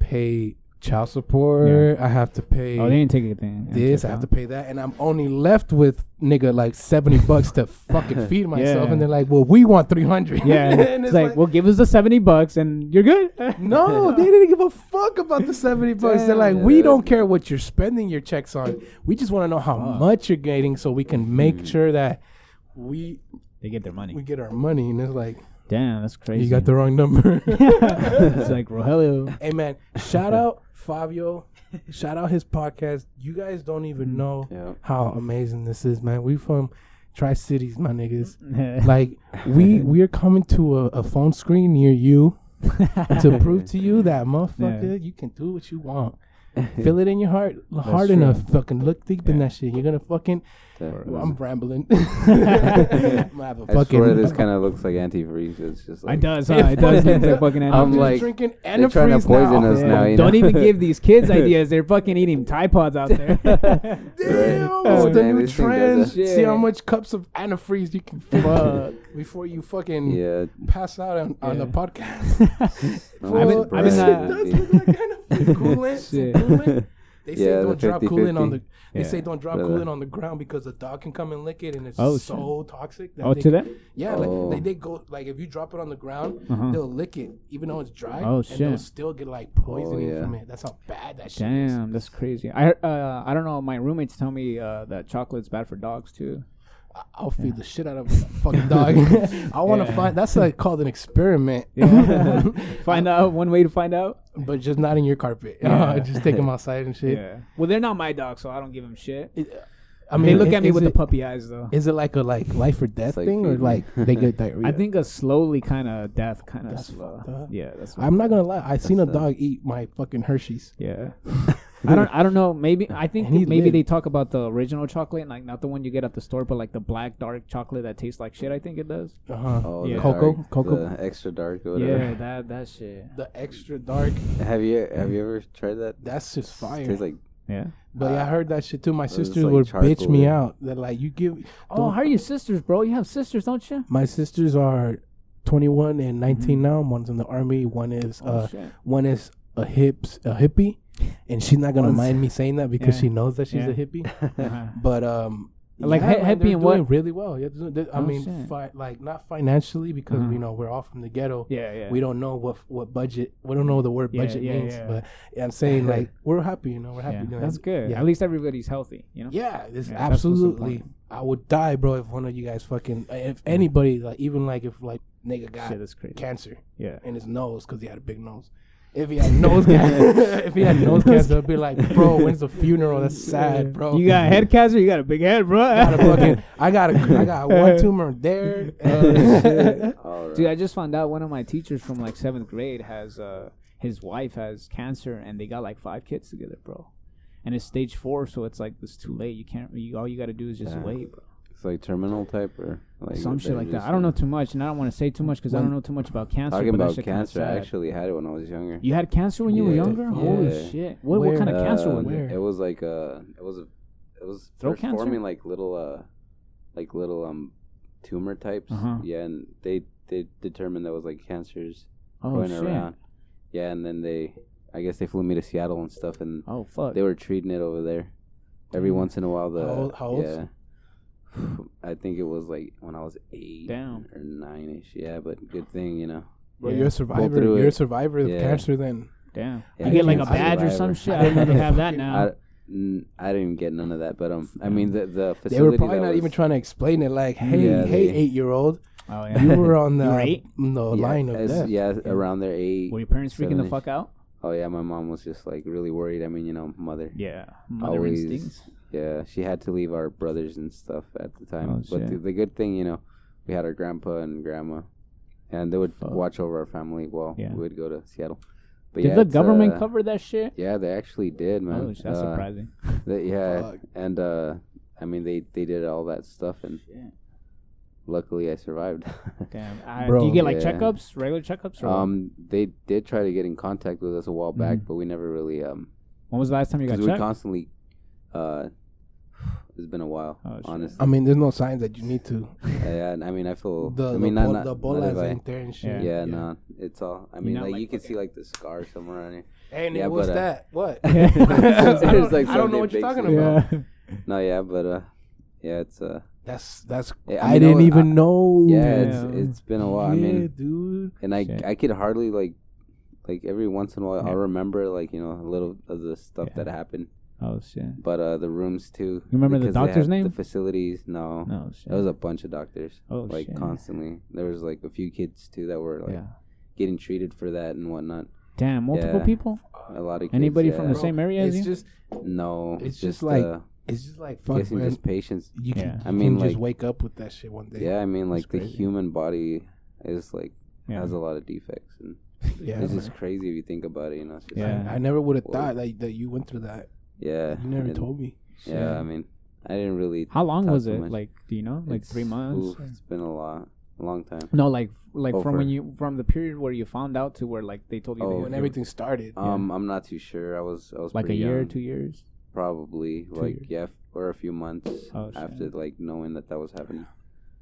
pay child support. I have to pay Oh, they didn't take anything. this. I have to pay that, and I'm only left with nigga like seventy bucks to fucking feed myself. Yeah. And they're like, well, we want three hundred. Yeah, and it's like, well, give us the seventy bucks and you're good. no, they didn't give a fuck about the 70 bucks. They're like, we don't care what you're spending your checks on. We just want to know how much you're getting so we can make Mm. sure that we they get their money. we get our money. And it's like, Damn, that's crazy. you got the wrong number. it's like Rogelio. hey, man, shout out Fabio. Shout out his podcast. You guys don't even mm-hmm. know yeah. how amazing this is, man. We from Tri Cities, my niggas. Like we we are coming to a, a phone screen near you to prove to you that motherfucker, you can do what you want. Feel it in your heart, hard true. enough. Fucking look deep in that shit. You're gonna fucking. Definitely. Well, I'm rambling. I'm gonna have a I fucking. swear this kind of looks like antifreeze. It's just like it does, huh? It does look like fucking I'm I'm just like, drinking they're trying to antifreeze poison now. us now. You Don't know? even give these kids ideas. They're fucking eating Tide Pods out there. Damn, Oh, it's the man, new trend. does. See how much cups of antifreeze you can fuck before you fucking yeah. pass out on, on the podcast. no I've been- one's I've been, uh, shit does look like antifreeze. Coolant, some Shit. coolant. They say Yeah, don't the drop coolant on the. They Yeah. say don't drop But, uh, coolant on the ground because the dog can come and lick it, and it's Oh, so toxic. That oh, they, to that? Yeah, Oh. like they, they go like if you drop it on the ground, Uh-huh. they'll lick it even though it's dry. Oh, and they'll shit. still get like poisoning yeah. from it. That's how bad that shit is. Damn, that's crazy. I uh, I don't know. My roommates tell me uh, that chocolate's bad for dogs too. I'll feed the shit out of a fucking dog. I want to Yeah. find that's like called an experiment. Yeah. find out one way to find out. but just not in your carpet. Yeah. just take them outside and shit. Yeah. Well, they're not my dogs, so I don't give them shit. It- I mean, they look i- at me with it, the puppy eyes though. Is it like a like life or death like thing, or like they get diarrhea? I think a slowly kind of death, kind of slow. Yeah, that's. I'm not gonna lie. I seen a uh, dog eat my fucking Hershey's. Yeah. I don't. I don't know. Maybe I think And maybe lived. they talk about the original chocolate, like not the one you get at the store, but like the black dark chocolate that tastes like shit. I think it does. Uh-huh. Oh, Yeah. the Cocoa? dark- Cocoa? the extra dark whatever. Yeah, that that shit. The extra dark. Have you have you ever tried that? That's just fire. Tastes like Yeah. But yeah, I heard that shit too. My sisters like would bitch me out. That like you give. Oh, don't- how are your sisters, bro? You have sisters, don't you? My sisters are 21 and 19 now. One's in the army. One is Mm-hmm. Oh uh, shit. one is a hips a hippie, and she's not gonna One's- mind me saying that because Yeah. she knows that she's Yeah. a hippie. Uh-huh. But um, Like, yeah, hi- man, hippie they're and what? doing really well. Yeah, they're- they're- I Oh, mean, fi- like not financially because Uh-huh. you know we're all from the ghetto. Yeah, yeah. We don't know what what budget. We don't know what the word budget yeah, means. yeah. But yeah, I'm saying like we're happy. You know, we're happy. Yeah, doing that's it. good. Yeah. At least everybody's healthy. You know. Yeah, this Yeah, absolutely. I would die, bro, if one of you guys fucking, if anybody, like even like if like nigga got Shit, that's crazy. cancer Yeah. in his nose because he had a big nose. If he had nose cancer, if he had nose cancer, I'd be like, bro, when's the funeral? That's sad, bro. You got head cancer. You got a big head, bro. I got a fucking, I got a, I got one tumor there. Uh, all right. Dude, I just found out one of my teachers from like seventh grade has uh his wife has cancer and they got like five kids together, bro. and it's stage four, so it's like it's too late. You can't. You, all you got to do is just Yeah. wait, bro. It's like terminal type or like Some shit like that. I don't know too much, and I don't want to say too much because I don't know too much about cancer. Talking but that about shit kinda cancer, I actually had it when I was younger. You had cancer when you were Yeah. younger? Yeah. Holy shit! What, what Where? kind of cancer Uh, was it? Where? It was like uh, it was a, it was Throat first cancer? forming like little uh, like little um, tumor types. Uh-huh. Yeah, and they they determined that was like cancers Oh going shit! around. Yeah, and then they, I guess they flew me to Seattle and stuff, and Oh fuck! they were treating it over there. Every once in a while, the How old- how old? yeah, I think it was like when I was eight Damn. or nine ish. Yeah, but good thing you know. Bro, Yeah. you're a survivor. You're a survivor of Yeah. cancer. Then Damn. Yeah, you get like a cancer badge or some shit. I didn't know they have that now. I, I didn't even get none of that, but um, I mean the the facility they were probably that not was, even trying to explain it. Like, hey, Yeah, hey, they- eight year old, oh yeah. you were on the eight? the yeah, line of as- death. Yeah, around there eight. Were your parents freaking the fuck out? Oh yeah, my mom was just like really worried. I mean, you know, mother. Yeah. Mother Always- instincts. Yeah, she had to leave our brothers and stuff at the time. Oh, but the, the good thing, you know, we had our grandpa and grandma, and they would Fuck. watch over our family while Yeah. we would go to Seattle. But Did yeah, the government uh, cover that shit? Yeah, they actually did, man. Oh, that's Uh, surprising. they- yeah, Fuck. and uh, I mean, they they did all that stuff, and Shit. luckily I survived. Damn. I, Bro. do you get like Yeah. checkups, regular checkups? Or what? um, they did try to get in contact with us a while back, Mhm. but we never really um, when was the last time you got because we constantly uh, it's been a while, Oh, shit. honestly. I mean, there's no signs that you need to. yeah, I mean, I feel. The I mean, the, not, bol- not, the not bolas if I- ain't there and shit. Yeah, no, it's all. I You mean, know, like, like you can fucking- see like the scar somewhere on it. Hey, Yeah, what's but, uh, that? What? There's I don't, like I don't know what you're talking about. yeah. No, yeah, but uh, yeah, it's uh, That's that's. Yeah, I, I didn't I- even know. yeah, it's it's been a while. I mean, dude. and I Shit. I could hardly like, like every once in a while Yeah. I'll remember like you know a little of the stuff Yeah. that happened, Oh shit. but uh, the rooms too. You remember the doctor's name? The facilities, no. Oh shit. There was a bunch of doctors, oh like shit. constantly. There was like a few kids too that were like yeah. getting treated for that and whatnot. Damn. Multiple Yeah. people. A lot of kids, Anybody yeah. from the Bro, same area as It's you? just No, It's it's just just like- uh, it's just like I fuck, guess man. just patience. You can, Yeah. you I mean, can just like- wake up with that shit one day. Yeah, I mean, like the crazy. human body is like Yeah. has a lot of defects, and yeah. it's man. just crazy if you think about it. You know, it's just Yeah. I, I never would have thought that that you went through that. Yeah. You never and- told me. Yeah, I mean, I didn't really. How long talk was too it? much. Like, do you know? Like It's- three months? oof, it's been a lot, a long time. No, like like Oh, from when you from the period where you found out to where like they told you Oh, when you- everything started. Um, I'm not too sure. I was, I was like a year, young, two years. probably like years. yeah, f- or a few months Oh, shit. after like knowing that that was happening.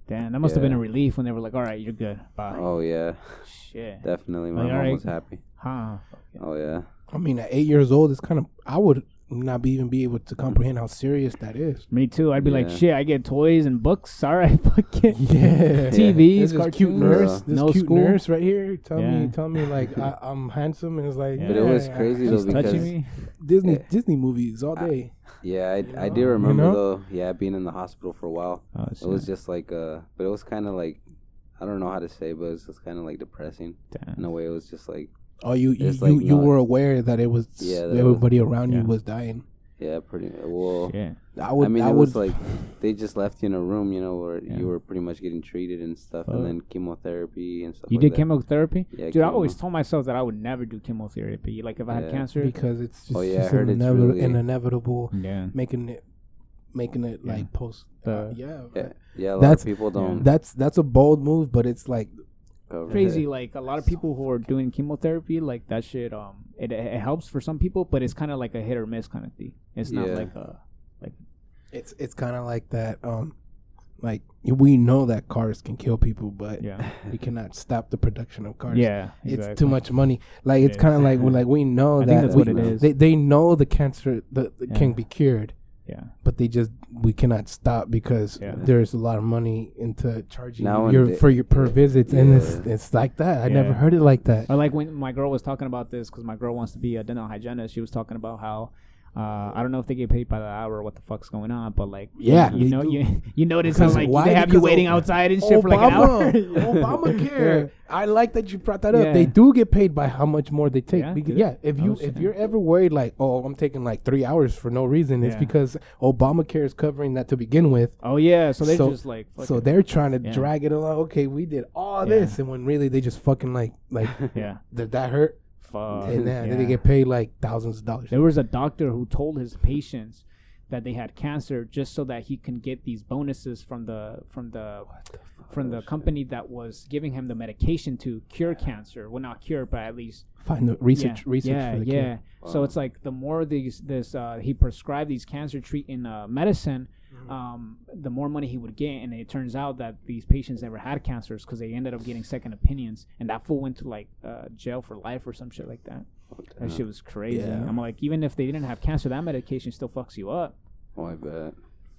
Damn, that must have been a relief when they were like, "All right, you're good." Bye. Oh yeah, Shit. definitely. My Like, mom alright. was happy. Huh. Oh yeah. I mean, at eight years old, it's kind of. I would not be even be able to comprehend how serious that is. Me too. I'd be like, Yeah. "Shit, I get toys and books. All right, fuck it." Yeah. TVs, This cartoons. cute nurse. This no cute school. nurse right here. Tell Yeah. me, tell me, like I, I'm handsome, and it's like. Yeah. But it was yeah, crazy just though Touching because me. Disney Yeah. Disney movies all I- day. yeah, I, I know? do You remember know? though. Yeah, being in the hospital for a while. Oh, It was just like uh, but it was kind of like I don't know how to say, but it was just kind of like depressing in a way. It was just like Oh, you you, It's you, like you were aware that it was Yeah, that it everybody around Yeah. you was dying. yeah, pretty well. Yeah, I would. I mean, I it would, was like they just left you in a room, you know, where Yeah. you were pretty much getting treated and stuff, Fuck. and then chemotherapy and stuff. You like did that. chemotherapy, Yeah, dude. I always told myself that I would never do chemotherapy. Like if I had Yeah. cancer. because it's just, Oh, yeah, just an, it's inevi- really- an inevitable Yeah. making it making it Yeah. like post. Uh, yeah, Yeah, yeah. A lot That's- of people don't that's that's a bold move, but it's like cover Crazy. it. Like a lot of people who are doing chemotherapy, like that shit. Um, it it helps for some people, but it's kind of like a hit or miss kind of thing. It's not Yeah. like a like. it's it's kind of like that. Um, like we know that cars can kill people, but yeah. we cannot stop the production of cars. Yeah. It's too much money. Like it's It kind of is. like well, like we know I that think that's we- what it is. They they know the cancer the, the Yeah. can be cured, Yeah. but they just we cannot stop because Yeah. there's a lot of money into charging Now your the- for your per visits, and it's it's like that. I never heard it like that. Or like when my girl was talking about this, because my girl wants to be a dental hygienist. She was talking about how. Uh, I don't know if they get paid by the hour or what the fuck's going on, but like, Yeah, you they know, do. you you notice how Because like why? they have you waiting outside and shit for like an hour. Obamacare. I like that you brought that up. Yeah. They do get paid by how much more they take. Yeah, Because, yeah, if you oh, if you're ever worried like, oh, I'm taking like three hours for no reason, it's because Obamacare is covering that to begin with. oh yeah, so they So- just like So they're trying to drag it along. Okay, we did all this, and when really they just fucking like like yeah did that hurt? Fuck. and then yeah. they get paid like thousands of dollars. There was a doctor who told his patients that they had cancer just so that he can get these bonuses from the from the from the company that was giving him the medication to cure cancer. Well, not cure, but at least Find the research, yeah, research yeah, for the yeah. cure. So it's like the more these this uh, he prescribed these cancer treating uh, medicine, Mm-hmm. um, the more money he would get. And it turns out that these patients never had cancers because they ended up getting second opinions, and that fool went to like uh, jail for life or some shit like that. That shit was crazy. Yeah. I'm like, even if they didn't have cancer, that medication still fucks you up. Oh, I bet.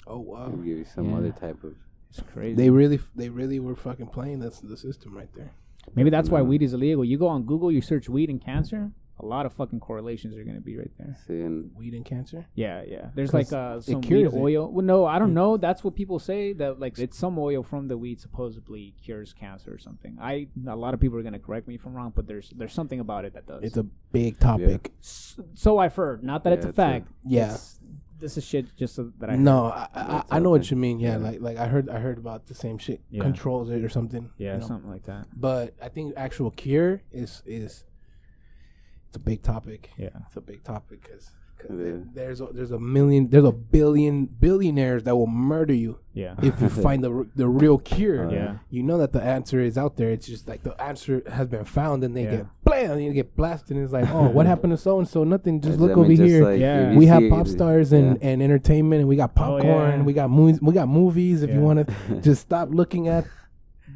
Oh wow. I'll give you some Yeah. other type of. It's crazy. They really, they really were fucking playing that's the system right there. Maybe that's why weed is illegal. You go on Google, you search weed and cancer, a lot of fucking correlations are gonna be right there. Seeing, Weed and cancer. Yeah, yeah. There's like uh, it some weed it. oil. Well, no, I don't know. That's what people say. That like it's some oil from the weed supposedly cures cancer or something. I a lot of people are gonna correct me if I'm wrong, but there's there's something about it that does. It's a big topic. S- so I've heard. Not that it's Yeah, a it's a- fact. Yeah. It's- this is shit just so that I heard. No, I, I, I know what you mean. Yeah, Yeah. like like I heard I heard about the same shit. Yeah. Controls it or something. Yeah, you know? something like that. But I think actual cure is is it's a big topic. Yeah. It's a big topic because It is. there's a, there's a million there's a billion billionaires that will murder you Yeah. if you find the r- the real cure. Oh, Yeah. You know that the answer is out there. It's just like the answer has been found, and they Yeah. get blam, and you get blasted. And it's like, oh, what happened to so and so? Nothing. Just I look mean, over just here. like, Yeah. if we have pop stars and, yeah. and entertainment, and we got Oh, popcorn. yeah. We got movies. We got movies. If you want to just stop looking at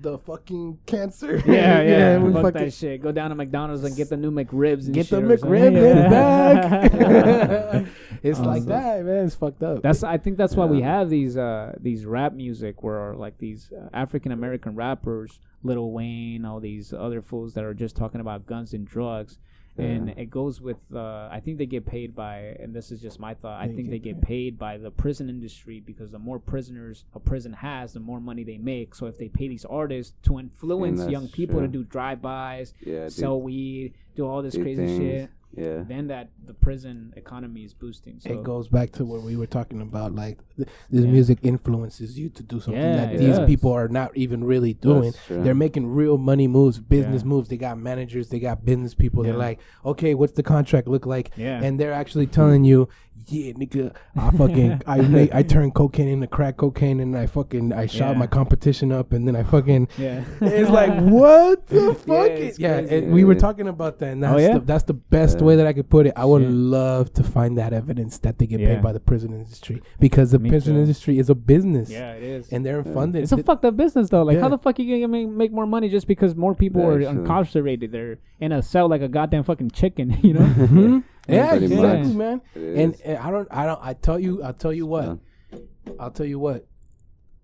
the fucking cancer. Yeah, yeah. we Fuck that shit. Go down to McDonald's and get the new McRibs and shit. get the. McRib Yeah. back. it's like that, man. It's fucked up. That's I think that's why we have these uh these rap music where like these uh, African American rappers, Lil Wayne, all these other fools that are just talking about guns and drugs. And Yeah. it goes with uh, I think they get paid by and this is just my thought. I They think they get get paid by the prison industry because the more prisoners a prison has, the more money they make. So if they pay these artists to influence young people to do drive-bys, yeah, dude, sell weed, do all this crazy things. shit, Yeah. then that the prison economy is boosting. So it goes back to what we were talking about. Like th- this Yeah. music influences you to do something Yeah, that these does. people are not even really doing. They're making real money moves, business Yeah. moves. They got managers, they got business people. They're like, okay, what's the contract look like? Yeah. And they're actually telling you, yeah, nigga, I fucking, I made, I turned cocaine into crack cocaine, and I fucking, I shot Yeah. my competition up, and then I fucking. yeah. It's like what the fuck? Yeah, crazy. and we were talking about that, and Oh, that's yeah? the, that's the best Yeah. way that I could put it. I would Shit. love to find that evidence that they get Yeah. paid by the prison industry because the Me prison too. industry is a business, Yeah, it is. and they're Yeah. funded. it's a fucked up business though. Like, Yeah. how the fuck are you gonna make, make more money just because more people are incarcerated? They're in a cell like a goddamn fucking chicken, you know? Mm-hmm. Yeah, exactly, much. man. And, and I don't, I don't, I tell you, I'll tell you what, Yeah. I'll tell you what.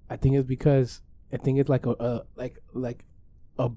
I think it's because I think it's like a, a like like a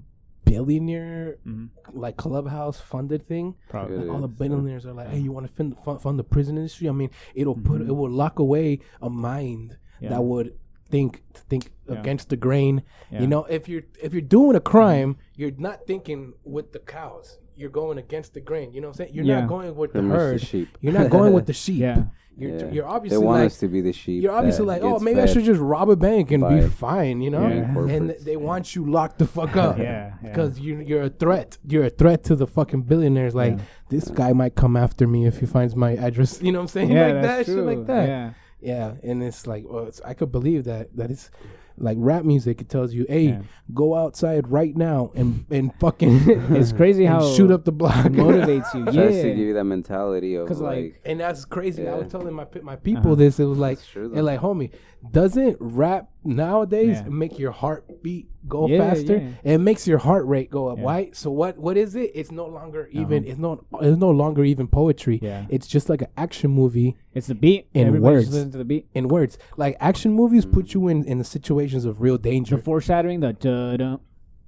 billionaire Mhm. like clubhouse funded thing. Probably. Like all the is, billionaires are like, hey, you want to fund, fund, fund the prison industry? I mean, it'll put Mhm. it will lock away a mind Yeah. that would think think Yeah. against the grain. Yeah. You know, if you're if you're doing a crime, you're not thinking with the cows. You're going against the grain. You know what I'm saying? You're Yeah. not going with the Pretty the herd. sheep. You're not going with the sheep. Yeah. You're Yeah. you're obviously They want like us to be the sheep. you're obviously like, oh, maybe I should just rob a bank and be fine, you know? Yeah. And corporates. they want you locked the fuck up. Yeah, yeah. Because you, you're a threat. You're a threat to the fucking billionaires. Like, Yeah. this guy might come after me if he finds my address. You know what I'm saying? Yeah, like that, that's shit true. like that. Yeah. Yeah, and it's like, well, it's, I could believe that. That it's like rap music. It tells you, hey, Yeah. go outside right now and and fucking. It's crazy how shoot up the block. motivates you. Tries to give you that mentality of 'Cause, like, like, and that's crazy. I was telling my my people Uh-huh. this. It was like, true, and like, homie, doesn't rap nowadays Yeah. make your heartbeat go Yeah, faster? yeah. It makes your heart rate go up. Yeah. Why? So what? What is it? It's no longer even. Uh-huh. It's not. It's no longer even poetry. Yeah. It's just like an action movie It's the beat. In Everybody words. just listen to the beat. in words. Like action movies Mm. put you in in the situations of real danger. The foreshadowing, the da dum,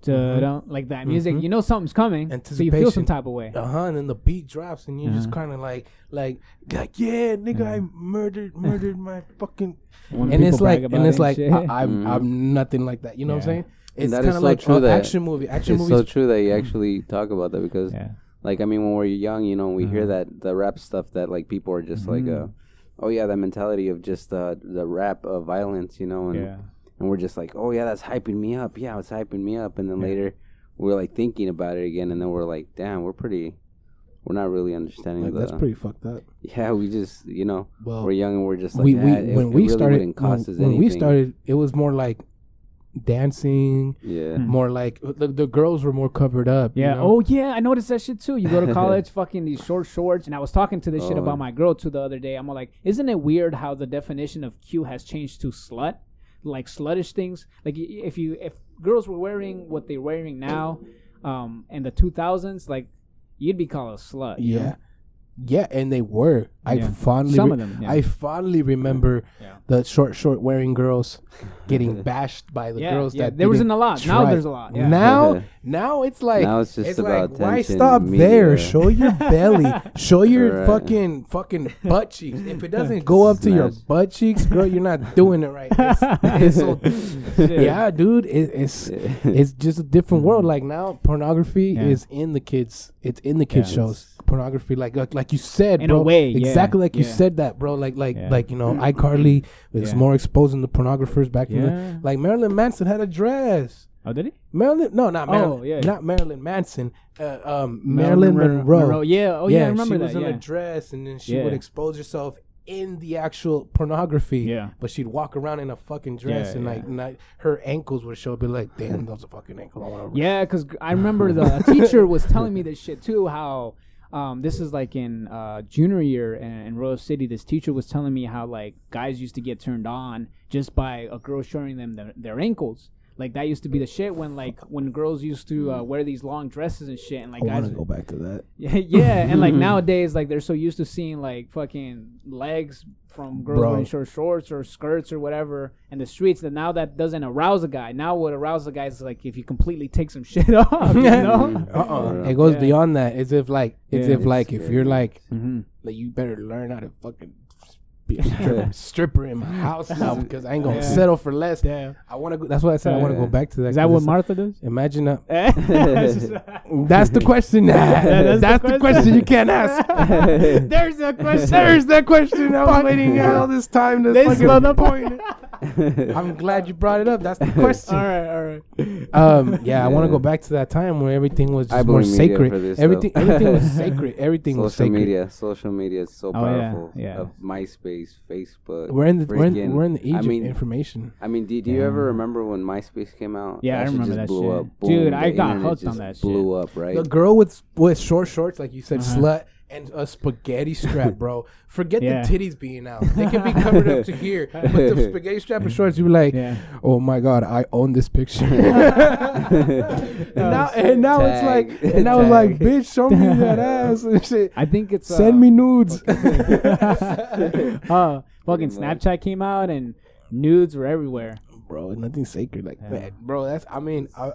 da dum, like that music. Mhm. You know something's coming, so you feel some type of way. Uh huh. And then the beat drops, and you just Uh-huh. kind of like, like, like, yeah, nigga, Yeah. I murdered, murdered my fucking. When and it's like, and it's it like, shit. I, I'm, Mhm. I'm nothing like that. You know what I'm saying? It's that kind of so like true that- action movie. Action it's movies. so true that you actually talk about that because yeah. like I mean when we're young, you know, we hear Uh-huh. that the rap stuff that like people are just like uh oh yeah, that mentality of just uh the rap of violence, you know, and Yeah. And we're just like, "Oh yeah, that's hyping me up. Yeah, it's hyping me up." And then Yeah. later we're like thinking about it again and then we're like, "Damn, we're pretty we're not really understanding Like, the. that's pretty fucked up. Yeah, we just you know Well, we're young and we're just like we, yeah, we it, when it we really started wouldn't cost when, us when we started, it was more like dancing, Yeah. Hmm. more like the, the girls were more covered up. you Yeah. know? Oh yeah, I noticed that shit too. You go to college, fucking these short shorts, and I was talking to this shit Oh. about my girl too the other day. I'm like, isn't it weird how the definition of cute has changed to slut? Like sluttish things. Like if you if girls were wearing what they're wearing now, um, in the 2000s, like you'd be called a slut. you yeah, know? Yeah, and they were. I Yeah. fondly, Some re- of them. Yeah. I fondly remember Yeah. the short, short wearing girls getting bashed by the yeah, girls yeah. that there wasn't didn't a lot. Now try. there's a lot. Yeah. Now, now it's like Now it's just about like, why attention, stop there? media. Show your belly. Show your Right. fucking fucking butt cheeks. If it doesn't go up to your Smash. butt cheeks, girl, you're not doing it right. It's, it's so, yeah, dude, it, it's it's just a different world. Mm-hmm. Like now, pornography Yeah. is in the kids. It's in the kids Yeah. shows. Pornography, like like, like you said, In a bro. way, yeah, exactly like you yeah. said that, bro. Like like Yeah. like you know, iCarly was Yeah. more exposing the pornographers back in the. Like Marilyn Manson had a dress. Oh, did he? Marilyn, no, not Oh, Marilyn, yeah. not Marilyn Manson. Uh, um, Marilyn Monroe. Yeah. Oh yeah, yeah I remember she that. was in yeah. a dress, and then she would expose herself in the actual pornography. Yeah. but she'd walk around in a fucking dress, Yeah, and yeah. like, and like her ankles would show. Be like, damn, those are fucking ankles. I Yeah, because I remember the teacher was telling me this shit too. How um, this is like in uh, junior year in, in Rose City. This teacher was telling me how like guys used to get turned on just by a girl showing them their, their ankles. Like that used to be the shit when like when girls used to uh, wear these long dresses and shit, and like I guys. want to go back to that. Yeah, yeah, and like nowadays, like they're so used to seeing like fucking legs from girls Bro. wearing short shorts or skirts or whatever in the streets. That now that doesn't arouse a guy. Now what arouses a guy is like if you completely take some shit off. You know? Uh uh Yeah. It goes Yeah. beyond that. It's if like it's Yeah. if like if you're like mm-hmm. like you better learn how to fucking be a stripper, stripper in my house now because I ain't gonna Yeah. settle for less. Damn. I want to. go That's why I said I want to go back to that. Is that what Martha does? Imagine that. that's That's the question. that's that's the, the question. you can't ask. There's a question. There's that question. I was waiting all this time to They fucking slowed up. point it. I'm glad you brought it up. That's the question. all right, all right. Um, yeah, I want to go back to that time where everything was just more sacred. this, everything, everything was sacred. Everything was social sacred. media, social media is so Oh, yeah, powerful. yeah. Of MySpace, Facebook. We're in the we're in, we're in the age I mean, of information. I mean, do, do you ever remember when MySpace came out? Yeah, I remember just that blew shit. Up. Dude, I got internet hooked on just that shit. Blew up, right? The girl with with short shorts, like you said, Uh-huh. slut, and a spaghetti strap, bro. Forget Yeah. the titties being out; they can be covered up to here. But the spaghetti strap and shorts, you were like, Yeah. "Oh my god, I own this picture." and now, and now it's like, and now it's like, bitch, show me that ass and shit. I think it's uh, Send me nudes. uh, fucking Snapchat came out and nudes were everywhere. bro, nothing sacred like Yeah. that, bro. That's, I mean, I,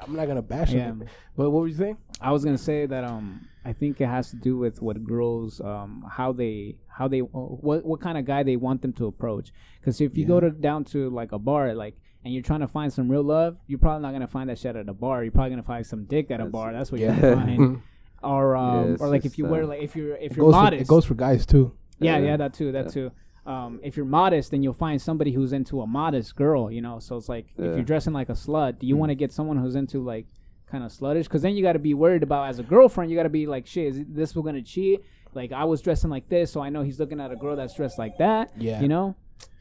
I'm not gonna bash Yeah. it, but what were you saying? I was gonna say that um I think it has to do with what girls um how they how they what what kind of guy they want them to approach. Because if you go to down to like a bar like and you're trying to find some real love, you're probably not gonna find that shit at a bar. You're probably gonna find some dick at a That's- bar. That's what yeah. you're gonna find. or um Yeah, or like if you wear uh, like if you're if you're goes, for, modest. it goes for guys too. Yeah, Yeah. yeah, that too, that Yeah. too. Um, if you're modest, then you'll find somebody who's into a modest girl, you know. So it's like if you're dressing like a slut, do you Mm. want to get someone who's into like kind of sluttish? Because then you got to be worried about as a girlfriend, you got to be like, shit, is this one gonna cheat? Like I was dressing like this, so I know he's looking at a girl that's dressed like that. Yeah. you know.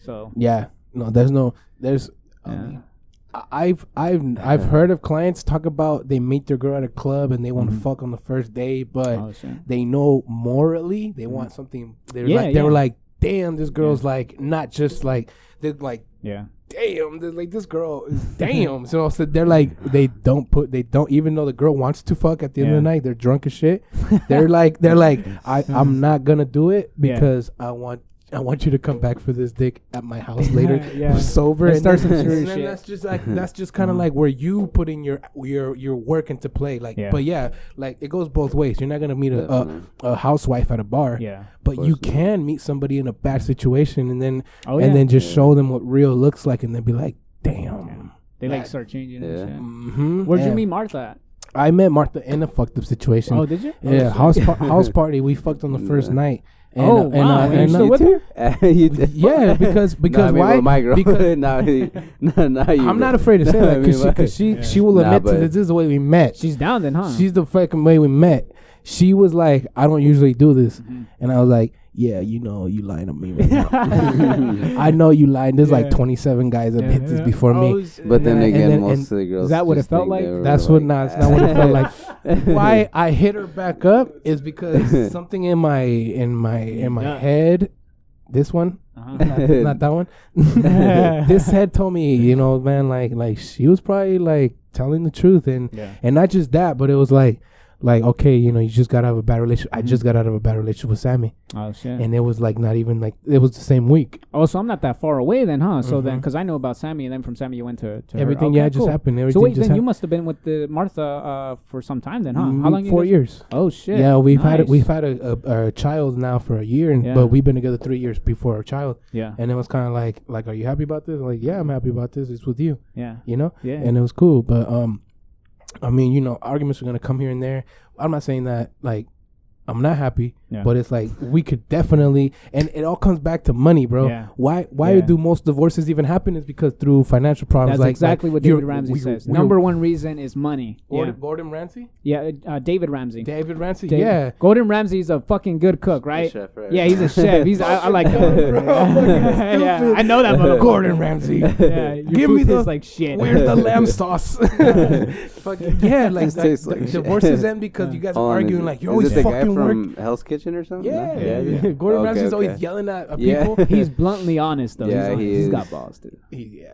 So Yeah, no, there's no, there's. I Yeah. I've I've I've heard of clients talk about they meet their girl at a club and they want to Mhm. fuck on the first day, but oh they know morally they want something. They're Mm-hmm. Yeah, like they were like, damn, this girl's like not just like they're like. Yeah. Damn, like this girl is damn. so, so they're like they don't put they don't even though the girl wants to fuck at the end of the night they're drunk as shit. They're like they're like I I'm not gonna do it Yeah. because I want I want you to come back for this dick at my house later Yeah. sober and start some serious and shit. that's just like that's just kind of like where you putting your your your work into play like Yeah. but yeah like it goes both ways you're not gonna meet a, a, a housewife at a bar Yeah. but you can meet somebody in a bad situation and then Oh and yeah. then just Yeah. show them what real looks like and then be like damn they like start changing Yeah. and shit. hmm Where'd you meet Martha at? I met Martha in a fucked up situation Oh, did you? Oh, yeah shit. house par- house party we fucked on the first night and, Oh, uh, and, wow. uh, And you still uh, with her? you yeah because because Nah, I mean, why with my girl. because now, you- nah, now you I'm not afraid to say Nah, that I because mean, she, 'cause she, Yeah. she will Nah, admit to but- this, this is the way we met. She's down then, huh? She's the fucking way we met. She was like, I don't usually do this, Mhm. and I was like, Yeah, you know, you lying to me. Right now. I know you lying. There's like 27 guys that Yeah, hit this yeah. before me. Oh, shit. But then And again, then- most of the girls. is that what it felt like? That's what like, not. That's not what it felt like. Why I hit her back up is because something in my in my in my Yeah. head. This one, Uh-huh. not, not that one. this head told me, you know, man, like like she was probably like telling the truth, and yeah. and not just that, but it was like like okay, you know, you just got out of a bad relationship. I Mhm. just got out of a bad relationship with Sammy, Oh shit. and it was like not even like it was the same week. oh, so I'm not that far away then, huh? So then, because I know about Sammy, and then from Sammy you went to, to. Everything, Okay, yeah, just happened. Everything So wait, then you must have been with the Martha uh, for some time then, huh? How Mm, long? Four years. Oh shit. Yeah, we've had Nice. we've had a, a, a child now for a year, and Yeah. but we've been together three years before our child, Yeah. and it was kind of like like, are you happy about this? Like, yeah, I'm happy about this. It's with you, Yeah. you know, Yeah. and it was cool. But um, I mean, you know, arguments are gonna come here and there. I'm not saying that like I'm not happy, Yeah. but it's like we could definitely, and it all comes back to money, bro. Yeah. Why why Yeah. do most divorces even happen? Is because through financial problems. That's like exactly like what David Ramsey we- says. we're- Number one reason is money. Gordon, yeah. Gordon Ramsay, Yeah. Uh, David Ramsey. David Ramsey, David- yeah. Gordon Ramsay's a fucking good cook, right? chef, right? Yeah, he's a chef. He's I, I like that. Bro, yeah. I know that motherfucker. Gordon Ramsay. Yeah, your Give food me the- tastes like shit. Where's the lamb sauce? Fucking yeah, like This that, tastes the like shit. divorces end because you guys are arguing is, like you're is always fucking guy work. Hell's Kitchen or something? Yeah, No? yeah, yeah. Gordon Okay, Ramsay's always yelling at uh, Yeah. people. He's bluntly honest though. Yeah, he's, he he's is. got balls, dude. He- yeah,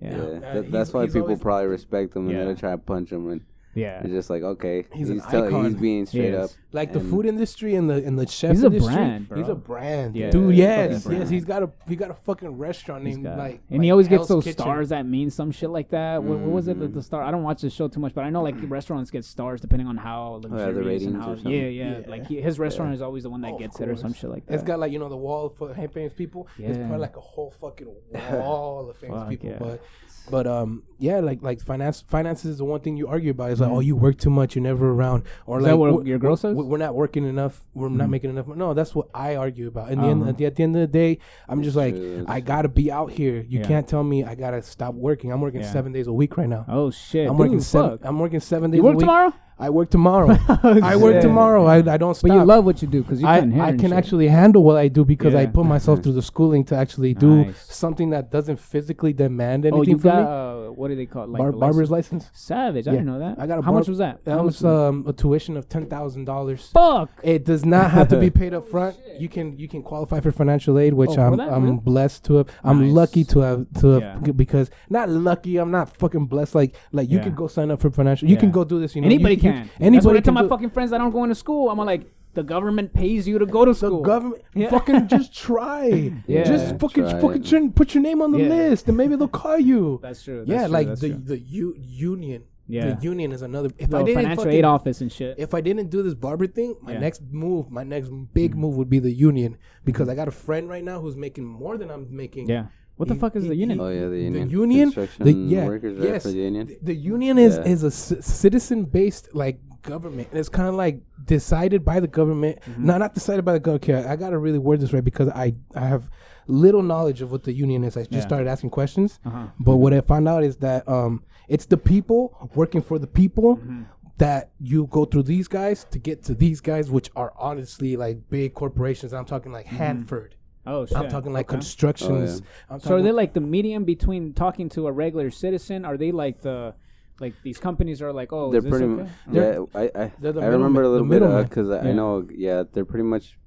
Yeah. Yeah, Yeah. that- he's- that's why people probably respect him and Yeah. then they try to punch him and Yeah. it's just like okay, He's he's an telling, icon. he's being straight is. up. like the food industry and the and the chef He's a industry. brand, He's a brand, Yeah, dude. Yes, fucking yes. He's got a he got a fucking restaurant named got- like. and like he always gets those Kitchen. stars that mean some shit like that. What, what was it? The, the star. I don't watch the show too much, but I know like restaurants get stars depending on how oh, the luxurious and ratings how. Yeah, yeah, Yeah. Like he, his restaurant is always the one that oh, Of gets it or some shit like that. It's got like you know the wall for famous people. It's Yeah. probably like a whole fucking wall of famous people. But but um yeah, like like finance finances is the one thing you argue about. It's like Mhm. oh you work too much, you're never around, or Is like that what your girl says? We're not working enough. We're not Mhm. making enough. No, that's what I argue about. In the end, Uh-huh. at the, at the end of the day, I'm just like I gotta be out here. You Yeah. can't tell me I gotta stop working. I'm working Yeah. seven days a week right now. Oh shit! I'm dude, working seven. fuck. I'm working seven days. You a work week. tomorrow? I work tomorrow. I work tomorrow. I, I don't stop. But you love what you do because you I, can I can shit. actually handle what I do because I put myself through the schooling to actually do Nice. something that doesn't physically demand Oh, anything you from got me. uh, what do they call it? Like Bar- the barber's license? Savage. I Yeah. didn't know that. I got a How bar- much was that? That How was much um, a tuition of ten thousand dollars. Fuck. It does not have to be paid up front. You can you can qualify for financial aid, which Oh, for I'm that, I'm really? blessed to have. I'm Nice. lucky to have to have Yeah. because not lucky. I'm not fucking blessed. Like like you Yeah. can go sign up for financial. You Yeah. can go do this. You know, Anybody you, you- can. That's what Anybody I tell my do- fucking friends that don't go into school. I'm like, the government pays you to go to school. The government Yeah. fucking just try. Yeah. Just fucking Try fucking it. ch- put your name on the Yeah. list and maybe they'll call you. That's true. yeah, true, like that's the true. the u- union. yeah. The union is another. If The I didn't financial fucking- aid office and shit. if I didn't do this barber thing, my Yeah. Next move, my next big move would be the union because I got a friend right now who's making more than I'm making. yeah. What the He- fuck is he- the union? Oh yeah, the union. The union. union? The- yeah, workers, yes. For the union. The, the union is Yeah. is a c- citizen based like government. And it's kind of like decided by the government. Mm-hmm. No, not decided by the government. Okay, I gotta really word this right because I I have little knowledge of what the union is. I just Yeah. started asking questions. Uh-huh. But what I found out is that um, it's the people working for the people Mm-hmm. that you go through these guys to get to these guys, which are honestly like big corporations. I'm talking like Hanford. Oh shit. I'm talking like Okay. constructions. I'm So are they like the medium between talking to a regular citizen? Are they like the like these companies are like, oh, they're is this pretty. okay? mu- They're- yeah, I I, they're the I remember middleman- a the little bit because I, Yeah. I know. Yeah, they're pretty much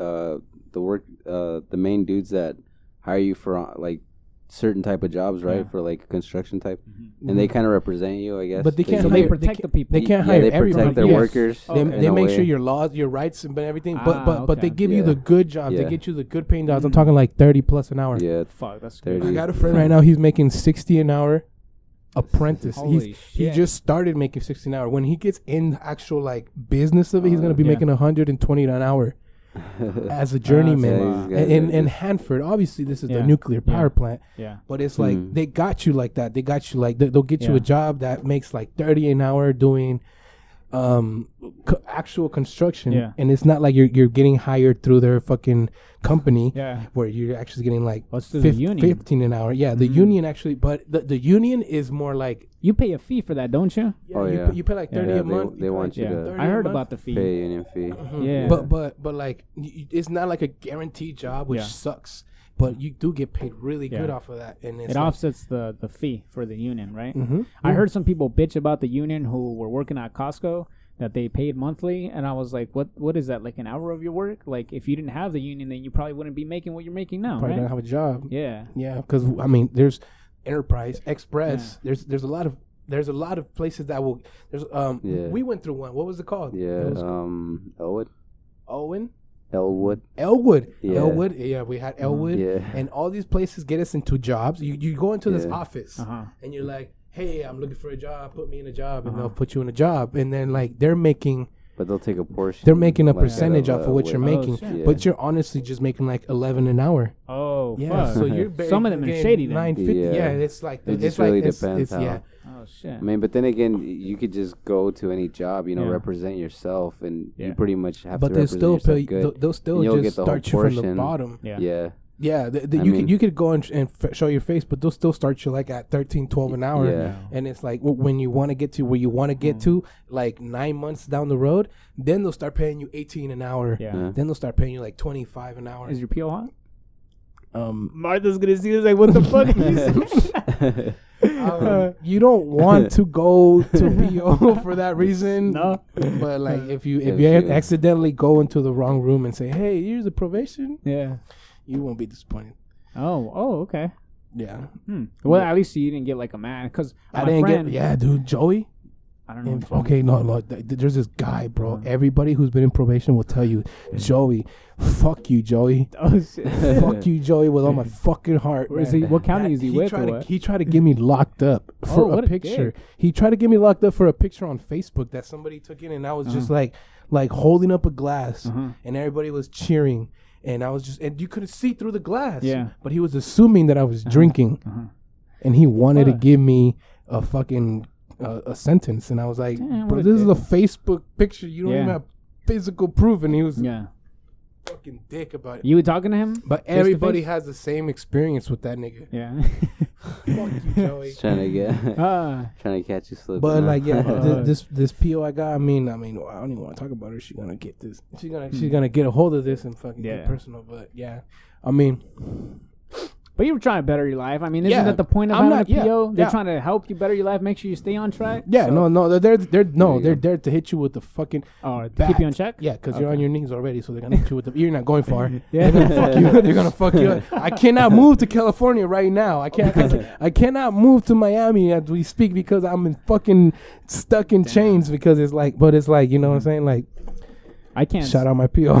uh, the work. Uh, the main dudes that hire you for uh, like certain type of jobs, right? Yeah. For like construction type, Mhm. and they kind of represent you, I guess. But they can't So hire- they protect they the people. They can't yeah, hire they everybody. protect their Yes. workers. Oh, They, they make way. sure your laws, your rights, and everything. But Ah, but but they okay. give you the good jobs. They get you the good paying jobs. I'm Mhm. talking like thirty plus an hour. Yeah, Fuck, that's Thirty. good. I got a friend right now. He's making sixty an hour. Apprentice. Holy he's, he just started making sixteen an hour. When he gets in actual like business of it, he's gonna be yeah. making hundred and twenty an hour as a journeyman. Yeah, Wow. And in, in Hanford, obviously, this is Yeah. the nuclear Yeah. power plant. Yeah. But it's like Hmm. they got you like that. They got you like they, they'll get you a job that makes like thirty an hour doing um co- actual construction Yeah. and it's not like you're you're getting hired through their fucking company Yeah. where you're actually getting like What's through the union? 15 an hour yeah the Mhm. union actually but the, the union is more like You pay a fee for that, don't you? yeah, Oh, you, yeah. pay, you pay like Yeah. 30 Yeah, a they- month they you want you Yeah. to 30 I a heard about the fee. Pay union fee. Mhm. Yeah. But but but like y- y- it's not like a guaranteed job, which Yeah. sucks. But you do get paid really good off of that, and it's It like, offsets the the fee for the union, right? Mhm. I Yeah. heard some people bitch about the union who were working at Costco that they paid monthly, and I was like, "What? What is that? Like an hour of your work? Like if you didn't have the union, then you probably wouldn't be making what you're making now, probably right?" don't have a job. Yeah, Yeah, because I mean, there's Enterprise Express. There's there's a lot of there's a lot of places that will. There's um. Yeah. We went through one. What was it called? Yeah. It was Um. Elwood. Owen. Elwood. Elwood. Yeah. Elwood. Yeah, we had Elwood. Yeah. And all these places get us into jobs. You you go into this Yeah. office. uh huh. and you're like, "Hey, I'm looking for a job. Put me in a job," and Uh-huh. they'll put you in a job, and then like they're making But they'll take a portion. they're making a like, percentage off of what you're what- Oh, making, shit. but you're honestly just making like eleven an hour. Oh, Yeah, fuck. so you're barely Some of them are shady then. Nine fifty. Yeah. Yeah. it's like It it's just like really it's, depends it's, how- yeah. Oh shit. I mean, but then again, you could just go to any job, you know, Yeah. represent yourself, and Yeah. you pretty much have But to they'll represent still yourself pay. good. They'll, they'll still and you'll just get the whole start you from the portion. bottom. yeah. yeah. Yeah, the, the, I you mean- could you could go and, and f- show your face, but they'll still start you like at 13, 12 an hour. Yeah. And it's like w- when you want to get to where you want to get Mm. to, like nine months down the road, then they'll start paying you eighteen an hour. Yeah. Yeah. Then they'll start paying you like twenty five an hour. Is your PO hot? Um, Martha's gonna see this like, what the fuck? um, you don't want to go to PO for that reason. no. But like if you if If you you- accidentally go into the wrong room and say, "Hey, here's a probation," Yeah. you won't be disappointed. Oh. Oh. Okay. Yeah, Hmm. Well, at least you didn't get like a man, because I didn't friend. get. Yeah, dude, Joey. I don't know. And- okay, no, no. th- th- there's this guy, bro. Uh-huh. Everybody who's been in probation will tell you, Joey, fuck you, Joey. Oh shit. fuck you, Joey, with all my fucking heart. Where is he? What county That- is he with Tried to, he tried to get me locked up for Oh, a a picture. dick. He tried to get me locked up for a picture on Facebook that somebody took in, and I was just Uh-huh. like, like holding up a glass, Uh-huh. and everybody was cheering, and I was just, and you couldn't see through the glass. Yeah. But he was assuming that I was drinking, Uh-huh. and he wanted to give me a fucking uh, a sentence, and I was like, Damn, bro, what a this is a. Facebook picture. You don't Yeah. even have physical proof, and he was Yeah. fucking dick about it. You were talking to him? But to everybody face? has the same experience with that nigga. Yeah. Fuck you, Joey. Trying to get, Ah. trying to catch you slipping. But huh? like, yeah, Uh, th- this this PO I got. I mean, I mean, I don't even want to talk about her. She's gonna get this. She's gonna she's gonna get a hold of this and fucking Yeah. get personal. But yeah, I mean, But you were trying to better your life. I mean, isn't Yeah, that the point of I'm having not- a yeah, They're yeah. trying to help you better your life, make sure you stay on track. yeah, So- no, no, they're they're, no, they're there to hit you with the fucking Oh, bat. keep you on check. Yeah, because you're on your knees already, so they're gonna hit you with the. You're not going far. Yeah. They're gonna fuck you. They're gonna fuck you. I cannot move to California right now. I can't. I cannot move to Miami as we speak because I'm in fucking stuck in chains. Because it's like, but it's like, you know what I'm saying? Like, I can't. shout out my PO.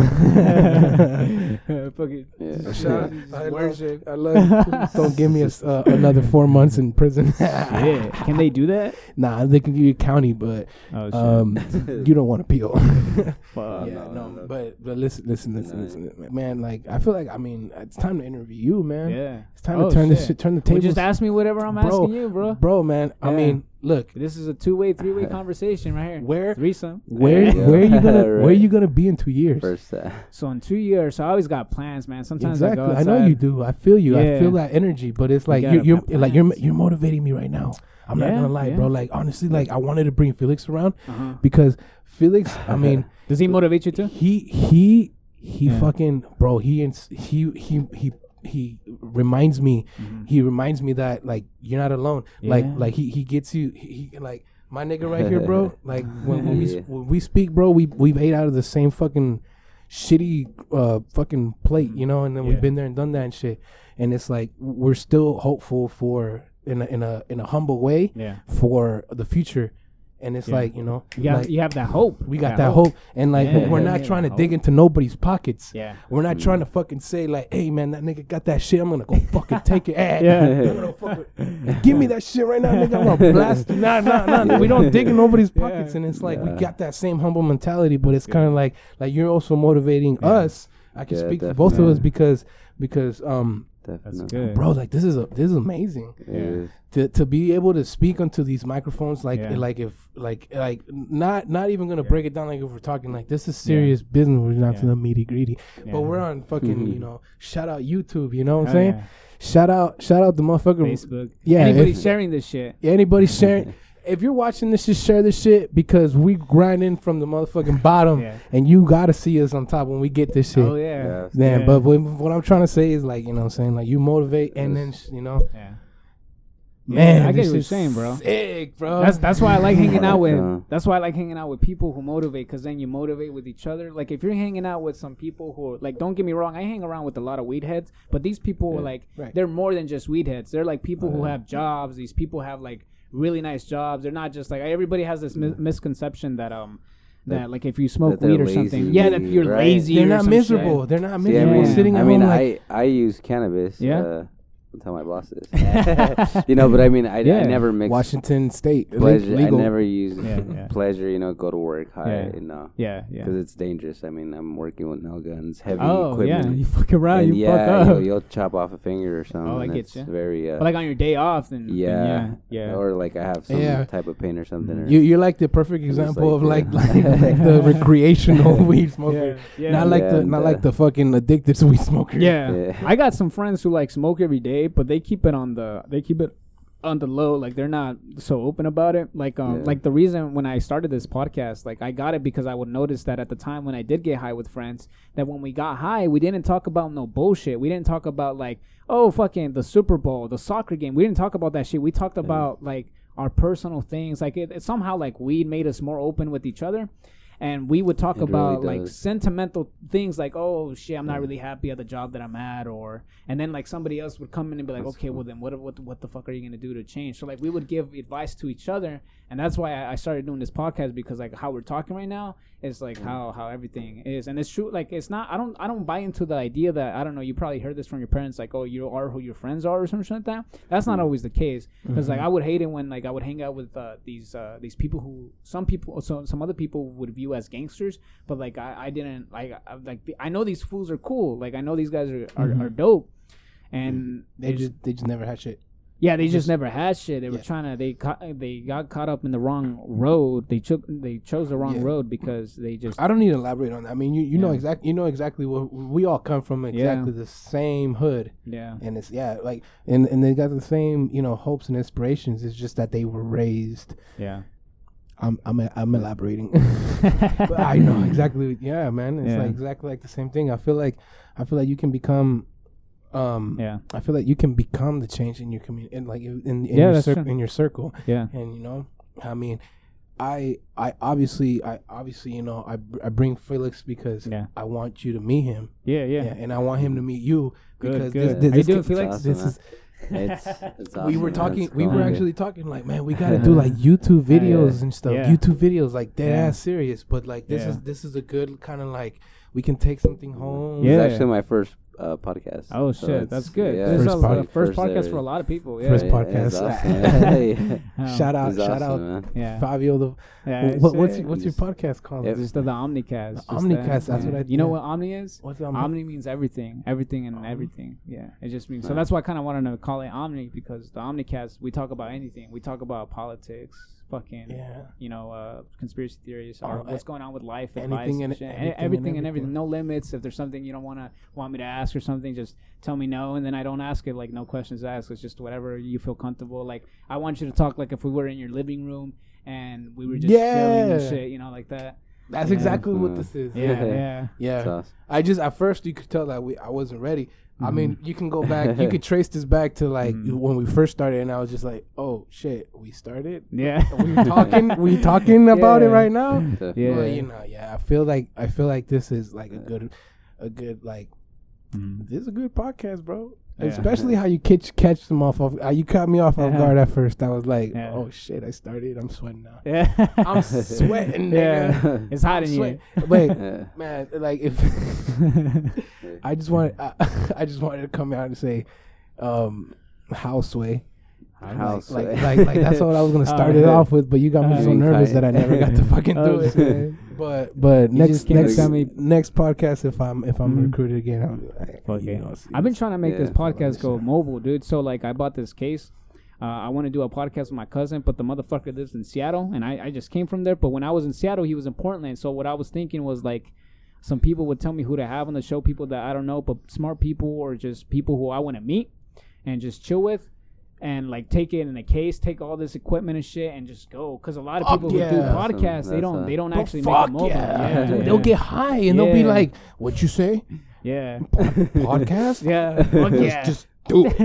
Fucking Yeah. Shout out. I love. I love don't give me a s uh, another four months in prison. Yeah. Can they do that? nah, they can give you a county, but Oh um, you don't want a PO. Fuck. yeah, no, no, no. but but listen, listen, listen, listen, man. Like I feel like I mean it's time to interview you, man. Yeah. It's time Oh, to turn this shit. shit, turn the Well, just ask me whatever I'm Bro, asking you, bro. bro, man. I mean, look, This is a two-way, three-way conversation right here. where Threesome. where Yeah. where you gonna where Right. you gonna be in two years? First, uh, So in two years, so I always got plans, man. Sometimes exactly. I go I, know you do. I feel you. I feel that energy. But it's like gotta you're, you're like you're you're motivating me right now. I'm not gonna lie, yeah. bro. Like honestly, like I wanted to bring Felix around Uh-huh. because Felix. I mean, Does he motivate you too? he he he Yeah. fucking bro. He ins- he he he he reminds me. He reminds me that like you're not alone. Like Yeah. like he he gets you. He, he like my nigga right here, bro. Like when, when we Yeah. when we speak, bro, we we've ate out of the same fucking shitty uh fucking plate, you know, and then Yeah. we've been there and done that and shit. And it's like we're still hopeful for in a in a in a humble way Yeah. for the future. And it's Yeah. like you know, You got like, you have that hope. we got that hope, and like Yeah, we're yeah, not yeah, trying to hope. dig into nobody's pockets. Yeah. We're not trying to fucking say like, "Hey man, that nigga got that shit. I'm gonna go fucking take it." Yeah. I'm gonna fucking- give me that shit right now, nigga. I'm gonna blast. you. Nah, nah, nah. We don't dig in nobody's Yeah. pockets, and it's like we got that same humble mentality, but it's kind of like like you're also motivating Yeah. us. I can Yeah, speak for both of us because because um Definitely. That's good, bro. Like this is a this is amazing. It is. To to be able to speak onto these microphones like Yeah. like if like like not not even gonna break it down like if we're talking like this is serious business we're not to the meaty greedy Yeah. but we're on fucking you know shout out youtube you know what i'm Oh, saying yeah. shout out shout out the motherfucker Facebook. Yeah, anybody if- sharing this shit. yeah anybody sharing if you're watching this just share this shit because we grinding from the motherfucking bottom Yeah. and you gotta see us on top when we get this shit Oh yeah. Man, Yeah. but what, what I'm trying to say is like you know what I'm saying like you motivate and then sh- you know Yeah. Man I get what you're saying, bro. sick bro That's that's why I like hanging out with. Yeah. That's why I like hanging out with people who motivate, because then you motivate with each other. Like if you're hanging out with some people who, are, like, don't get me wrong, I hang around with a lot of weed heads, but these people, are like, Right. they're more than just weed heads. They're like people who have jobs. These people have like really nice jobs. They're not just like everybody has this mis- misconception that um. That, That- like if you smoke weed or something, yeah, that you're right? lazy. they're or not some shit. miserable they're not See, I miserable mean, sitting I mean, home like I I use cannabis. Yeah? Uh, I'll tell my bosses. you know, but I mean, I, Yeah. I never mix Washington State pleasure. legal. I never use Yeah, yeah. pleasure. You know, go to work high. Yeah. You know, Yeah, yeah. because it's dangerous. I mean, I'm working with nail guns, heavy Oh yeah, equipment. you fuck around, and you yeah, fuck up. You'll, you'll chop off a finger or something. Oh, I get it's ya. Very. Uh, But like on your day off, then then yeah, yeah, yeah. Or like I have some Yeah. type of pain or something. Or, You you're like the perfect example like of like the- like, like the recreational weed smoker. yeah, Not like Yeah, the not uh, like the fucking addicted to weed smoker. Yeah. Yeah. I got some friends who like smoke every day, but they keep it on the they keep it on the low. Like they're not so open about it. Like um Yeah. like the reason when I started this podcast, like I got it because I would notice that at the time when I did get high with friends, that when we got high, we didn't talk about no bullshit. We didn't talk about like oh fucking the Super Bowl, the soccer game. We didn't talk about that shit. We talked about like our personal things. Like it, it somehow like weed made us more open with each other. And we would talk It really about like sentimental things like, oh shit, I'm not really happy at the job that I'm at, or and then like somebody else would come in and be like, That's okay, cool. well then what what what the fuck are you gonna do to change? So like we would give advice to each other, and that's why I, I started doing this podcast because like how we're talking right now is like how how everything is, and it's true. Like it's not. I don't I don't buy into the idea that I don't know. You probably heard this from your parents, like oh you are who your friends are or something like that. That's not always the case because like I would hate it when like I would hang out with uh, these uh, these people who some people so some other people would view as gangsters, but like I, I didn't like I, like I know these fools are cool. Like I know these guys are are, are dope, and They just they just never had shit. Yeah, they just, just- never had shit. They were Yeah. trying to they caught they got caught up in the wrong road. They took they chose the wrong Yeah. road because they just I don't need to elaborate on that. I mean, you, you know exactly you know exactly what we all come from exactly the same hood, yeah and it's yeah like and and they got the same you know hopes and inspirations. It's just that they were raised. yeah. I'm I'm I'm elaborating. but I know exactly. Yeah, man. It's Yeah. like exactly like the same thing. I feel like I feel like you can become. Um, Yeah, I feel like you can become the change in your community, in like in, in, Yeah, your cir- in your circle. yeah, and you know i mean i i obviously i obviously you know i, br- I bring felix because Yeah. i want you to meet him yeah, yeah. yeah and i want him to meet you Good, because good. this, How you this, doing, Felix? Awesome, this is It's, it's awesome, we were talking It's we were cool. actually talking like man we gotta do like youtube videos and stuff Yeah. youtube videos like dead Yeah. ass serious but like this Yeah. is this is a good kind of like we can take something home Yeah. It's actually my first uh, podcast. Oh so shit, that's good. Yeah, This First a- pod- a first, first podcast ever. for a lot of people. Yeah, First yeah, podcast. It's awesome. yeah. yeah. shout out shout awesome, out man. Yeah. fabio the Yeah, what, what's shit. your, what's your podcast called If- Just the, the Omnicast. just Omnicast, that, that's yeah. what I- Do. You know what Omni is? what's the Omni means everything, everything and everything. Yeah, it just means so. That's why I kind of wanted to call it Omni because the Omnicast we talk about anything. We talk about politics, fucking, yeah you know, uh, conspiracy theories, or Oh, what's going on with life, anything advice, and- and shit. anything everything, and and everything. everything. No limits. If there's something you don't want to want me to ask or something, just tell me no, and then I don't ask it. Like no questions asked. It's just whatever you feel comfortable. Like I want you to talk like if we were in your living room and we were just chilling and Yeah. shit, you know, like that. That's Yeah. exactly what this is. Yeah, yeah. Yeah. It's awesome. I just at first you could tell that we I wasn't ready. I mean, Mm-hmm. you can go back. you could trace this back to like Mhm. when we first started, and I was just like, "Oh shit, we started. Yeah. We talking. we talking about it right now." Yeah. Well, you know, yeah. I feel like I feel like this is like a good, a good like Mhm. this is a good podcast, bro. Yeah. Especially how you catch catch them off of. Uh, you caught me off off guard at first. I was like, Yeah. "Oh shit, I started. I'm sweating now. Yeah. I'm sweating, Yeah. It's hot I'm in sweating." here. Wait, Yeah. man, like if I just wanted, I, I just wanted to come out and say, um, Houseway, House. Like, like, like that's what I was gonna start Oh, it off with, but you got me so nervous that I never got to fucking do Oh, it. shit. But but You next next tell me- next podcast, if I'm if I'm Mhm. recruited again, I'll be like, Okay. you know, see, I've been trying to make Yeah. this podcast go mobile, dude. So like, I bought this case. Uh, I want to do a podcast with my cousin, but the motherfucker lives in Seattle, and I, I just came from there. But when I was in Seattle, he was in Portland. So what I was thinking was like, some people would tell me who to have on the show, people that I don't know, but smart people or just people who I want to meet and just chill with. And like take it in a case, take all this equipment and shit, and just go. Cause a lot of Fuck people who do yeah. Awesome. podcasts, they don't, a- they don't Bro, actually make fuck it mobile. yeah. Yeah, Dude, they'll get high and they'll be like, "What you say? yeah, Podcast? yeah, fuck yeah. Just do it.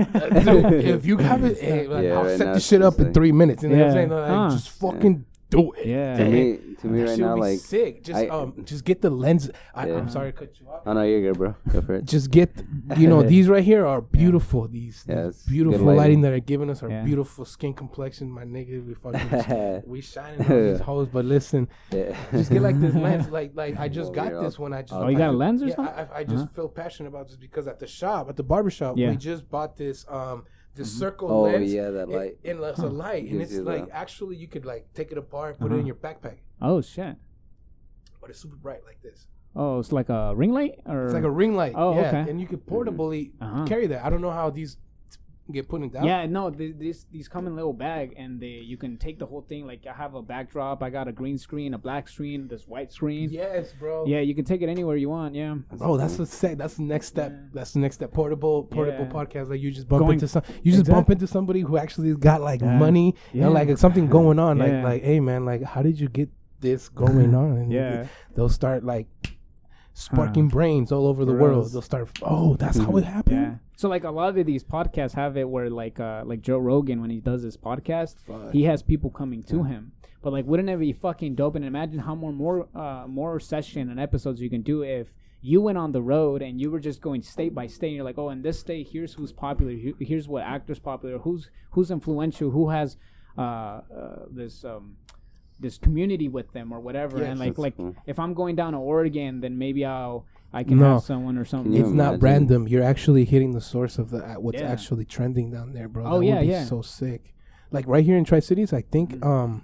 Dude, if you have it, hey, like, Yeah, I'll right set now this shit up in three minutes. You know what I'm Yeah. saying? Like, Huh. Just fucking do it. yeah. to me, to me That right now, be like, sick. Just I- um, just get the lens. I, Yeah. I'm sorry to cut you off. oh no, you're good, bro. Go for it. Just get, you know, these right here are beautiful. These, Yeah, these beautiful lighting. lighting. that are giving us our Yeah. beautiful skin complexion. My nigga, we fucking we shining on these hoes. But listen, Yeah. just get like this lens. Like like I just Oh, got this one. I just Oh, you I got a feel- lens or something? I, I, I just Uh-huh. feel passionate about this because at the shop, at the barber shop, Yeah. we just bought this um this circle Oh lens. yeah, that and- light. And, it's a light, and it's like the- actually you could like take it apart, put it Uh-huh. in your backpack, Oh shit. but it's super bright like this. Oh, it's like a ring light, or It's like a ring light. Oh, yeah, okay. and you could portably Uh-huh. carry that. I don't know how these get put in down. yeah. No, th- these these come in little bag, and they you can take the whole thing. Like I have a backdrop, I got a green screen, a black screen, this white screen. Yes, bro. Yeah, you can take it anywhere you want. Yeah. Bro, that's the sec- That's the next step. Yeah. That's the next step. Portable, portable Yeah. podcast. Like you just bump Going- into some. You just bump Exactly. into somebody who actually got like Yeah. money. Yeah. like something going on. Like, like, hey man, like, how did you get this going on? And Yeah. they'll start like sparking brains all over the For world. They'll start. Oh, that's how it happened. Yeah. So like a lot of these podcasts have it where like uh like Joe Rogan when he does his podcast, Fuck. he has people coming to him. But like wouldn't it be fucking dope and imagine how more more uh more session and episodes you can do if you went on the road and you were just going state by state and you're like, "Oh, in this state here's who's popular, here's what actors popular, who's who's influential, who has uh, uh this um this community with them or whatever." Yes. and like like cool. if I'm going down to Oregon, then maybe I'll I can No. have someone or something. It's not imagine? random. You're actually hitting the source of the uh, what's Yeah. actually trending down there, bro. Oh, That yeah, would be yeah. So sick. Like right here in Tri Cities, I think. Mhm. Um,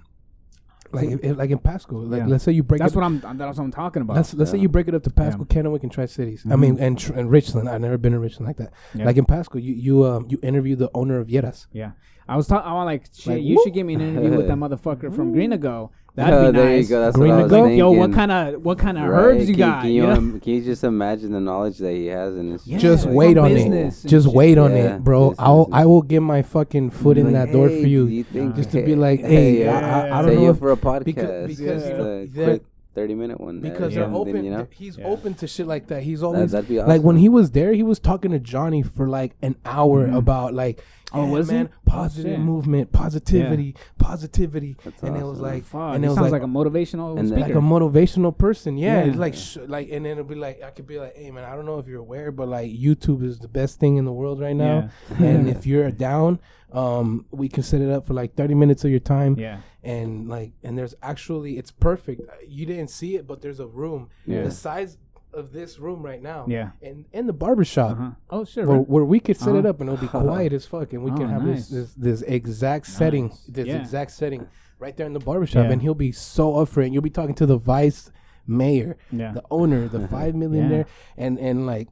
like if, if- like in Pasco, like Yeah. let's say you break That's it what I'm. That's what I'm talking about. Let's let's say you break it up to Pasco, Yeah. Kennewick, and Tri Cities. I Mhm. mean, and, Tr- and Richland. I've never been in Richland like that. Yeah. Like in Pasco, you you um you interview the owner of Yeras. yeah, I was talking. I want like shit. Like, you whoop. should give me an interview with that motherfucker from Green Ago. That'd Oh, be there nice. you go. That's Green what I was. Yo, what kind of what kind of Right, herbs you can, got? Can you you, know? can you just imagine the knowledge that he has in his? Yeah. Just like wait on on it. Just shit. wait on Yeah, it, bro. business I'll I will get my fucking foot in Like, that door for you. you think Just to be like, hey, I- I- I don't say know you if- for a podcast because- because, just you they're- quick thirty minute one. Because Yeah. they're open. You know, He's Yeah. open to shit like that. He's always that'd awesome. like when he was there, he was talking to Johnny for like an hour Mhm. about like, Oh, yeah, was he? man, Oh, positive shit. movement, positivity, positivity, That's and it was like, Fuck, and he it was sounds like, like, a motivational And speaker. like a motivational person. Yeah, Yeah. it's like sh- like, and then it'll be like I could be like, hey man, I don't know if you're aware, but like YouTube is the best thing in the world right now, yeah. and if you're down, um, we can set it up for like 30 minutes of your time, yeah. and like, and there's actually it's perfect. You didn't see it, but there's a room Yeah. the size of this room right now, Yeah. and in the barbershop. Uh-huh. Oh, sure. Where, where we could set it Uh-huh. up and it'll be quiet as fuck, and we can Oh, have nice. this, this this exact setting, this Yeah. exact setting right there in the barbershop, Yeah. and he'll be so up for it. And you'll be talking to the vice mayor, Yeah. the owner, the five millionaire, and and like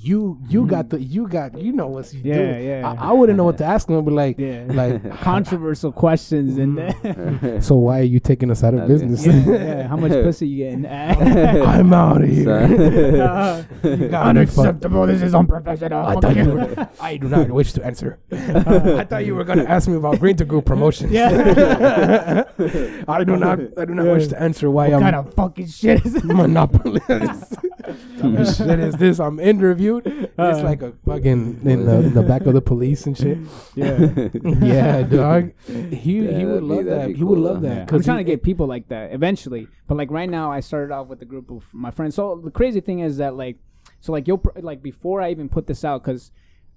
uh, you you got the you got you know what's you Yeah, do. yeah. I, I wouldn't know what to ask him. I'd like, yeah. like controversial questions and Mm. so why are you taking us out of business? yeah, yeah. How much pussy you getting? I'm out of here. Uh, You got me fucked. This is unprofessional. I thought you were, I do not wish to answer. I thought you were gonna ask me about Green to Group promotions. Yeah. I do not. I do not wish to answer why what I'm kind of fucking shit is monopolist. What shit is this? I'm interviewed. It's Uh. like a fucking in the in the back of the police and shit. Yeah. Yeah, dog. He he Yeah, would that'd be- love that'd that. be He would cool, love though. that. Yeah. I'm 'cause trying he- to get people like that eventually, but like right now, I started off with a group of my friends. So the crazy thing is that like, so like you'll pr- like before I even put this out, because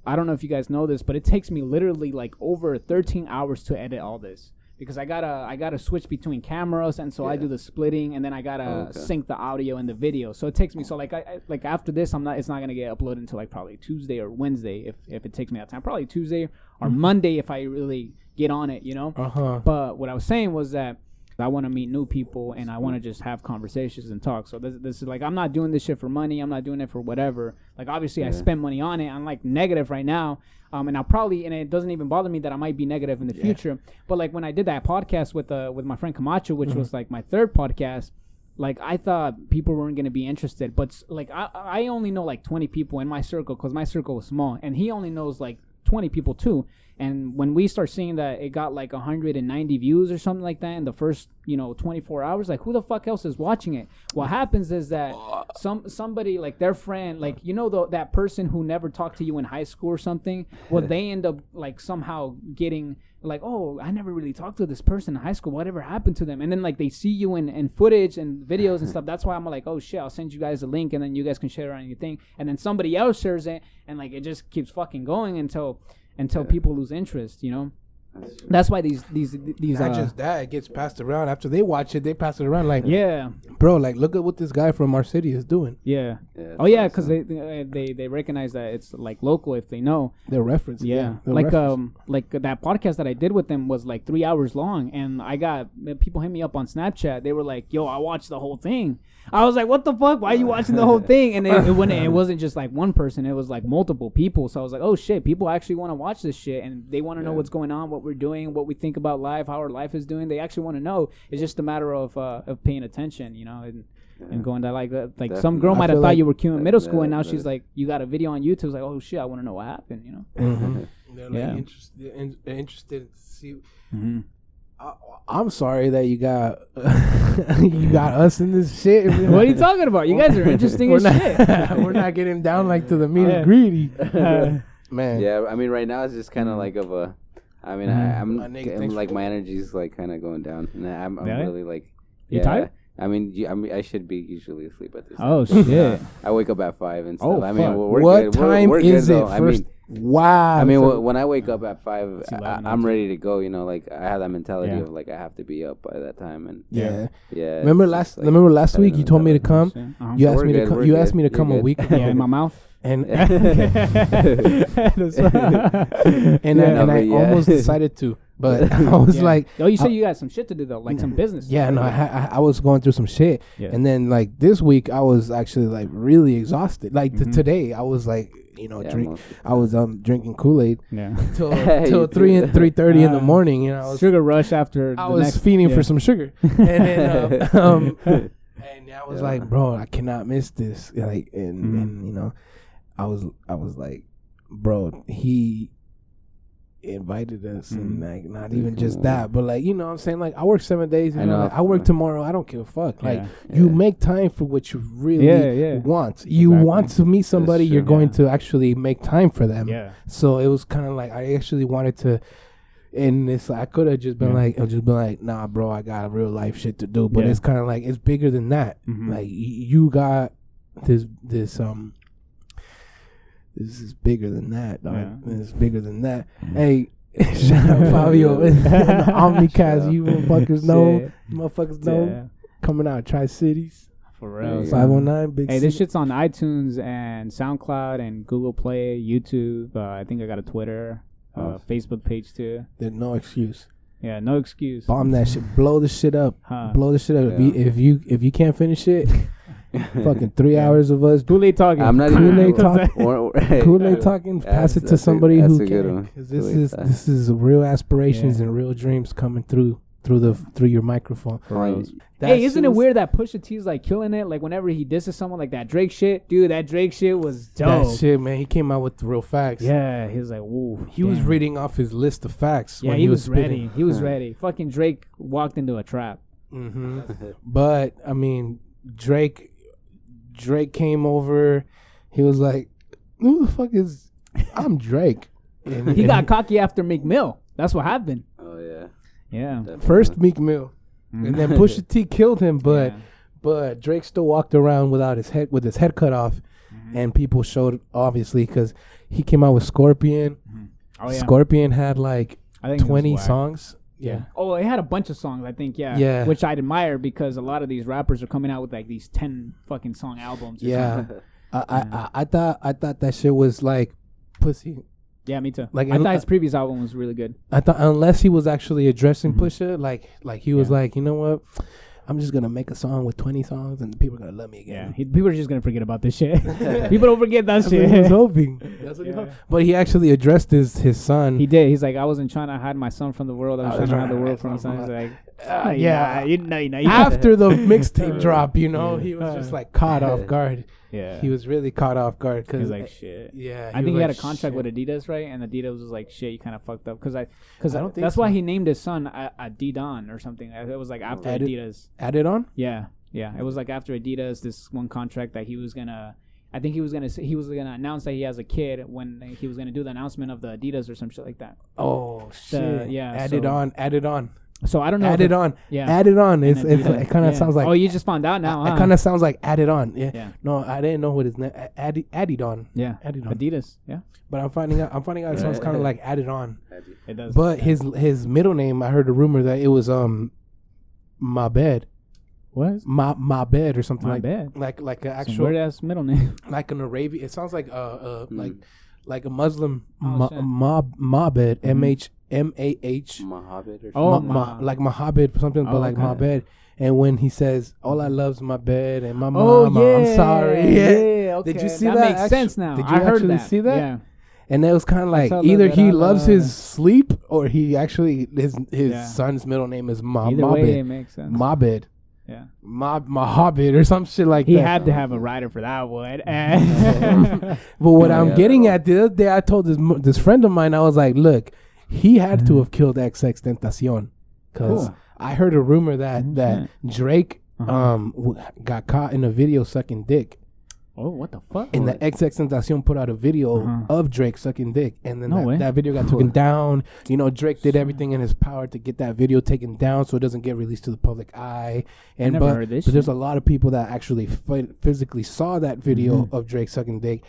I don't know if you guys know this, but it takes me literally like over 13 hours to edit all this. Because I gotta I gotta switch between cameras, and so I do the splitting, and then I gotta Oh, okay. sync the audio and the video. So it takes me so like I, I like after this, I'm not it's not gonna get uploaded until like probably Tuesday or Wednesday if if it takes me that time. Probably Tuesday or Monday if I really get on it, you know. Uh huh. But what I was saying was that I want to meet new people and I want to just have conversations and talk. So this, this is like I'm not doing this shit for money. I'm not doing it for whatever. Like obviously I spend money on it. I'm like negative right now. Um, and I'll probably and it doesn't even bother me that I might be negative in the future. But like when I did that podcast with uh with my friend Camacho, which was like my third podcast. Like I thought people weren't gonna be interested, but like I I only know like 20 people in my circle because my circle was small, and he only knows like 20 people too. And when we start seeing that it got like 190 views or something like that in the first, you know, 24 hours, like who the fuck else is watching it? What happens is that some somebody like their friend, like you know, the, that person who never talked to you in high school or something, well, they end up like somehow getting like, oh, I never really talked to this person in high school. Whatever happened to them? And then like they see you in, in footage and videos and stuff. That's why I'm like, oh shit, I'll send you guys a link and then you guys can share it on your thing. And then somebody else shares it and like it just keeps fucking going until until people lose interest. You know. That's. That's why these these these Not uh, just that, it gets passed around. After they watch it, they pass it around like, yeah bro, like look at what this guy from our city is doing. yeah Yeah, oh yeah because awesome. they, they they they recognize that it's like local if they know They're referencing. yeah, they're like referencing. um like that podcast that I did with them was like three hours long and I got people hit me up on Snapchat they were like yo I watched the whole thing I was like what the fuck? Why are you watching the whole thing? And it, it, when it wasn't just like one person. It was like multiple people. So I was like oh shit. People actually want to watch this shit and they want to know what's going on what we're doing what we think about life how our life is doing. They actually want to know. It's just a matter of uh, of paying attention you know and and going to like that like some girl might have thought like you were cute in that- middle school and now that she's is- like you got a video on YouTube. It's like oh shit. I want to know what happened you know? Mhm. They're like Yeah. interested, in, interested to see. mm-hmm. I, I'm sorry that you got you got us in this shit. what are you talking about? You guys are interesting we're as not, shit. we're not getting down like to the meat Yeah. and greedy, man. Yeah, I mean, right now it's just kind of like of a. I mean, Mhm. I, I'm, I'm like for- my energy's like kind of going down, and I'm, I'm really like. You yeah, tired? I mean, you- I mean, I should be usually asleep at this. Oh time. shit! I wake up at five and stuff. Oh, I mean, fuck. we're, we're what good. We're- time we're is good, it? though. I First, mean, wow. I mean, So- wh- when I wake up at five, I, 11, I'm ready to go. You know, like I have that mentality Yeah. of like I have to be up by that time, and yeah. yeah. Remember it's last? like, remember last week you told me to come. Uh-huh. You asked We're me to good, come. we're You good. asked me to You're come a good. week yeah, ago, in my mouth. And and I, and I yeah. almost decided to, but I was Yeah. like, oh, you said I- you got some shit to do though, like some business. yeah, no, I, I I was going through some shit, Yeah. and then like this week I was actually like really exhausted. Like t- Mhm. today I was like, you know, Yeah, drink. most of the I was um drinking Kool Aid yeah. till till three that. three thirty in the Uh, morning. You know, I was Sugar rush after. I the was next, feeding yeah. for some sugar, and then um, um, and I was Yeah. like, bro, I cannot miss this. Like, and Mhm. and you know, I was I was like, bro, he invited us and Mhm. like not even just that but like you know what i'm saying like i work seven days you I like, i work tomorrow i don't give a fuck like Yeah. you make time for what you really Yeah, yeah. want you Exactly. want to meet somebody you're going Yeah. to actually make time for them Yeah. so it was kind of like I actually wanted to, and it's like, I could have just been Yeah. like, I just been like, nah, bro, I got real life shit to do. But Yeah. it's kind of like it's bigger than that. Mhm. Like y- you got this, this um, this is bigger than that. Dog. Yeah. This is bigger than that. Hey. Shout out Fabio and the Omnicast. You motherfuckers know, Shit. motherfuckers know. Yeah. Coming out Tri Cities, For real. you go. son. five one nine, big. Hey, this shit's on iTunes and SoundCloud and Google Play, YouTube. Uh, I think I got a Twitter, uh, Oh. Facebook page too. There's no excuse. Yeah, no excuse. Bomb that shit. Blow the shit up. Huh. blow the shit up. If, you, if you if you can't finish it, fucking three hours of us Kool-Aid talking. I'm not Kool-Aid even. talk- or- or- hey, Kool Aid talking, pass it to that's a- somebody who can. one. 'cause this is this is real aspirations Yeah. and real dreams coming through through the through your microphone. For real. That Hey, isn't it weird that Pusha T's like killing it? Like whenever he disses someone like that Drake shit, dude, that Drake shit was dope. That shit, man. He came out with the real facts. Yeah, he was like, woo. He was reading off his list of facts. Yeah, when he, was, spitting. ready. He was ready. Fucking Drake walked into a trap. hmm But I mean, Drake, Drake came over. He was like, "Who the fuck is? I'm Drake." And- He and got cocky after Meek Mill. That's what happened. Oh yeah. Yeah. definitely. first Meek Mill, and then Pusha T killed him. But Yeah. but Drake still walked around without his head with his head cut off, Mm-hmm. and people showed obviously because he came out with Scorpion. oh yeah, Scorpion had like I think twenty whack. songs Yeah. Oh, it had a bunch of songs. I think. Yeah. Yeah. Which I'd admire because a lot of these rappers are coming out with like these ten fucking song albums. or Yeah. I, I, I I thought I thought that shit was like pussy. Yeah. Me too. Like, I thought his previous album was really good. I thought unless he was actually addressing Mhm. Pusha, like like he was Yeah. like, you know what, I'm just gonna make a song with 20 songs and people are gonna love me Yeah. again. He, people are just gonna forget about this shit. people don't forget that That's what he was hoping. That's what he Yeah. hoped. But he actually addressed his his son. He did. He's like, I wasn't trying to hide my son from the world. I was I trying was to hide trying the world from his son. He's like, Uh, "Ah, yeah. you know, you know, you After the mixtape drop, you know, he was just like caught off guard. yeah. He was really caught off guard He because was like, shit. yeah, I think he had a contract "Shit." with Adidas, right? And Adidas was like, "Shit, you kind of fucked up." Because I, because I don't think that's why he named his son A- Adidon or something. It was like after Adi- Adidas. added on. Yeah, yeah. It was like after Adidas, this one contract that he was gonna. I think he was gonna he was gonna announce that he has a kid when he was gonna do the announcement of the Adidas or some shit like that. Oh shit! yeah, added so- on, added on, So I don't know. if added it- on, Yeah. added on. It's, it's Adidas. it kind of Yeah. sounds like Oh, you just found out now. It huh? kind of sounds like added on. Yeah. Yeah. No, I didn't know what his name. Added, added on. Yeah. Added on. Adidas. Yeah. But I'm finding out. I'm finding out it sounds kind of like added on. It does. But his his middle name, I heard a rumor that it was um, my bed, what? my my bed or something My like bed. like like an actual weird ass middle name. like an Arabian. It sounds like uh uh Hmm. like like a Muslim Oh, ma, shit. ma, ma bed Mhm. M H M A H Mohammed or Oh, ma, something. ma, ma. like Mohammed something, but Oh, like okay. my bed. And when he says, "All I love's my bed and my Oh mama," yeah. I'm sorry. Yeah. okay. Did you see that? that? makes Actu- sense now. did you I heard actually that. see that? Yeah. And it was kind of like either he I loves love- his sleep or he actually his his Yeah. son's middle name is Ma Either way, it makes sense. Mabed. yeah. Ma Mahabed or some shit like He that. He had to have a rider for that one. But what I'm Yeah. getting at the other day, I told this this friend of mine, I was like, look, he had to Mhm. have killed XX Tentacion because Cool. I heard a rumor that that Drake Uh-huh. um w- got caught in a video sucking dick. oh, what the fuck? And the XX Tentacion put out a video Uh-huh. of Drake sucking dick, and then No that, that video got taken down. You know, Drake did everything in his power to get that video taken down so it doesn't get released to the public eye. And never but, but there's a lot of people that actually phy- physically saw that video Mhm. of Drake sucking dick.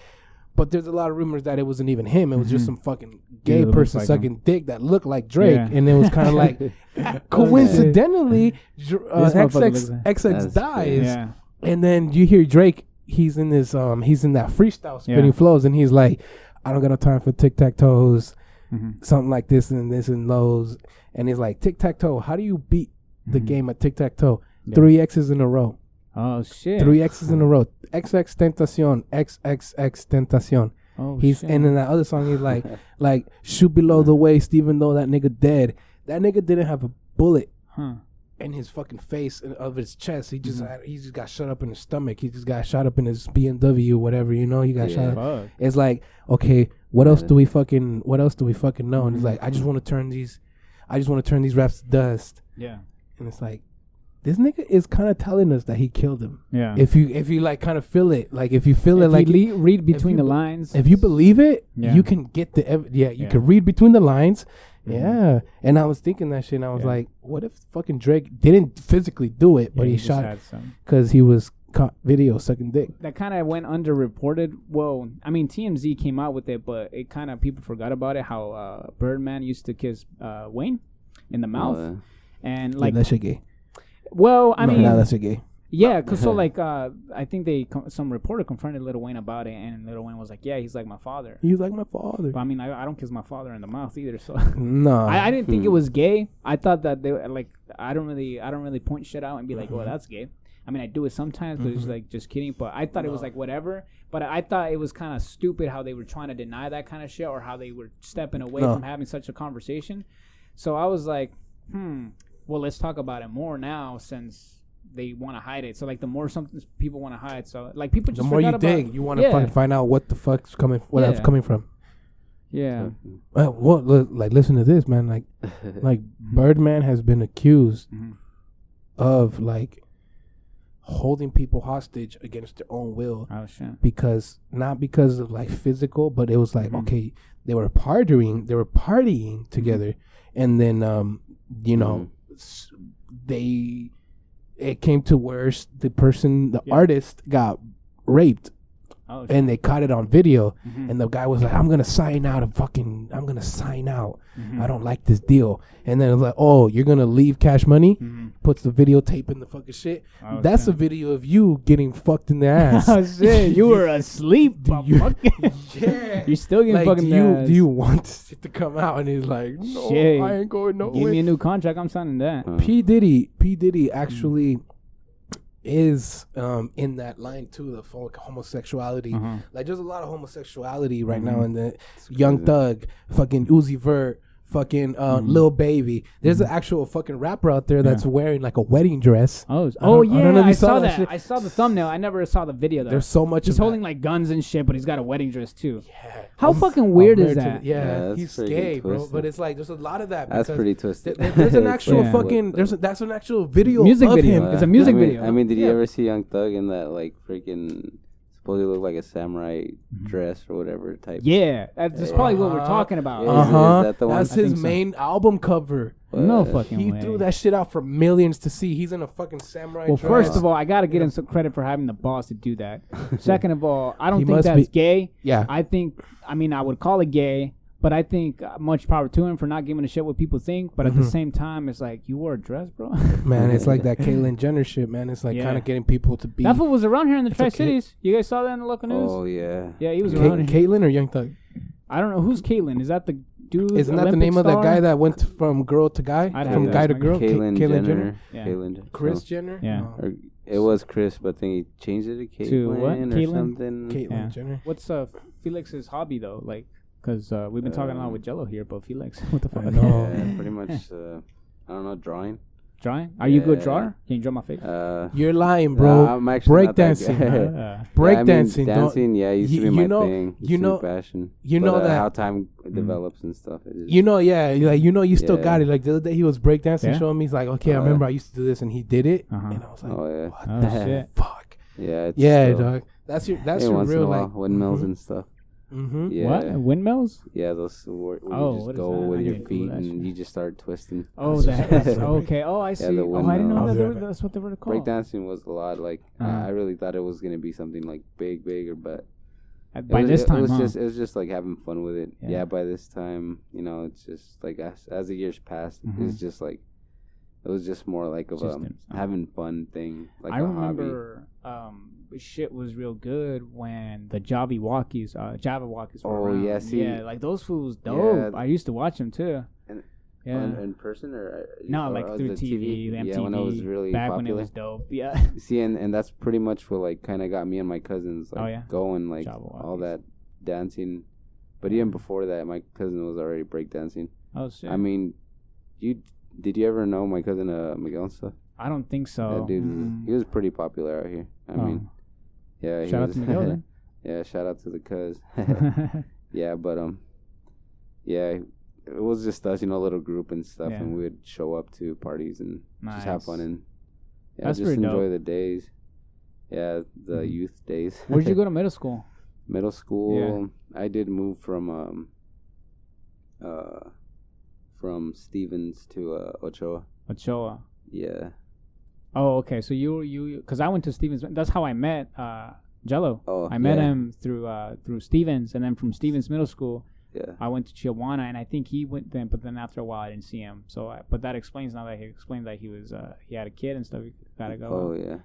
But there's a lot of rumors that it wasn't even him. It was just Mhm. some fucking Dude gay that looks person like sucking dick that looked like Drake, Yeah. and it was kind of like coincidentally, Dr- uh, This motherfucker XX looks XX That's dies, yeah. and then you hear Drake. He's in this. Um, he's in that freestyle spitting Yeah. flows, and he's like, "I don't got no time for tic tac toes, Mhm. something like this and this and those." And he's like, "Tic tac toe. How do you beat the Mhm. game of tic tac toe? Yeah. Three X's in a row. Oh shit. Three X's in a row. XX Tentacion. XXX Tentacion. Oh He's shit. and in that other song, he's like, like shoot below the waist, even though that nigga dead. That nigga didn't have a bullet." huh. in his fucking face and of his chest. He just Mhm. had, he just got shot up in his stomach. He just got shot up in his BMW, or whatever. You know, he got Yeah. shot. Up. It's like, okay, what else do we fucking? What else do we fucking know? And it's Mhm. like, I just want to turn these, I just want to turn these raps to dust. Yeah. And it's like, this nigga is kind of telling us that he killed him. Yeah. If you if you like kind of feel it, like if you feel it, like you le- read between you the be- lines. if you believe it, Yeah. you can get the ev- yeah, you Yeah. can read between the lines. Mhm. Yeah, and I was thinking that shit, and I was Yeah. like, "What if fucking Drake didn't physically do it, but Yeah, he shot had some. because he was caught video sucking dick?" that kind of went underreported. Well, I mean, TMZ came out with it, but it kind of people forgot about it. How uh, Birdman used to kiss uh, Wayne in the mouth, Uh, and Like like, that shit gay. Well, I No, mean, nah, that shit gay. yeah, cause so like, uh, I think they com- some reporter confronted Lil Wayne about it, and Lil Wayne was like, "Yeah, he's like my father." He's like my father. But I mean, I, I don't kiss my father in the mouth either, so. No, I, I didn't think it Hmm. was gay. I thought that they like I don't really I don't really point shit out and be like, Mm-hmm. "Oh, that's gay." I mean, I do it sometimes, but it's Mhm. like just kidding. But I thought it was like whatever. But I thought it was kind of stupid how they were trying to deny that kind of shit or how they were stepping away No. from having such a conversation. So I was like, hmm. Well, let's talk about it more now since they want to hide it. So like the more something people want to hide, so like people just the more you forgot about- dig, you want to Yeah. fucking find out what the fuck's coming, where that's coming from. Yeah. Uh, well, li- like listen to this, man. Like, like Birdman has been accused Mhm. of like holding people hostage against their own will Oh shit. because not because of like physical, but it was like Mhm. okay, they were partying, they were partying together, and then um, you know, s- they it came to where the person, the Yeah. artist, got raped Oh, and they caught it on video. Mhm. And the guy was like, "I'm gonna sign out of fucking. I'm gonna sign out. Mhm. I don't like this deal." And then it was like, "Oh, you're gonna leave Cash Money?" Mhm. Puts the videotape in the fucking shit. Oh, That's a video of you getting fucked in the ass. Oh shit! You were asleep. Do You, yeah, you're still getting Like, fucking do you do you want this shit to come out? And he's like, "No, Shit. I ain't going nowhere." Give nowhere." me a new contract. I'm signing that. Uh, P Diddy, P Diddy actually is um in that line too, the homosexuality. Uh-huh. Like there's a lot of homosexuality right Mhm. now in the Young crazy. Thug, fucking Uzi Vert, fucking uh, Mhm. Lil Baby. There's an actual fucking rapper out there that's Yeah. wearing like a wedding dress. Oh, I oh don't- I yeah, don't know I, saw, saw that that. I saw the thumbnail. I never saw the video though. There's so much. he's of holding that. like guns and shit, but he's got a wedding dress too. Yeah. How I'm- fucking weird I'm is that? the- yeah, Yeah, he's freaking gay, bro. But it's like there's a lot of that. That's pretty twisted. th- there's an actual like, fucking. There's a, that's an actual video Music of video. him. It's a music I mean, video. I mean, did you ever see Young Thug in that like freaking supposedly look like a samurai Mhm. dress or whatever type? Yeah, that's just probably what we're Uh-huh. talking about. Uh is- is huh. that? That's I his think so. main album cover. no But- fucking He way. threw that shit out for millions to see. He's in a fucking samurai well, dress. first of all, I gotta give him some credit for having the balls to do that. Second of all, I don't He think must that's be- gay. yeah, I think, I mean, I would call it gay, but I think uh, much power to him for not giving a shit what people think. But at the Mhm. same time, it's like you wore a dress, bro. man, it's like that Caitlyn Jenner shit, man. It's like Yeah. kind of getting people to be. that fool was around here in the It's Tri okay. Cities. You guys saw that in the local news? Oh yeah. yeah, he was Ca- around here. Caitlyn or Young Thug? I don't know who's Caitlyn. Is that the dude? Isn't that the Olympic name of that guy that went from girl to guy, I'd from guy to girl? guy. Ca- Caitlyn Caitlyn Jenner. Yeah. Caitlyn. Chris So- Jenner. Yeah. No. or it was Chris, but then he changed it to Caitlyn To what? or Caitlyn? something. Caitlyn Yeah. Jenner. What's uh Felix's hobby though? Like, cause uh, we've been talking a lot Um, with Jello here, but Felix, what the fuck? I know. Yeah, pretty much. Uh, I don't know drawing. Drawing? Are you a good Yeah. drawer? Can you draw my face? Uh, You're lying, bro. nah, I'm actually not that breakdancing. good. Uh, Break Yeah, I mean, dancing. dancing, yeah, used you- to be you my know- thing. Used you know- passion. you But, know uh, that- how time develops and stuff. It is, You know, yeah, like you know, you still Yeah. got it. Like the other day, he was breakdancing, Yeah? showing me. He's like, "Okay, I Oh, remember. I used to do this," and he did it, Uh-huh. and I was like, oh yeah, "What Oh, the shit. fuck?" yeah, it's Yeah, dog. That's your that's every your real a like windmills mhm. and stuff. Mhm. Yeah, What? Windmills? yeah, those where, where Oh, you just go with I your feet know and shit. you just start twisting. Oh, That's- that. okay. Oh, I see. the oh, I didn't know that. They were, right that's what they were called. Breakdancing was a lot like Uh-huh. I, I really thought it was gonna be something like big, bigger, but At- it By was, this time, it was huh? just it was just like having fun with it. Yeah. Yeah. by this time, you know, it's just like as as the years passed, Mhm. it's just like it was just more like of Just a them- uh-huh. having fun thing, like I a remember um, shit was real good when the Jabbawockeez, uh, Jabbawockeez were Oh, around. yeah, see- yeah, like those fools dope. Yeah. I used to watch them too. And- yeah. hobby. In, person or uh, no, like through the TV, the MTV. Yeah, when it was really back popular. when it was dope. Yeah. See, and, and that's pretty much what like kind of got me and my cousins like Oh, yeah? going like Java all that dancing. But even before that, my cousin was already breakdancing. oh shit. I mean, you did you ever know my cousin uh, Miguel and stuff? I don't think so. that dude, Mm. he was pretty popular out here. I mean, yeah. shout out was- to Miguel then. yeah, shout out to the cuz. yeah, but um, yeah, it was just us, you know, a little group and stuff, Yeah. and we would show up to parties and just have fun and yeah, That's just enjoy dope. the days. Yeah, the Mhm. youth days. Where'd you go to middle school? Middle school. yeah. I did move from um, uh, from Stevens to uh, Ochoa. Ochoa. Yeah. Oh, okay. So you you because I went to Stevens. That's how I met uh, Jello. Oh, I met yeah. him through uh, through Stevens, and then from Stevens Middle School, Yeah. I went to Chiawana, and I think he went then. But then after a while, I didn't see him. So, I, but that explains now that he explained that he was uh, he had a kid and stuff. He gotta go. Oh yeah.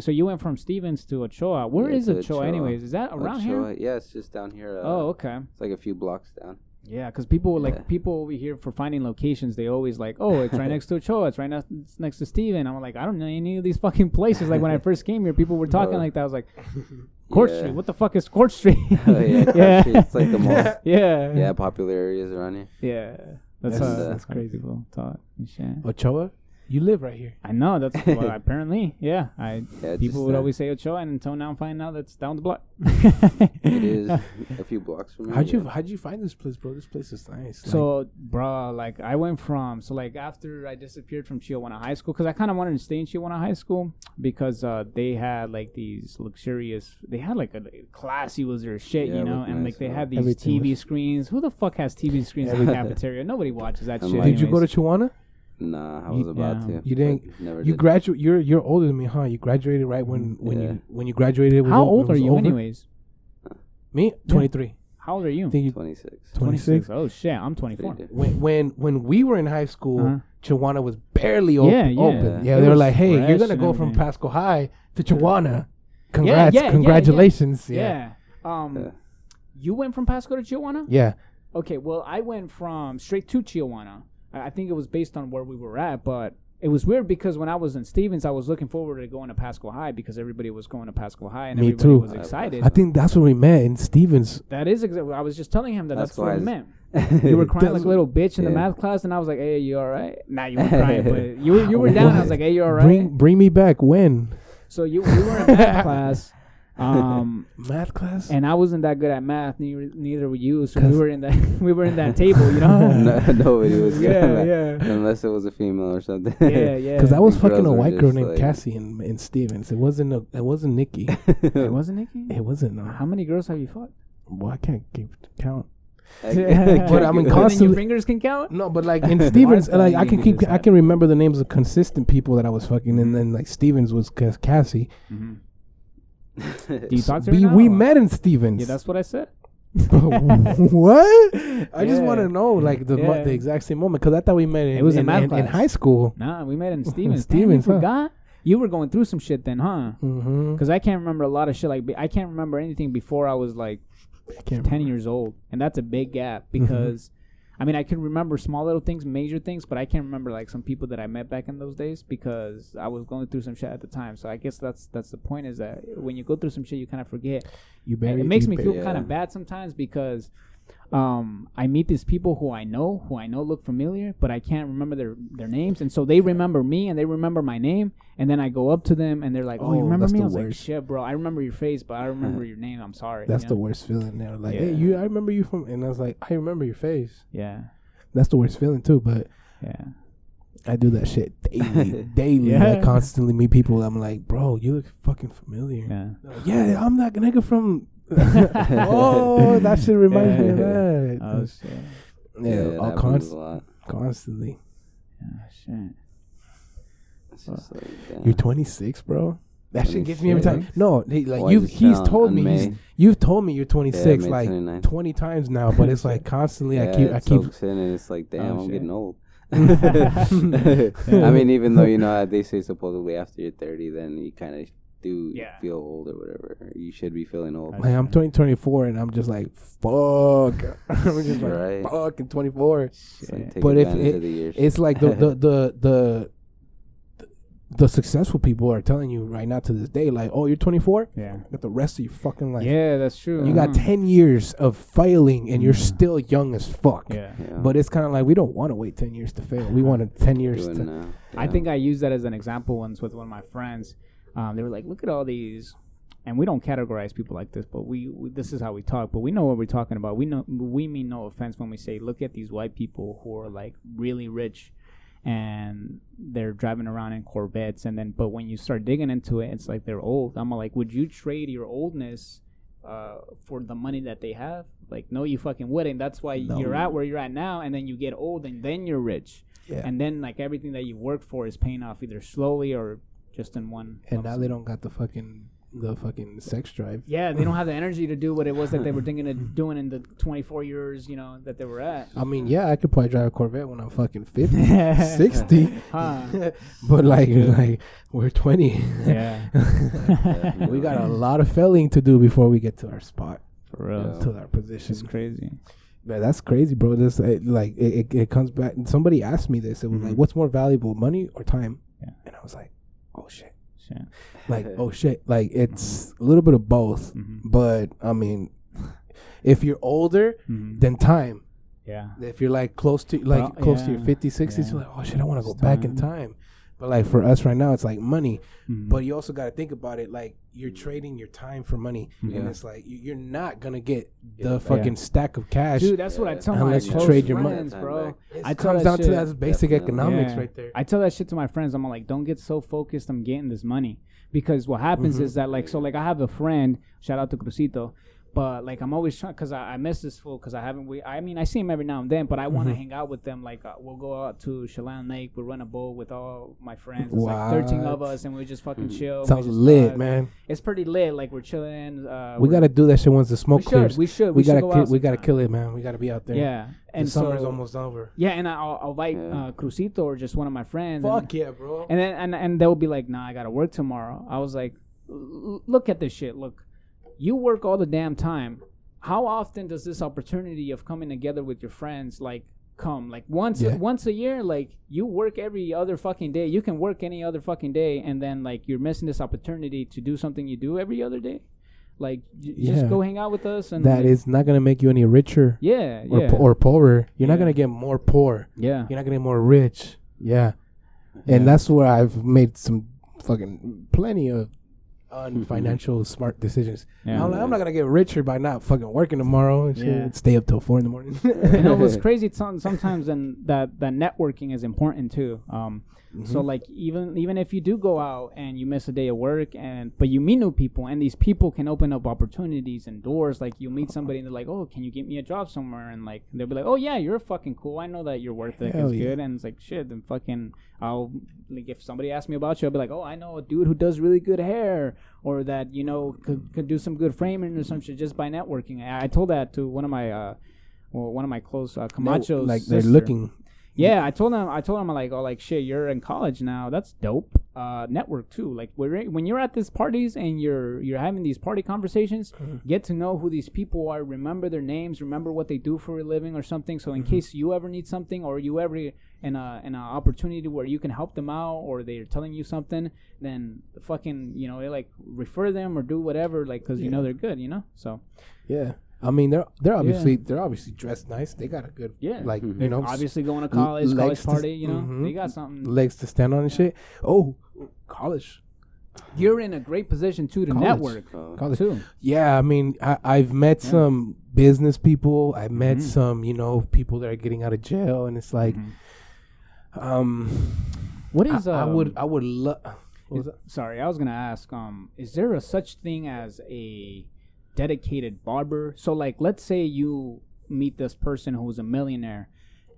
So you went from Stevens to Ochoa. Where Yeah, is Ochoa, Ochoa. anyways? Is that around here? Yeah, it's just down here. Uh, Oh, okay. It's like a few blocks down. Yeah, because people like Yeah. people over here for finding locations, they always like, oh, it's right next to Ochoa, it's right next it's next to Steven. I'm like, I don't know any of these fucking places. Like when I first came here, people were talking like that. I was like, Court yeah. Street. What the fuck is Court Street? Oh, yeah, yeah. Street, it's like the most- yeah, Yeah, popular areas around here. yeah. That's Yes. uh, that's crazy. People talk and shit. Ochoa, you live right here. I know that's well, apparently yeah. I Yeah, people just, would uh, always say Ochoa, and until now, I'm finding out that's down the block. It is a few blocks from here. How'd you yeah. how'd you find this place, bro? This place is nice. Like, So, bro, like I went from so like after I disappeared from Chiawana High School because I kind of wanted to stay in Chiawana High School because uh, they had like these luxurious. They had like a classy was their shit, Yeah, you it know, looked and nice, like they yeah. had these Everything TV was- screens. Who the fuck has TV screens in the cafeteria? Nobody watches that shit. like- did you go to anyways. Chiawana? Nah, I You- was about yeah. to. You didn't- but Never You did. graduate. You're you're older than me, huh? You graduated right when when Yeah. you when you graduated. it was How o- it old are you, over? anyways? Me, twenty three. How old are you? Think you 26. 26. Oh shit, I'm 24. When when when we were in high school, Uh-huh. Chiawana was barely open. Yeah, yeah. open. Yeah, they were like, "Hey, you're gonna and go from everything. Pasco High to Chiawana. Congrats, yeah, yeah, congratulations." Yeah. Yeah, Um, Yeah. you went from Pasco to Chiawana? yeah. Okay, well, I went from straight to Chiawana. I I think it was based on where we were at, but it was weird because when I was in Stevens, I was looking forward to going to Pasco High because everybody was going to Pasco High and Me everybody too. was excited. I think that's where we met in Stevens. that is exactly. I was just telling him that that's, That's what we met. You were crying like a little bitch in the math class, and I was like, "Hey, you all right?" Nah, you weren't crying, but you were you were down. I was like, "Hey, you all right?" Bring bring me back when so you you were in math class, um, math class. and I wasn't that good at math. Neither neither were you. So we 'Cause- were in that we were in that table, you know. no, nobody was good yeah, at yeah. Unless it was a female or something. yeah, yeah. Because I was fucking a white girl named like- Cassie in, in Stevens. It wasn't a, it wasn't Nikki. It wasn't Nikki. it wasn't. Uh, How many girls have you fought? well, I can't keep count. but But I'm in More than your fingers can count. No, but like in Stevens, like I can keep, I can remember the names of consistent people that I was fucking, and then like Stevens was Cassie. Mm-hmm. Do you talk We we met in Stevens. Yeah, that's what I said. what? I just want to know like the mo- Yeah. the exact same moment because I thought we met in, It was in in, math in, in class. high school. Nah, we met in Stevens. Stevens, Damn, huh? you forgot? You were going through some shit then, huh? Mm-hmm. Because I can't remember a lot of shit. Like be- I can't remember anything before I was like I can't ten years old, and that's a big gap Mm-hmm. because. I mean, I can remember small little things, major things, but I can't remember like some people that I met back in those days because I was going through some shit at the time. So I guess that's that's the point is that when you go through some shit, you kind of forget. You And it makes me feel kind of bad sometimes because um, I meet these people who I know, who I know look familiar, but I can't remember their their names, and so they remember me and they remember my name, and then I go up to them and they're like, "Oh, you Oh, remember that's me?" the I was like, worst. "Shit, bro, I remember your face, but I don't remember your name. I'm sorry." That's you the know? worst feeling. They're like, Yeah. hey, you, I remember you from, and I was like, I remember your face. Yeah, That's the worst feeling too. But yeah, I do that shit daily, daily. I Yeah. constantly meet people. I'm like, bro, you look fucking familiar. yeah. Like, yeah, I'm that nigga from. oh, that shit reminds me of that. Oh shit. yeah, it oh, all const- a lot. constantly. Oh shit. Like. You're 26, bro. That shit gets me every time. No, he, like you've is it he's told on me he's, you've told me you're 26 May like 29th. 20 times now, but it's like constantly I keep I keep soaks in and it's like, damn, Oh, I'm shit. getting old. I mean, even though you know how they say supposedly after you're 30, then you kind of do Yeah. feel old or whatever. You should be feeling old. like I'm 20, 24 and I'm just like fuck. I'm just like Right. fucking 24. It's like, But if it- of the years. It's like the the the the the successful people are telling you right now to this day, like, oh, you're 24, Yeah. but the rest of your fucking life, Yeah, that's true. you got Uh-huh. 10 years of failing, and you're Mhm. still young as fuck. Yeah. yeah. But it's kind of like we don't want to wait 10 years to fail. We want 10 years Doing to. now. I think I used that as an example once with one of my friends. Um, they were like, "Look at all these," and we don't categorize people like this, but we, we this is how we talk. But we know what we're talking about. We know we mean no offense when we say, "Look at these white people who are like really rich." And they're driving around in Corvettes, and then, but when you start digging into it, it's like they're old. I'm like, would you trade your oldness uh, for the money that they have? Like, no, you fucking wouldn't. That's why No. you're at where you're at now, and then you get old, and then you're rich Yeah. and then like everything that you worked for is paying off either slowly or just in one. And now sum. they don't got the fucking the fucking sex drive. Yeah, they don't have the energy to do what it was that they were thinking of doing in the 24 years, you know, that they were at. I mean, yeah, I could probably drive a Corvette when I'm fucking 50, 60. But like, like we're 20. Yeah. we got a lot of failing to do before we get to our spot, For real. To our position. It's crazy. Man, that's crazy, bro. This uh, like it, it, it comes back. Somebody asked me this. It was like, Mhm. "What's more valuable, money or time?" Yeah. And I was like, "Oh shit!" Shit. Like, "Oh shit!" Like it's a little bit of both. Mhm. But I mean, if you're older, Mhm. then time. Yeah. If you're like close to like Well, close to your yeah. 50s, 60s, Yeah. you're like, "Oh shit, I want to go It's back in time. Time." But like for us right now, it's like money. Mhm. But you also got to think about it. Like you're trading your time for money, and it's like you, you're not gonna get Get the it back. fucking stack of cash. Dude, that's what I tell Unless my you close trade your money. friends, bro. It I tell comes that down to shit- that basic Definitely. economics Yeah. right there. I tell that shit to my friends. I'm like, don't get so focused on getting this money because what happens Mhm. is that like, so like I have a friend. Shout out to Crucito. But like I'm always trying because I, I miss this fool because I haven't. We I mean I see him every now and then, but I want to Mhm. hang out with them. Like uh, we'll go out to Chelan Lake, we will run a boat with all my friends. It's like 13 of us, and we just fucking Mhm. chill. Sounds lit, man. It's pretty lit. Like we're chilling. Uh, We we're- gotta do that shit once the we smoke should. clears. We should. We, should gotta go ki- we gotta kill it, man. We gotta be out there. Yeah, and the summer's so, almost over. Yeah, and I- I'll, I'll invite Yeah. uh, Crucito or just one of my friends. and- Fuck yeah, bro. And then and and they'll be like, "Nah, I gotta work tomorrow." I was like, "Look at this shit. Look, you work all the damn time. How often does this opportunity of coming together with your friends like come? Like once Yeah. once a year? Like you work every other fucking day. You can work any other fucking day, and then like you're missing this opportunity to do something you do every other day. Like j- Yeah. just go hang out with us. And That like, is not gonna make you any richer yeah, or yeah, or poorer. You're not gonna get more poor. yeah. You're not gonna get more rich. Yeah. And Yeah. that's where I've made some fucking plenty of unfinancial smart decisions. Yeah. I'm, like, I'm not gonna get richer by not fucking working tomorrow and shit. Yeah. Stay up till four in the morning. you know what's crazy some, sometimes and that that networking is important too um so Mm-hmm. like even even if you do go out and you miss a day of work and but you meet new people and these people can open up opportunities and doors like you meet somebody and they're like oh can you get me a job somewhere and like they'll be like oh yeah you're fucking cool i know that your work ethic Hell is yeah. good and it's like shit then fucking i'll like if somebody asks me about you i'll be like oh i know a dude who does really good hair or that you know could, could do some good framing or some shit just by networking i, I told that to one of my uh well, one of my close uh, Camacho's like they're looking. Yeah, I told him. I told him like, oh, like shit, you're in college now. That's dope. Uh, network too. Like when you're at these parties and you're you're having these party conversations, get to know who these people are. Remember their names. Remember what they do for a living or something. So in case you ever need something or you ever in a in an opportunity where you can help them out or they're telling you something, then fucking you know like refer them or do whatever like because you know they're good. You know. So Yeah. I mean, they're they're obviously they're obviously dressed nice. They got a good Yeah. like Mhm. you know obviously going to college, legs college party. You know, mhm. they got something. legs to stand on and shit. Oh, college, You're in a great position too to College. network Uh, college. too. Yeah, I mean, I, I've met Yeah. some business people. I've met Mhm. some, you know, people that are getting out of jail, and it's like, Mhm. Um, what is I, is? I would, um, I would love. sorry, I was gonna ask. Um, is there a such thing as a dedicated barber? So, like, let's say you meet this person who's a millionaire,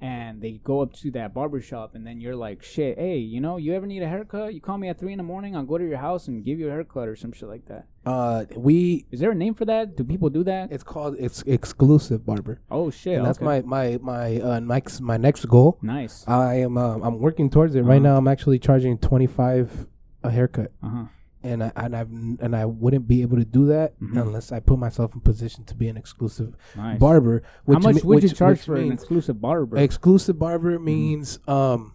and they go up to that barber shop, and then you're like, "Shit, hey, you know, you ever need a haircut? You call me at three in the morning. I'll go to your house and give you a haircut or some shit like that." Uh, we. Is there a name for that? Do people do that? It's called it's exclusive barber. oh shit, and that's okay. my my my uh next my next goal. nice. I am um, I'm working towards it right Uh-huh. now. I'm actually charging twenty five a haircut, Uh huh. and I and I and I wouldn't be able to do that Mhm. unless I put myself in position to be an exclusive Nice. barber. Which How much me- would you which- charge which for an means- exclusive barber? Exclusive barber means um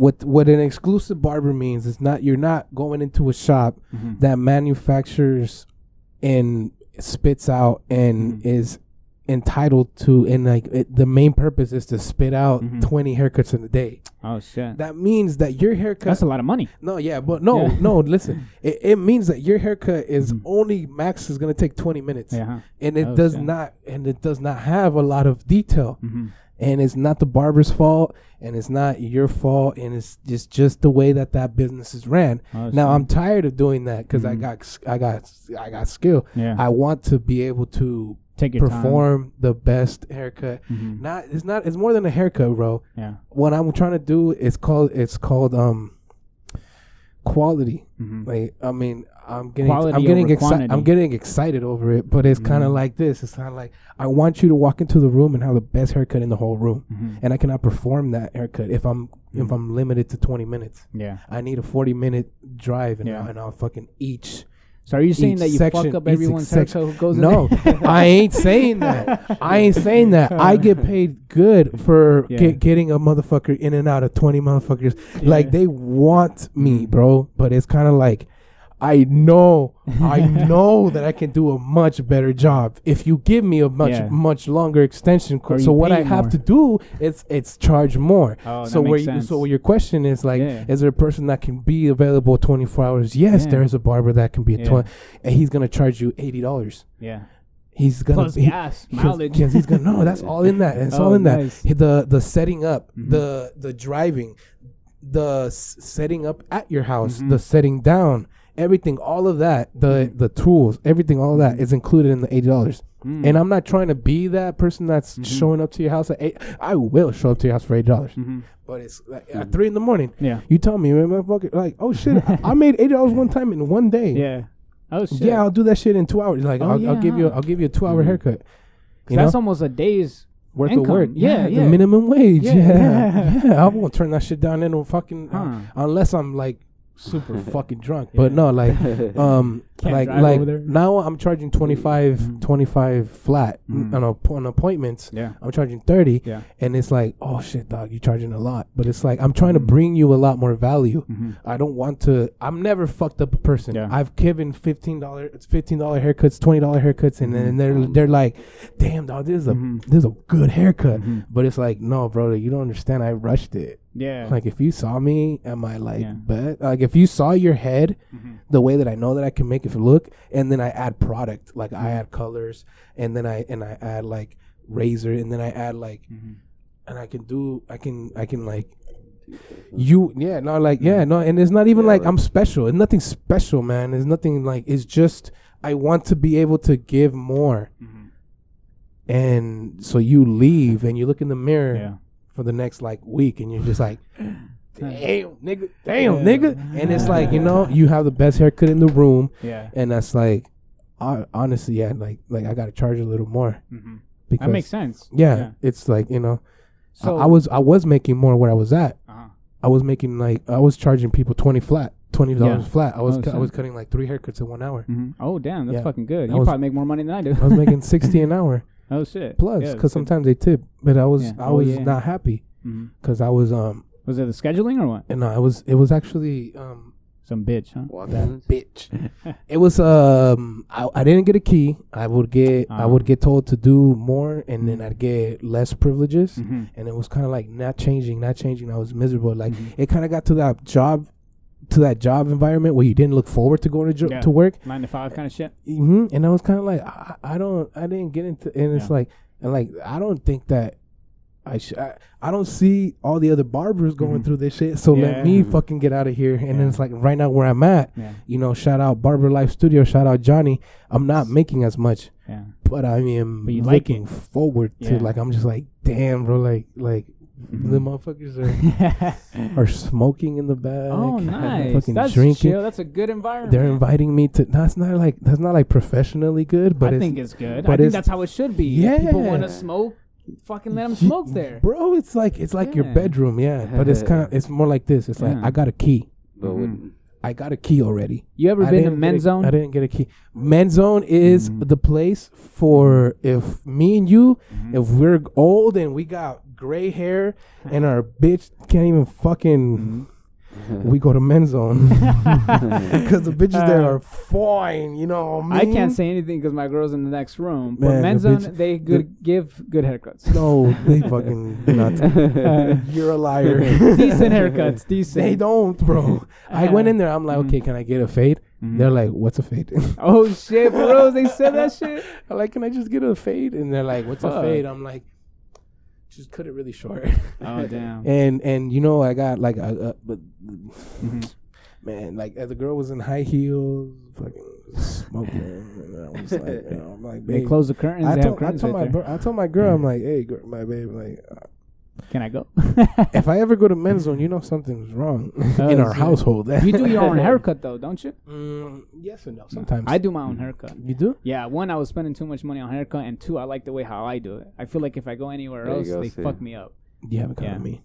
what what an exclusive barber means is not you're not going into a shop Mhm. that manufactures and spits out and Mhm. is entitled to and like it, the main purpose is to spit out Mhm. 20 haircuts in a day. Oh shit. That means that your haircut That's a lot of money. no, yeah, but no, Yeah. no. Listen, it, it means that your haircut is Mhm. only max is gonna take twenty minutes, Yeah. huh? and it Oh, does shit. not, and it does not have a lot of detail Mm-hmm. And it's not the barber's fault and it's not your fault and it's just just the way that that business is ran Oh, now i'm tired of doing that because i Mhm. got i got i got skill yeah. i want to be able to Take your perform the best haircut time. Mhm. not it's not it's more than a haircut bro Yeah. what i'm trying to do is called it's called um quality Mm-hmm. like i mean i'm getting i'm getting excited i'm getting excited over it but it's kind of like this it's kind of like i want you to walk into the room and have the best haircut in the whole room Mm-hmm. and I cannot perform that haircut if I'm if Mhm. I'm limited to 20 minutes. Yeah. I need a 40 minute drive and, Yeah. I'll, and I'll fucking each. So are you saying that you section- fuck up everyone's haircut who goes No? I ain't saying that. I ain't saying that. I get paid good for Yeah. get, getting a motherfucker in and out of 20 motherfuckers. Like they want me, bro, but it's kind of like I know, I know that I can do a much better job if you give me a much Yeah. much longer extension. You So what I have more. to do is it's charge more. Oh, so that where makes you, sense. so your question is like, Yeah. is there a person that can be available 24 hours? Yes, Yeah. there is a barber that can be a Yeah. 20, and he's gonna charge you eighty dollars. yeah. He's gonna Plus be. gas, Because mileage. he's gonna no, that's all in that. It's Oh, all in that. nice. He- The the setting up, Mhm. the the driving, the s- setting up at your house, Mhm. the setting down, everything, all of that, the the tools, everything, all of that is included in the eighty dollars. Mm. And I'm not trying to be that person that's Mhm. showing up to your house at eight. I will show up to your house for eighty dollars, Mhm. but it's like at three in the morning. Yeah. You tell me, motherfucker, like, oh shit, I, I made eighty dollars one time in one day. Yeah. Oh shit. Yeah, I'll do that shit in two hours. Like, Oh, I'll, yeah, I'll give you, huh. I'll give you a two hour Mhm. haircut. You know, That's almost a day's. worth income. of work. Yeah, the yeah. minimum wage. Yeah, Yeah, yeah. yeah. I won't turn that shit down in no fucking Huh. unless I'm like super fucking drunk. But no, like um Can't like drive like over there. now I'm charging 25 Mhm. 25 flat Mhm. on, a, on appointments. Yeah. I'm charging 30 Yeah. and it's like, "Oh shit, dog, you're charging a lot." But it's like I'm trying to Mhm. bring you a lot more value. Mm-hmm. I don't want to I'm never fucked up a person. Yeah. I've given $15 it's $15 haircuts, $20 haircuts and then they're they're like, "Damn, dog, this is a Mhm. this is a good haircut." But it's like, "No, brother, you don't understand. I rushed it." Yeah. Like if you saw me, am I like Yeah. bet? Like if you saw your head, the way that I know that I can make it look, and then I add product, like Mm-hmm. I add colors, and then I and I add like razor, and then I add like, Mhm. and I can do, I can, I can like. You yeah no like yeah no and it's not even Yeah, like like- I'm special. It's nothing special, man. It's nothing like it's just I want to be able to give more. Mhm. And so you leave and you look in the mirror Yeah. for the next like week and you're just like damn nigga damn Yeah. nigga and it's like you know you have the best haircut in the room Yeah. and that's like hon- honestly yeah like like i gotta charge a little more Mm-hmm. because That makes sense. yeah, it's like you know So I, was i was making more where i was at Uh-huh. i was making like i was charging people 20 flat 20 dollars Yeah. flat i was Oh, cu- i was cutting like three haircuts in one hour Mhm. Oh damn, that's Yeah. fucking good. I You was- probably make more money than I do. i was making 60 an hour oh shit. plus because sometimes they tip but i was Yeah. i Oh, was yeah. not happy because i was um Was it the scheduling or what? and no it was it was actually um Some bitch, huh? Walk-ins? bitch. it was um I, I didn't get a key. I would get I Ah. would get told to do more and then I'd get less privileges Mhm. and it was kind of like not changing, not changing. I was miserable. Like Mhm. it kind of got to that job to that job environment where you didn't look forward to going to jo- Yeah. to work. Nine to five kind of shit. hmm And I was kind of like I, I don't I didn't get into and it's Yeah. like and like I don't think that I should I, I don't see all the other barbers going Mhm. through this shit. So Yeah. let me fucking get out of here. And then it's like right now where I'm at, Yeah. you know, shout out Barber Life Studio, shout out Johnny. I'm not making as much, Yeah. but I am But like looking it. forward to Yeah. like I'm just like, damn, bro, like like Mhm. the motherfuckers are are smoking in the back. oh, nice. Fucking That's drinking. chill. That's a good environment. They're inviting me to. That's not like that's not like professionally good, but I think it's good. but I think that's how it should be. Yeah, people want to smoke, fucking let them smoke there. bro. It's like it's like your Yeah. bedroom, yeah. But it's kind of it's more like this. It's like Yeah. I got a key. But Mhm. with- I got a key already. You ever I been to didn't get Men's a- Zone? I didn't get a key. Men's Zone is Mhm. the place for if me and you, Mhm. if we're old and we got gray hair and our bitch can't even fucking, we go to Men's Zone because the bitches there Uh, are fine. You know, what I mean? can't say anything because my girl's in the next room. But Man, Men's the Zone, bitch- they good give good haircuts. No, they fucking not. Uh, You're a liar. decent haircuts, decent. They don't, bro. I went in there. I'm like, Mhm. okay, can I get a fade? Mhm. They're like, what's a fade? oh shit, bros! They said that shit. I'm like, can I just get a fade? And they're like, what's Fuck. a fade? I'm like, just cut it really short. Oh damn. and and you know, I got like a, a but Mhm. man, like the girl was in high heels, fucking smoking. and I was like, you know, I'm like, They babe. close the curtains. I told, I told right my bro, I told my girl, I'm like, hey, girl, my babe, like, Can I go? if I ever go to men's zone, you know something's wrong Oh, in our shit. household. you do your own haircut though, don't you? Mm, yes and no. Sometimes I do my own haircut. You do? Yeah, one, I was spending too much money on haircut, and two, I like the way how I do it. I feel like if I go anywhere There else, go, they see. fuck me up. You haven't come Yeah. with me.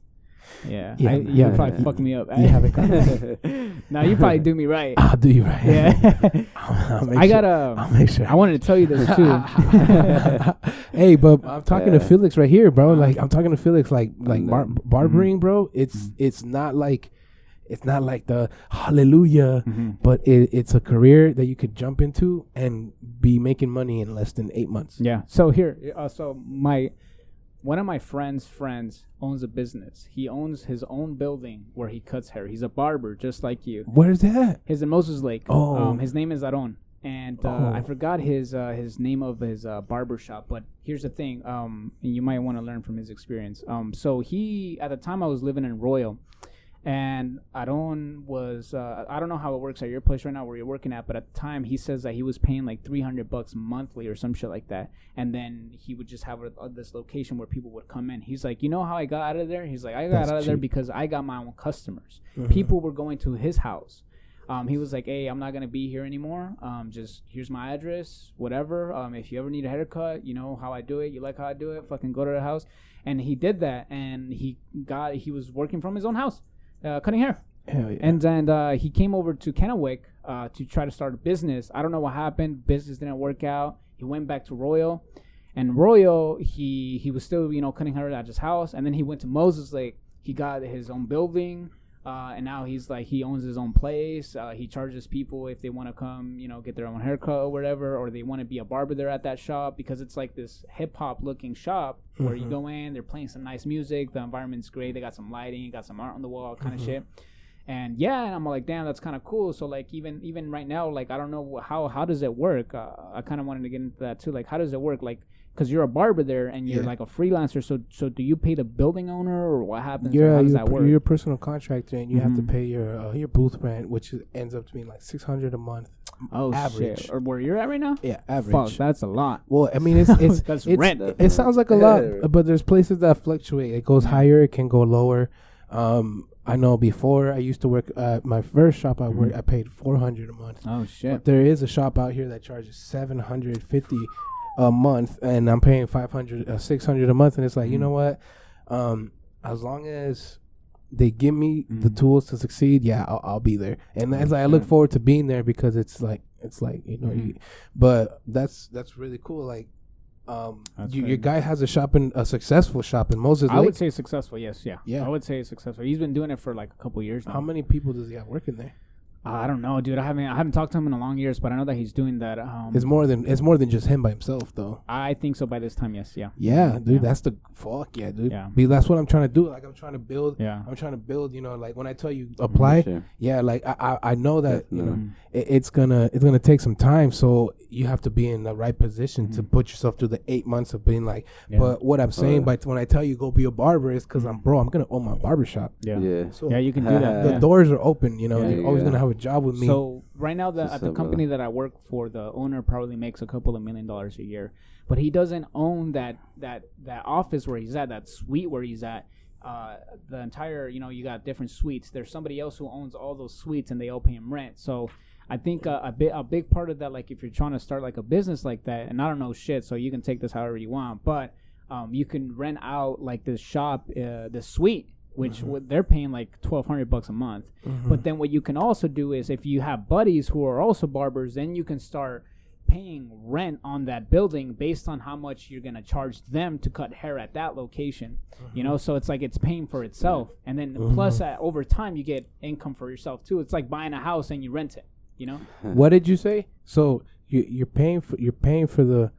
Yeah, Yeah, I, yeah, you probably yeah. fuck me up. Haven't now you probably do me right. I'll do you right. Yeah, I'll, I'll I sure- got I'll make sure. I wanted to tell you this too. hey, but I'm talking to Felix right here, bro. Uh-huh. Like I'm talking to Felix, like like bar- barbering, bro. It's Mhm. it's not like it's not like the hallelujah, Mhm. but it, it's a career that you could jump into and be making money in less than eight months. Yeah. So here, uh, so my one of my friends' friends owns a business. He owns his own building where he cuts hair. He's a barber, just like you. Where's that? His in Moses Lake. Oh. Um, his name is Aron. And uh, Oh. I forgot his uh, his name of his uh, barber shop. But here's the thing. Um, and you might want to learn from his experience. Um, so he at the time I was living in Royal, and Aron was uh, I don't know how it works at your place right now where you're working at, but at the time he says that he was paying like 300 bucks monthly or some shit like that, and then he would just have a, a, this location where people would come in. He's like, you know how I got out of there? He's like, I got That's out of there because I got my own customers. Mhm. People were going to his house. Um, he was like, "Hey, I'm not gonna be here anymore. Um, just here's my address, whatever. Um, if you ever need a haircut, you know how I do it. You like how I do it. Fucking go to the house." And he did that, and he got he was working from his own house, uh, cutting hair. Hell yeah. And then uh, he came over to Kennewick uh, to try to start a business. I don't know what happened. Business didn't work out. He went back to Royal, and Royal he he was still you know cutting hair at his house. And then he went to Moses Lake. He got his own building. Uh, and now he's like he owns his own place. Uh, he charges people if they want to come, you know, get their own haircut or whatever, or they want to be a barber there at that shop because it's like this hip hop looking shop where you Mhm. go in, they're playing some nice music, the environment's great, they got some lighting, got some art on the wall, kind of Mhm. shit. And yeah, and I'm like, damn, that's kind of cool. So like even even right now, like I don't know how how does it work. Uh, I kind of wanted to get into that too. Like how does it work? Like because you're a barber there and you're Yeah. like a freelancer. So so do you pay the building owner or what happens? You're, how a, does you're, that work? you're a personal contractor and you have to Mhm. pay your uh, your booth rent, which is, ends up to being like six hundred a month. oh average. shit! Or where you're at right now? Yeah, average. Fuck, that's a lot. Well, I mean, it's it's That's it's, rent. It sounds like a lot, but there's places that fluctuate. It goes higher, it can go lower. Um, I know before I used to work at my first shop. I worked, I paid four hundred a month. Oh shit! But there is a shop out here that charges seven hundred fifty a month, and I'm paying five hundred, uh, six hundred a month, and it's like you Mhm. know what? Um, as long as they give me the Mhm. tools to succeed, yeah, I'll, I'll be there. And as I look forward to being there because it's like it's like you know, you, but that's that's really cool. Like, um, you, your guy has a shop in a successful shop in Moses I Lake. would say successful. Yes, yeah, Yeah. I would say successful. He's been doing it for like a couple years now. How many people does he have working there? Uh, I don't know, dude. I haven't I haven't talked to him in a long years, but I know that he's doing that. Um, It's more than it's more than just him by himself, though. I think so by this time. Yes, yeah, Yeah, dude, Yeah. that's the fuck yeah, dude. Yeah. Be- that's what I'm trying to do. Like I'm trying to build. yeah. I'm trying to build. You know, like when I tell you apply, Sure. yeah, like I I, I know that you know it, it's gonna it's gonna take some time. So you have to be in the right position to Mhm. put yourself through the eight months of being like. Yeah. But what I'm saying yeah. by when I tell you go be a barber is because I'm bro. I'm gonna own my barbershop. yeah. Yeah. So Yeah, you can do that. the yeah. doors are open. You know, Yeah, you're always gonna have a job with me. So right now, the, at the company that I work for, the owner probably makes a couple of million dollars a year, but he doesn't own that that that office where he's at, that suite where he's at. Uh, the entire, you know, you got different suites. There's somebody else who owns all those suites, and they all pay him rent. So I think uh, a bit a big part of that, like if you're trying to start like a business like that, and I don't know shit, so you can take this however you want, but um, you can rent out like this shop, uh, the suite, which Mhm. what they're paying like twelve hundred bucks a month. Mhm. But then what you can also do is if you have buddies who are also barbers, then you can start paying rent on that building based on how much you're gonna charge them to cut hair at that location. You know, so it's like it's paying for itself, and then plus uh, over time you get income for yourself too. It's like buying a house and you rent it. You know, What did you say? So you, you're paying for you're paying for the.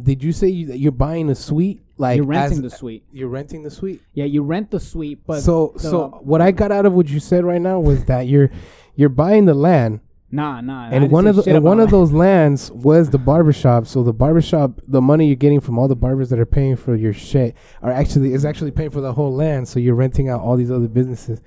Did you say you, that you're buying a suite? Like you're renting as- the suite. You're renting the suite. Yeah, you rent the suite, but so the- so what I got out of what you said right now was that you're you're buying the land, nah, nah. And one of the, and one of those lands was the barbershop. So the barbershop, the money you're getting from all the barbers that are paying for your shit are actually is actually paying for the whole land. So you're renting out all these other businesses.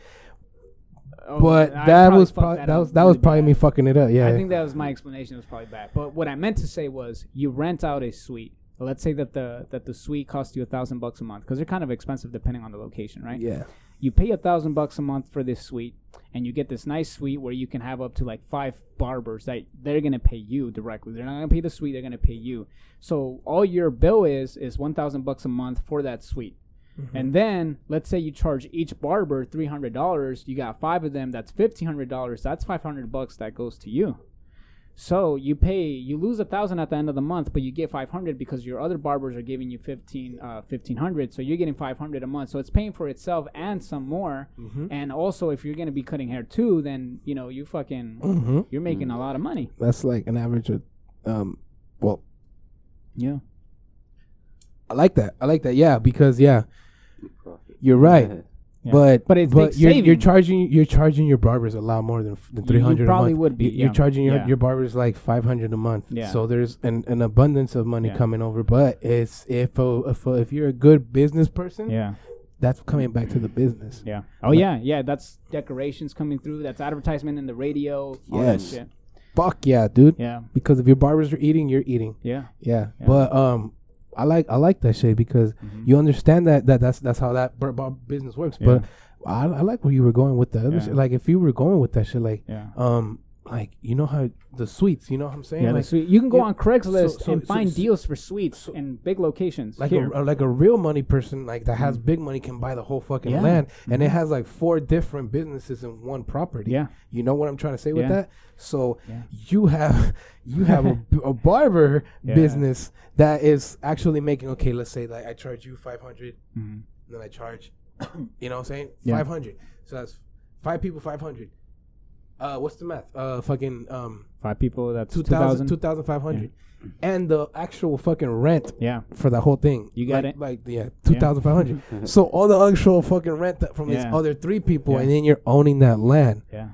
Oh, but I that probably was fucked probably that up was that was probably bad. me fucking it up. Yeah. I think that was my explanation. It was probably bad. But what I meant to say was, you rent out a suite. Let's say that the that the suite costs you a thousand bucks a month because they're kind of expensive depending on the location, right? yeah. You pay a thousand bucks a month for this suite, and you get this nice suite where you can have up to like five barbers that they're gonna pay you directly. They're not gonna pay the suite; they're gonna pay you. So all your bill is is one thousand bucks a month for that suite. Mm-hmm. And then let's say you charge each barber three hundred dollars. You got five of them. That's fifteen hundred dollars. That's five hundred bucks that goes to you. So you pay, you lose a thousand at the end of the month, but you get five hundred because your other barbers are giving you fifteen, uh, fifteen hundred. So you're getting five hundred a month. So it's paying for itself and some more. Mhm. And also, if you're gonna be cutting hair too, then you know you fucking hmm you're making a lot of money. That's like an average of, um, well, Yeah. I like that. I like that. Yeah, because yeah, you're right. Yeah. But But it's big you're, you're charging you're charging your barbers a lot more than than three hundred. you probably a month. would be, You- You're yeah. charging your, Yeah. your barbers like five hundred a month. Yeah. So there's an, an abundance of money Yeah. coming over. But it's if a, if a, if you're a good business person, Yeah. that's coming back to the business. Yeah. Oh yeah, yeah. That's decorations coming through. That's advertisement in the radio. All Yes. That shit. Fuck yeah, dude. Yeah. Because if your barbers are eating, you're eating. Yeah. Yeah. Yeah. But um, I like I like that shit because Mhm. you understand that, that that's that's how that bar business works. Yeah. But I, I like where you were going with that other Yeah. shit. Like if you were going with that shit, like Yeah. um, like you know how the suites, you know what I'm saying? Yeah, the like suite. You can go yeah, on Craigslist so- so- and find so- deals for suites in big locations. like here. a, like a real money person like that has big money can buy the whole fucking Yeah. land and it Mhm. has like four different businesses in one property yeah. you know what i'm trying to say with that so you have you have a, a barber business that is actually making okay let's say like i charge you 500 Mhm. then i charge you know what i'm saying Yeah. 500 so that's five people 500 uh what's the math uh fucking um Five people. That's 2000 2000. 2500 and the actual fucking rent Yeah. for that whole thing. You got like, it? Like yeah, two thousand five hundred. so all the actual fucking rent that from these other three people, Yeah. and then you're owning that land. Yeah.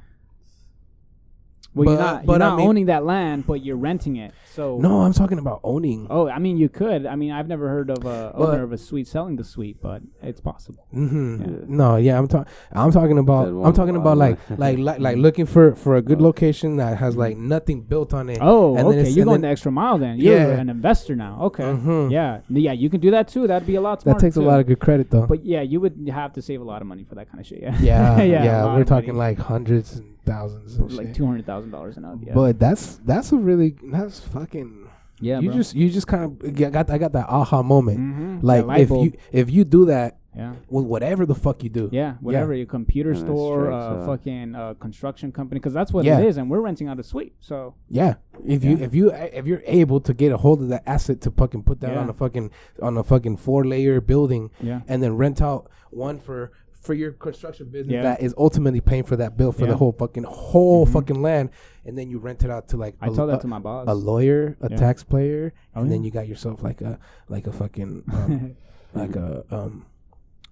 Well, you're not, but you're I not mean- owning that land, but you're renting it. So No, I'm talking about owning. Oh, I mean, you could. I mean, I've never heard of a But- owner of a suite selling the suite, but it's possible. hmm Yeah. No, yeah, I'm talking. I'm talking about. I'm talking about like, like, like, like looking for for a good location that has like nothing built on it. Oh, And okay. it's- You're and going then- the extra mile then. You're Yeah. an investor now. Okay. Mhm. Yeah. Yeah, you can do that too. That'd be a lot That smarter. takes a lot of good credit though. But yeah, you would have to save a lot of money for that kind of shit. Yeah. yeah, Yeah, yeah, we're talking money. like hundreds and thousands. Like two hundred thousand dollars and up. Yeah. But that's that's a really that's fucking. yeah, you bro. just you just kind of got I got that aha moment. Mhm. Like if bulb. you if you do that yeah. with whatever the fuck you do. Yeah, whatever your computer And that store, strikes, uh, fucking uh, construction company, because that's what Yeah. it is, and we're renting out a suite. So Yeah. If you if you if you're able to get a hold of that asset to fucking put that Yeah. on a fucking on a fucking four layer building yeah, and then rent out one for for your construction business Yeah. that is ultimately paying for that bill for Yeah. the whole fucking whole Mhm. fucking land and then you rent it out to like I a, tell that a- to my boss. a lawyer, a Yeah. tax player, Oh, and then you got yourself like a like a fucking um, like a um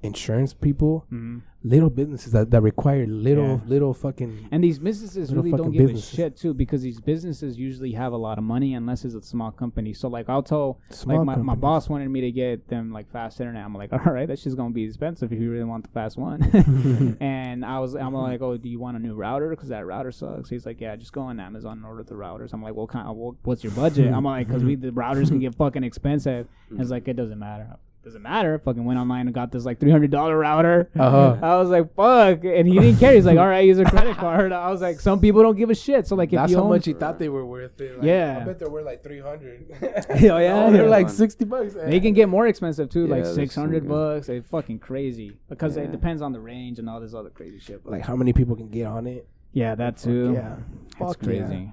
insurance people, Mhm. little businesses that, that require little Yeah. little fucking And these businesses really don't give businesses. a shit too, because these businesses usually have a lot of money unless it's a small company. So like I'll tell small like my, my boss wanted me to get them like fast internet. I'm like, all right, that's just gonna be expensive if you really want the fast one. and I was, I'm like, oh, do you want a new router? Because that router sucks. He's like, yeah, just go on Amazon and order the routers. I'm like, what kind? Of, what, what's your budget? I'm like, because we the routers can get fucking expensive. And it's like, it doesn't matter. Doesn't matter. Fucking went online and got this like three hundred dollar router. Uh-huh. I was like, fuck, and he didn't care. He's like, all right, use a credit card. I was like, some people don't give a shit. So like, if That's you how own- much he thought they were worth it. Like, Yeah. I bet they're worth like three hundred. Oh, yeah? they're Yeah. like sixty bucks. They can get more expensive too, like Yeah, there's six hundred some, bucks. It's fucking crazy because Yeah. it depends on the range and all this other crazy shit. But like how many people can get on it? yeah, that too. Yeah, it's Fuck crazy.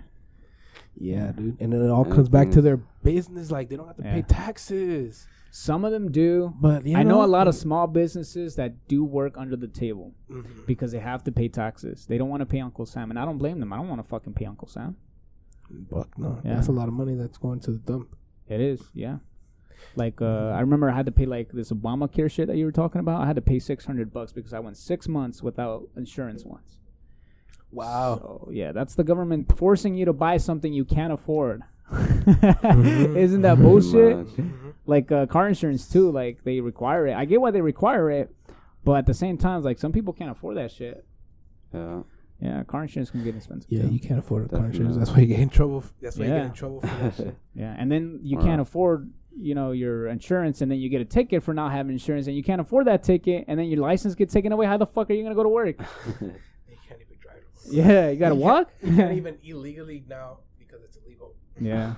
Yeah, dude. And then it all Yeah, comes back to their business. Like they don't have to pay taxes. Some of them do. But you I know know a lot of small businesses that do work under the table Mhm. because they have to pay taxes. They don't want to pay Uncle Sam, and I don't blame them. I don't want to fucking pay Uncle Sam. Fuck no. Yeah. That's a lot of money that's going to the dump. It is, yeah. Like uh, I remember I had to pay like this Obamacare shit that you were talking about. I had to pay six hundred bucks because I went six months without insurance once. Wow. So yeah, that's the government forcing you to buy something you can't afford. Mhm. Isn't that bullshit? much. Like uh, car insurance too. Like they require it. I get why they require it, but at the same time, like some people can't afford that shit. Yeah. Yeah, car insurance can get expensive. Yeah, too. you can't afford a car insurance. That's why you get in trouble. f- That's why you Yeah. get in trouble for that shit. Yeah, and then you Wow. can't afford, you know, your insurance, and then you get a ticket for not having insurance, and you can't afford that ticket, and then your license gets taken away. How the fuck are you gonna go to work? You can't even drive. Yeah, you gotta You walk. You can't even illegally now because it's illegal. yeah,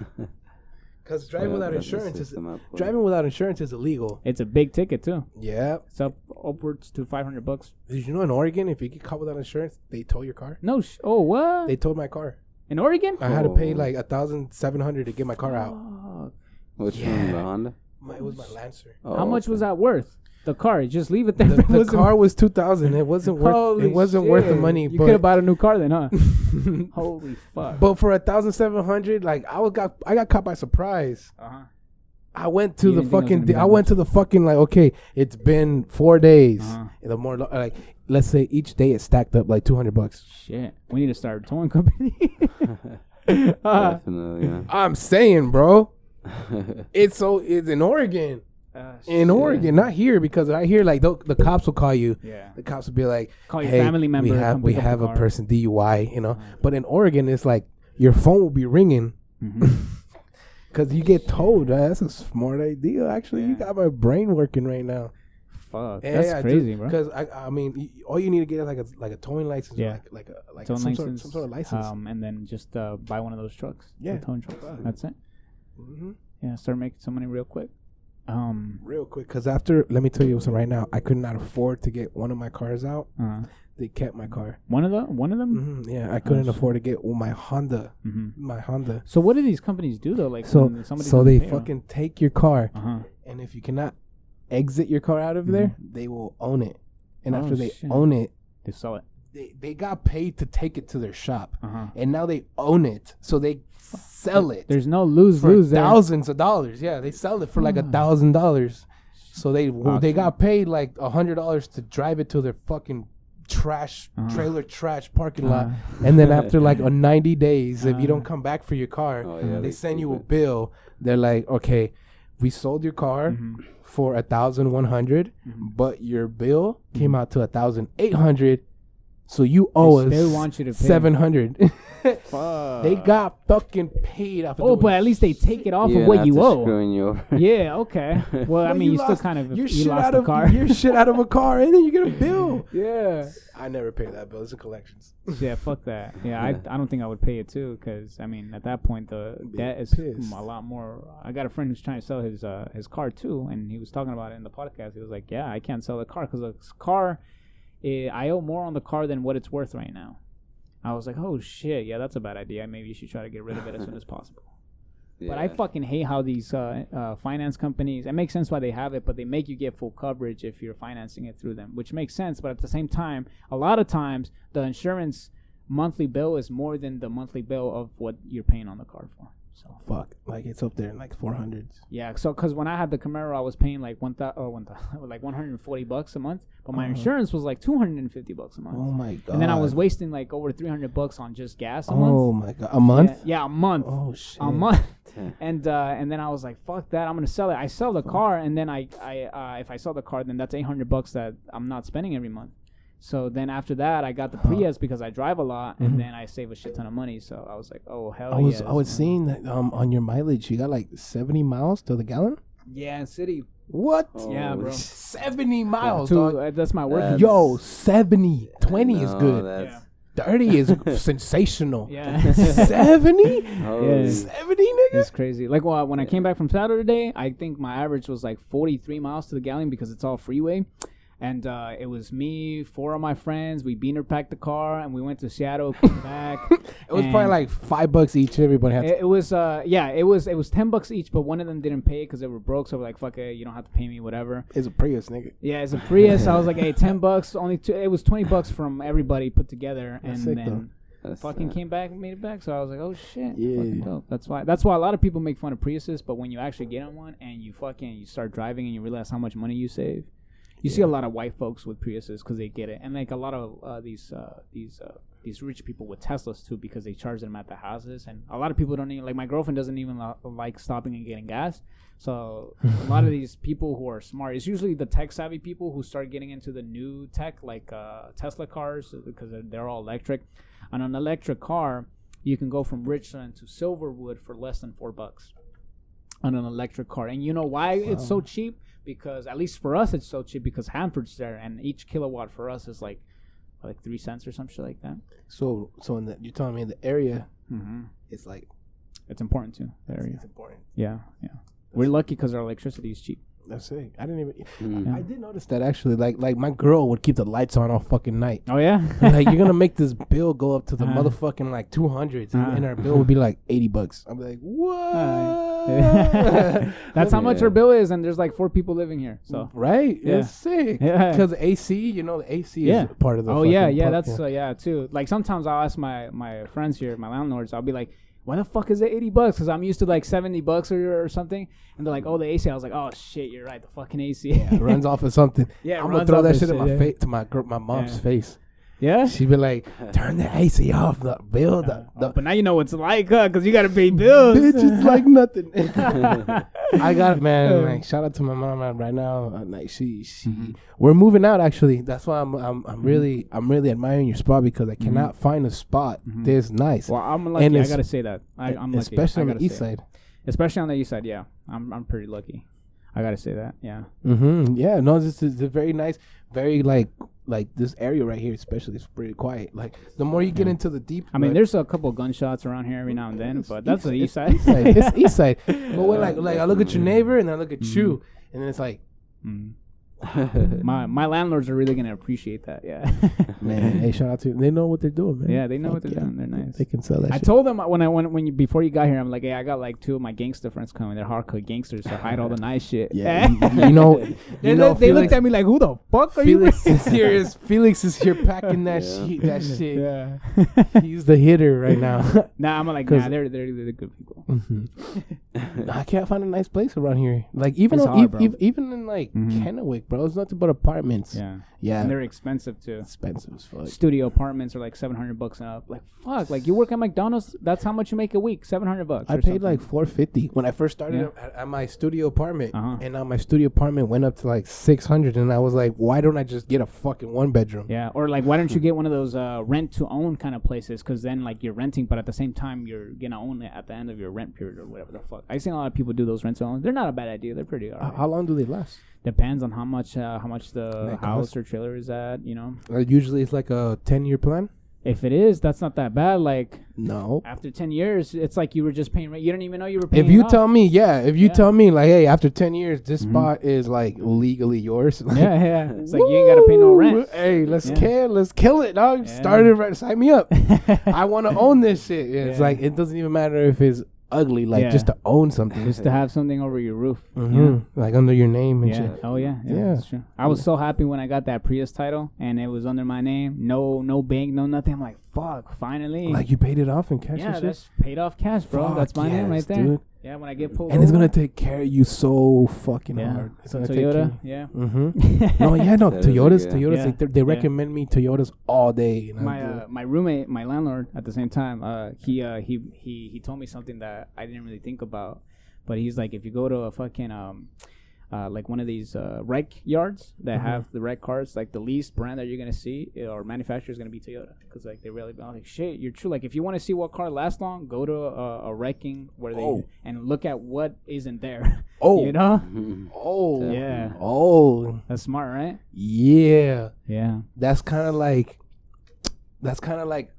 Because driving Yeah, without insurance is system at driving without insurance is illegal. it's a big ticket too. Yeah. It's up upwards to five hundred bucks. Did you know in Oregon, if you get caught without insurance, they tow your car? No, sh- oh what? They towed my car. In Oregon? I had to pay Oh. like a thousand seven hundred to get my car out. Fuck. Which Yeah. one? The Honda? My, it was my Lancer. Oh, How much okay. was that worth? The car, just leave it there. The, It the wasn't- car was two thousand. It wasn't worth. Holy it wasn't worth the money. You could have bought a new car then, huh? Holy fuck. but for a thousand seven hundred, like I was got I got caught by surprise. uh-huh. I went to You the didn't think it was fucking. gonna I went to the fucking like. Okay, it's been four days. Uh-huh. The more like, let's say each day it stacked up like two hundred bucks. Shit, we need to start a towing company. uh, Definitely, I'm saying, bro, it's so it's in Oregon. Uh, in. Oregon, not here, because I hear like the, the cops will call you. Yeah. The cops will be like, Call your "Hey, family member. we have we pick up the have a car." person DUI," you know. Uh-huh. But in Oregon, it's like your phone will be ringing because you get told. Uh, that's a smart idea. Actually, you got my brain working right now. Fuck, that's crazy, bro. Because I, I mean, y- all you need to get is like a like a towing license, Yeah. like like a like some, license, Sort, some sort of license. um, and then just uh, buy one of those trucks. the Yeah. towing trucks. That's it. hmm Yeah, start making some money real quick. Um, Real quick, because after let me tell you something right now, I could not afford to get one of my cars out. uh, They kept my car. one of the one of them. hmm Yeah, I couldn't afford to get my Honda. hmm My Honda. So what do these companies do though? Like So somebody so they fucking take your car, Uh huh. and if you cannot exit your car out of there, they will own it. And Oh, after they shit. own it, They sell it. they they got paid to take it to their shop, Uh huh. and now they own it, so they sell it. There's no lose for lose there. thousands of dollars. Yeah, they sell it for like a Ah. thousand dollars. So they well, they got paid like a hundred dollars to drive it to their fucking trash Uh-huh. trailer trash parking lot. Uh-huh. And then after like a ninety days, if you don't Uh. come back for your car, Oh, yeah, they they send you a it. bill. They're like, okay, we sold your car Mhm. for a thousand one hundred, Mhm. but your bill came out to a thousand eight hundred. So you owe They us still want you to pay. seven hundred. Fuck. they got fucking paid off. Of Oh, but at least they take it off Yeah, of what not you to owe. Screwing you over. Yeah. Okay. Well, I mean, you, still lost kind of your you shit lost out the of car. your shit out of a car, and then you get a bill. yeah. I never pay that bill. It's in collections. Yeah. Fuck that. Yeah. I I don't think I would pay it too because I mean at that point the debt is pissed. a lot more. I got a friend who's trying to sell his uh his car too, and he was talking about it in the podcast. He was like, "Yeah, I can't sell the car because the car, eh, I owe more on the car than what it's worth right now." I was like, "Oh shit, yeah, that's a bad idea. Maybe you should try to get rid of it as soon as possible." But I fucking hate how these uh, uh, finance companies. It makes sense why they have it, but they make you get full coverage if you're financing it through them, which makes sense. But at the same time, a lot of times the insurance monthly bill is more than the monthly bill of what you're paying on the car for. So Fuck, like it's up there in like four hundreds. yeah, so because when I had the Camaro, I was paying like one thousand or one thousand, like 140 bucks a month, but my Uh-huh. insurance was like 250 bucks a month. Oh my god. and then I was wasting like over 300 bucks on just gas a month. Oh my god, a month. Yeah, yeah, a month Oh shit. a month. And uh, and then I was like, fuck that, I'm gonna sell it. I sell the car, and then I I uh, if I sell the car, then that's 800 bucks that I'm not spending every month. So then after that, I got the Huh. Prius because I drive a lot, and then I save a shit ton of money. So I was like, oh hell yeah. I was yes, I was man. seeing that um on your mileage you got like seventy miles to the gallon. yeah, city. What? Oh, Yeah, bro. Seventy miles. Two, dog. uh, that's my work. That's- Yo, 70. 20 is good. that's- Thirty is sensational. Yeah. Seventy. Holy- Yeah. Seventy, nigga. It's crazy. Like well, when I came back from Saturday, I think my average was like 43 miles to the gallon because it's all freeway. And uh, it was me, four of my friends. We beaner packed the car and we went to Seattle, came back. It was probably like five bucks each. Everybody had. To, it, it was uh yeah, it was it was 10 bucks each, but one of them didn't pay because they were broke. So we're like, fuck it, you don't have to pay me, whatever. it's a Prius, nigga. Yeah, it's a Prius. I was like, hey, 10 bucks, only two. It was 20 bucks from everybody put together, and sick, then that's, fucking uh, came back and made it back. So I was like, oh shit, Yeah. fucking dope. That's why. That's why a lot of people make fun of Priuses, but when you actually get on one and you fucking you start driving and you realize how much money you save, you see a lot of white folks with Priuses because they get it, and like a lot of uh, these uh, these uh, these rich people with Teslas too because they charge them at the houses, and a lot of people don't even like. My girlfriend doesn't even lo- like stopping and getting gas. So a lot of these people who are smart, it's usually the tech savvy people who start getting into the new tech, like uh, Tesla cars, because they're, they're all electric. On an electric car, you can go from Richland to Silverwood for less than four bucks on an electric car. And you know why it's so cheap? Because at least for us, it's so cheap because Hanford's there, and each kilowatt for us is like like three cents or some shit like that. So, so in the, you're telling me in the area, Mm-hmm. it's like It's important too. The area. it's important. Yeah, yeah. We're lucky because our electricity is cheap. That's it. I didn't even. mm. I did notice that actually. Like, like my girl would keep the lights on all fucking night. Oh yeah. like you're gonna make this bill go up to the Uh-huh. motherfucking like two hundreds, Uh-huh. and our bill would be like eighty bucks. I'm like, what? That's how much Yeah. our bill is, and there's like four people living here. So right? Yeah. It's sick. Yeah. Because AC, you know, the AC Yeah. is part of the. oh yeah, yeah, part- that's uh, yeah too. Like sometimes I'll ask my my friends here, my landlords, I'll be like, "Why the fuck is it eighty bucks?" Because I'm used to like seventy bucks or, or something, and they're like, "Oh, the AC." I was like, "Oh shit, you're right, the fucking AC." yeah, it runs off of something. Yeah, I'm gonna throw that shit in my yeah. face to my gr- my mom's Yeah. face. Yeah. She'd be like, "Turn the AC off, the bill, the, the but now you know what it's like, huh? Because you got to pay bills. bitch it's like nothing." I got it, man. Like, shout out to my mom uh, right now. Uh, like, she, she, Mm-hmm. we're moving out. Actually, that's why I'm, I'm, I'm really, I'm really admiring your spot because I cannot find a spot this nice, well, I'm lucky. And I gotta say that. I, I'm lucky. especially on the east say it. side. Especially on the east side. Yeah, I'm I'm pretty lucky. I gotta say that. Yeah. Mm-hmm. Yeah, no, this is a very nice, very like, like this area right here, especially, is pretty quiet. Like the more you get into the deep, I mean, like, there's a couple gunshots around here every now and then, but that's the east side. East side. it's east side. But when like, like I look at your neighbor and I look at you, and then it's like, Mm. my my landlords are really gonna appreciate that. Yeah. man, hey, shout out to they know what they're doing, man. Yeah, they know Fuck what they're yeah. doing. They're nice. They can sell that. I shit. told them when I went when you before you got here, I'm like, hey, I got like two of my gangster friends coming. They're hardcore gangsters, so hide all the nice shit. Yeah, you, you know, they, you know, they looked at me like, who the fuck are Felix you? is here. Is Felix is here packing that Yeah. shit. That shit. yeah. He's the hitter right now. nah, I'm like, 'Cause- nah, they're they're, they're good people. Mhm. I can't find a nice place around here. Like even It's though, hard, ev- bro. ev- even in like Mhm. Kennewick, bro, it's nothing but apartments. Yeah, yeah, and they're expensive too. expensive as fuck. Studio apartments are like 700 bucks and up. Like fuck, like you work at McDonald's, that's how much you make a week, 700 bucks. I paid something. like four fifty when I first started Yeah. at, at my studio apartment, Uh-huh. and now my studio apartment went up to like six hundred, and I was like, why don't I just get a fucking one bedroom? Yeah, or like, why don't you get one of those uh, rent to own kind of places? Because then, like, you're renting, but at the same time, you're gonna own it at the end of your rent period or whatever the fuck. I've seen a lot of people do those rent to own. They're not a bad idea. They're pretty Uh, how long do they last? Depends on how much uh, how much the house or trailer is at. You know, Uh, usually it's like a ten year plan. if it is, that's not that bad. Like No. after ten years, it's like you were just paying rent. You don't even know you were paying. If you tell me, yeah, if you Yeah. tell me like, hey, after ten years, this Mhm. spot is like legally yours. yeah, yeah, it's like you ain't gotta pay no rent. Hey, let's Yeah. kill, let's kill it, dog. Yeah. Start it right. Sign me up. I want to own this shit. Yeah, It's like it doesn't even matter if it's ugly, like Yeah. just to own something. just to have something over your roof. Mhm. Like under your name and Yeah. shit. Oh yeah. Yeah. Yeah. That's true. I was so happy when I got that Prius title and it was under my name. No, no bank, no nothing. I'm like, fuck, finally. Like you paid it off in cash yeah, and shit. that's paid off cash, bro. Fuck that's my name right there. dude. Yeah, when I get pulled. And it's gonna take care of you so fucking yeah. hard. It's gonna take Toyota. care- Yeah. Mm-hmm. No, yeah, no. That is a Toyotas, good- Toyotas, Yeah. like they're- they Yeah. recommend me Toyotas all day. And I my uh, my roommate, my landlord, at the same time, uh, he uh, he he he told me something that I didn't really think about, but he's like, if you go to a fucking um, uh, like one of these uh, wreck yards that Mhm. have the wreck cars, like the least brand that you're gonna see uh, or manufacturer is gonna be Toyota, because like they really I'm like shit. You're true. Like if you want to see what car lasts long, go to a, a wrecking where they Oh. and look at what isn't there. oh, you know, Mhm. oh, Yeah. oh, that's smart, right? yeah. Yeah. That's kind of like, that's kind of like,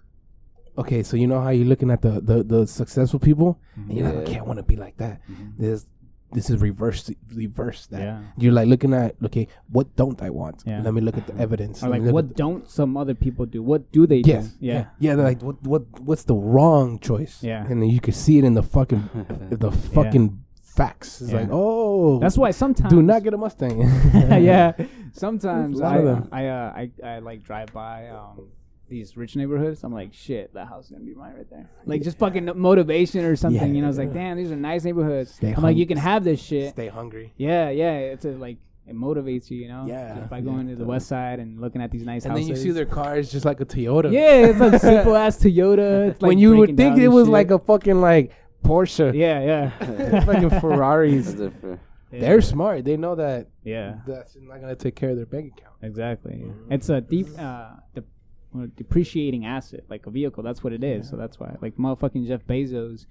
okay. So you know how you're looking at the the, the successful people, and you're like, I can't want to be like that. This this is reverse reverse that. Yeah. You're like looking at okay, what don't I want? Yeah. Let me look at the evidence. Or like, what don't some other people do? What do they Yes. do? Yeah. Yeah. They're like, what what what's the wrong choice? Yeah. And then you can see it in the fucking the fucking facts. It's Yeah. like, oh, That's why sometimes do not get a Mustang. yeah. Sometimes There's I. I, uh, I I like drive by um these rich neighborhoods. I'm like, shit, that house is gonna be mine right there. Like just fucking motivation or something. You know, it's like, damn, these are nice neighborhoods. Stay I'm like, you can have this shit. Stay hungry. Yeah, yeah. It's a, like it motivates you. You know. Yeah, Just by yeah. going to the west side and looking at these nice And houses. then you see their cars just like a Toyota. Yeah, it's like simple ass Toyota. It's like when you would think it was shit. like a fucking like Porsche. Yeah, yeah. fucking Ferraris. That's different. Yeah. They're smart. They know that yeah. that's not gonna take care of their bank account. Exactly. It's a deep, uh, de- uh, depreciating asset, like a vehicle. That's what it is. So that's why, like motherfucking Jeff Bezos,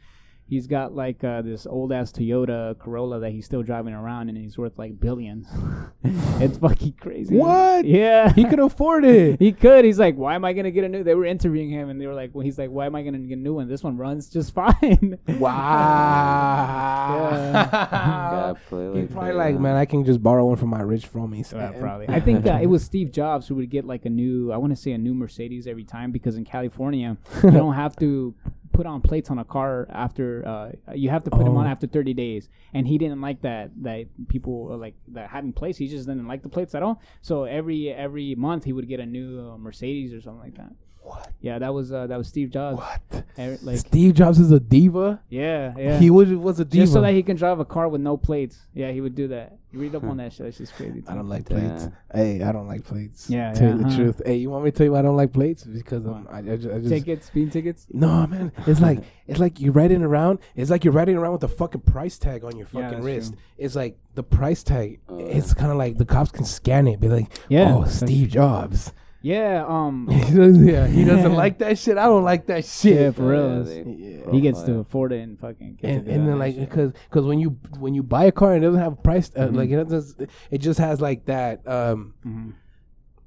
he's got like uh, this old ass Toyota Corolla that he's still driving around, and he's worth like billions. it's fucking crazy. What? Yeah. He could afford it. He could. He's like, why am I gonna get a new? They were interviewing him, and they were like, well, he's like, why am I gonna get a new one? This one runs just fine. Wow. Gotta He's probably like, man, I can just borrow one from my rich fromies. Yeah, probably. I think uh, it was Steve Jobs who would get like a new, I want to say a new Mercedes every time because in California you don't have to put on plates on a car after uh, you have to put them on Oh. after 30 days. And he didn't like that that people uh, like that having plates he just didn't like the plates at all. So every every month he would get a new uh, mercedes or something like that What? yeah that was uh, that was steve jobs What? Every- like Steve Jobs is a diva. yeah yeah He was was a diva. just so that he can drive a car with no plates yeah he would do that You read up on that shit. That's just crazy. I don't like Yeah. plates. Hey, I don't like plates. Yeah, tell yeah, you the huh. truth. Hey, you want me to tell you why I don't like plates? Because um, I, I, just, I just tickets, speed tickets. no man. It's like it's like you're riding around. It's like you're riding around with a fucking price tag on your fucking that's wrist. true. It's like the price tag. Oh, it's kind of like the cops can scan it. Be like, Yeah, oh, Steve Jobs. Yeah. Um. he doesn't, yeah, he doesn't like that shit. I don't like that shit. Yeah, for real. Yeah, Yeah. He gets to afford it and fucking. Get and, to and then like because because when you when you buy a car and it doesn't have a price uh, Mhm. like it doesn't it just has like that um Mhm.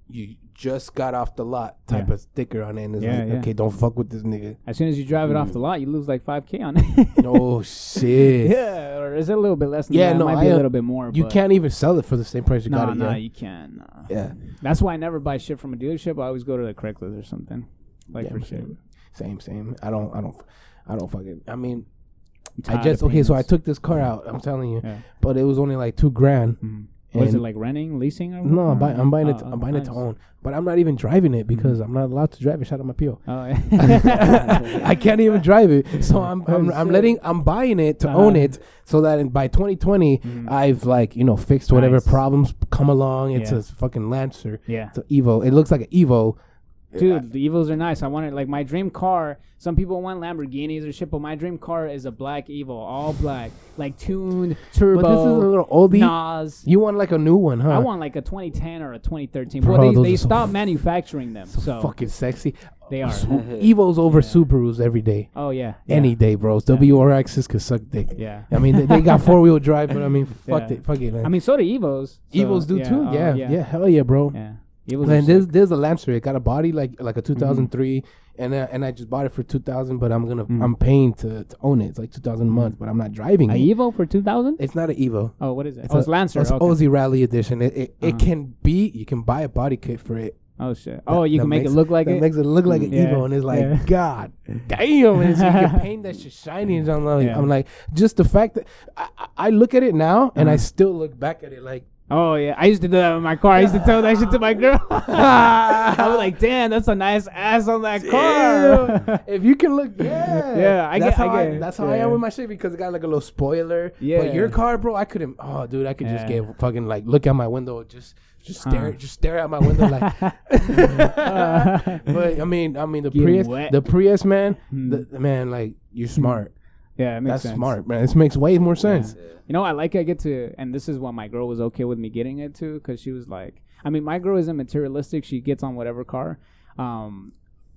you just got off the lot type Yeah. of sticker on it and it's Yeah, like yeah. okay don't fuck with this nigga As soon as you drive it off Mm. the lot, you lose like five k on it. oh shit yeah, or is it a little bit less? Than Yeah, that? no, it might be I, a uh, little bit more. you can't even sell it for the same price you Nah, got it nah, yeah you can't. Nah. yeah That's why I never buy shit from a dealership. I always go to the Craigslist or something, like for shit. same same i don't i don't i don't fucking i mean i just okay so i took this car out i'm telling you but it was only like two grand Mhm. What is it like renting, leasing? Or no I'm, buy, I'm buying it Oh, i'm buying it nice. to own but i'm not even driving it because i'm not allowed to drive it shout out my PO. Oh, yeah. I can't even drive it. So I'm I'm, I'm letting I'm buying it to Uh-huh. own it so that in, by 2020 Mhm. I've like you know fixed whatever Nice. problems come along. It's Yeah. a fucking Lancer. yeah. It's an Evo. It looks like an Evo. Dude, the Evos are nice. I wanted like my dream car. Some people want Lamborghinis or shit, but my dream car is a black Evo, all black, like tuned turbo. But this is a little oldie. Nas. You want like a new one, huh? I want like a 2010 or a 2013. Bro, well, they, they are so stopped manufacturing them, so so fucking sexy. they are. Su- Evos over Yeah. Subarus every day, Oh yeah, yeah. any day, bros. Yeah. WRXs could suck dick. Yeah. I mean, they, they got four wheel drive, but I mean, fuck Yeah. it, fuck it, man. I mean, so do Evos. so, Evos do too. oh, Yeah, yeah, yeah, hell yeah, bro. yeah. Man, are this sick. this a Lancer. It got a body like like a 2003, and uh, and I just bought it for 2000. But I'm gonna Mhm. I'm paying to, to own it. It's like 2000 a month, but I'm not driving a. Evo for 2000. It's not an Evo. Oh, what is it? It's oh, a- it's Lancer. It's okay. OZ Rally Edition. It it, Uh-huh. it can be. You can buy a body kit for it. Oh shit. Oh, you that can make it look like it. makes it look like an Yeah, Evo, and it's like yeah. God damn. And it's, you can paint that shit shiny, and I'm like, Yeah. I'm like, just the fact that I, I- I look at it now, and I Uh-huh. still look back at it like. Oh yeah, I used to do that with my car. I used to tell that shit to my girl. I was like, "Damn, that's a nice ass on that car." If you can look, yeah, Yeah, I that's get- I how I, get it. that's how I am with my shit because it got like a little spoiler. Yeah. but your car, bro, I couldn't. Oh, dude, I could just get fucking like look out my window, just just Huh. stare, just stare out my window like. but I mean, I mean the Getting Prius, wet. the Prius, man, Hmm. the, the man, like you're smart. Yeah, it makes That's sense. smart, man. This makes way more sense. You know, I like I get to, and this is what my girl was okay with me getting it to, because she was like, I mean, my girl isn't materialistic. She gets on whatever car, um,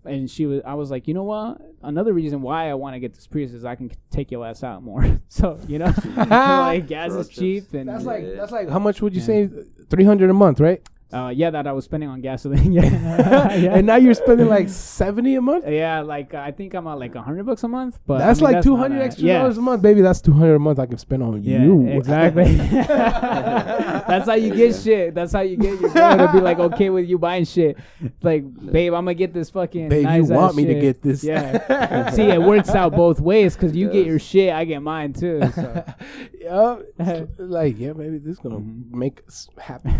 and she was, I was like, you know what? Another reason why I want to get this Prius is I can take your ass out more. so you know, like gas is cheap, and That's like that's like how much would you Yeah. say? Three hundred a month, right? Uh, yeah, that I was spending on gasoline. yeah, yeah. and now you're spending like seventy a month. Yeah, like uh, I think I'm at like a hundred bucks a month, but I that's mean, like two hundred not extra yeah. dollars a month, baby. That's two hundred a month I can spend on Yeah, you. exactly. That's how you get shit. That's how you get your girl to be like okay with you buying shit. It's like, babe, I'm gonna get this fucking. Babe, nice you want me to get this? Yeah. See, it works out both ways because you get your shit, I get mine too. So. Yeah, like yeah, maybe this gonna Mhm. make us happy,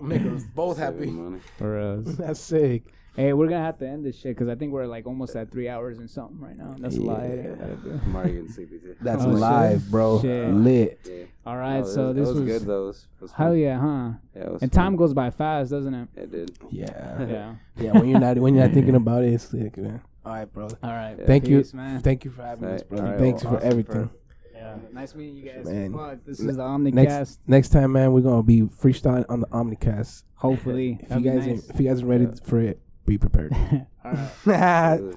make us both Saving happy. For us. That's sick. Hey, we're gonna have to end this shit because I think we're like almost at three hours and something right now. That's a. Yeah. Gotta do. I'm already getting sleepy too. That's Oh, live, shit. bro. Shit. Lit. Yeah. All right, No, so this was, was, good though. It was, hell yeah, huh? Yeah, And fun. time goes by fast, doesn't it? It did. Yeah. Yeah. yeah. When you're not when you're not thinking about it, it's sick, man. All right, bro. All right. Yeah. Thank Peace, you, man. thank you for having us, Alright, brother. alright, Thanks well, for awesome, everything. Yeah. Nice meeting you guys. Man. Fuck, this is the Omnicast. Next next time, man, we're gonna be freestyling on the Omnicast. Hopefully. If That'd you guys nice. are, if you guys are ready for it, be prepared. All right. It was-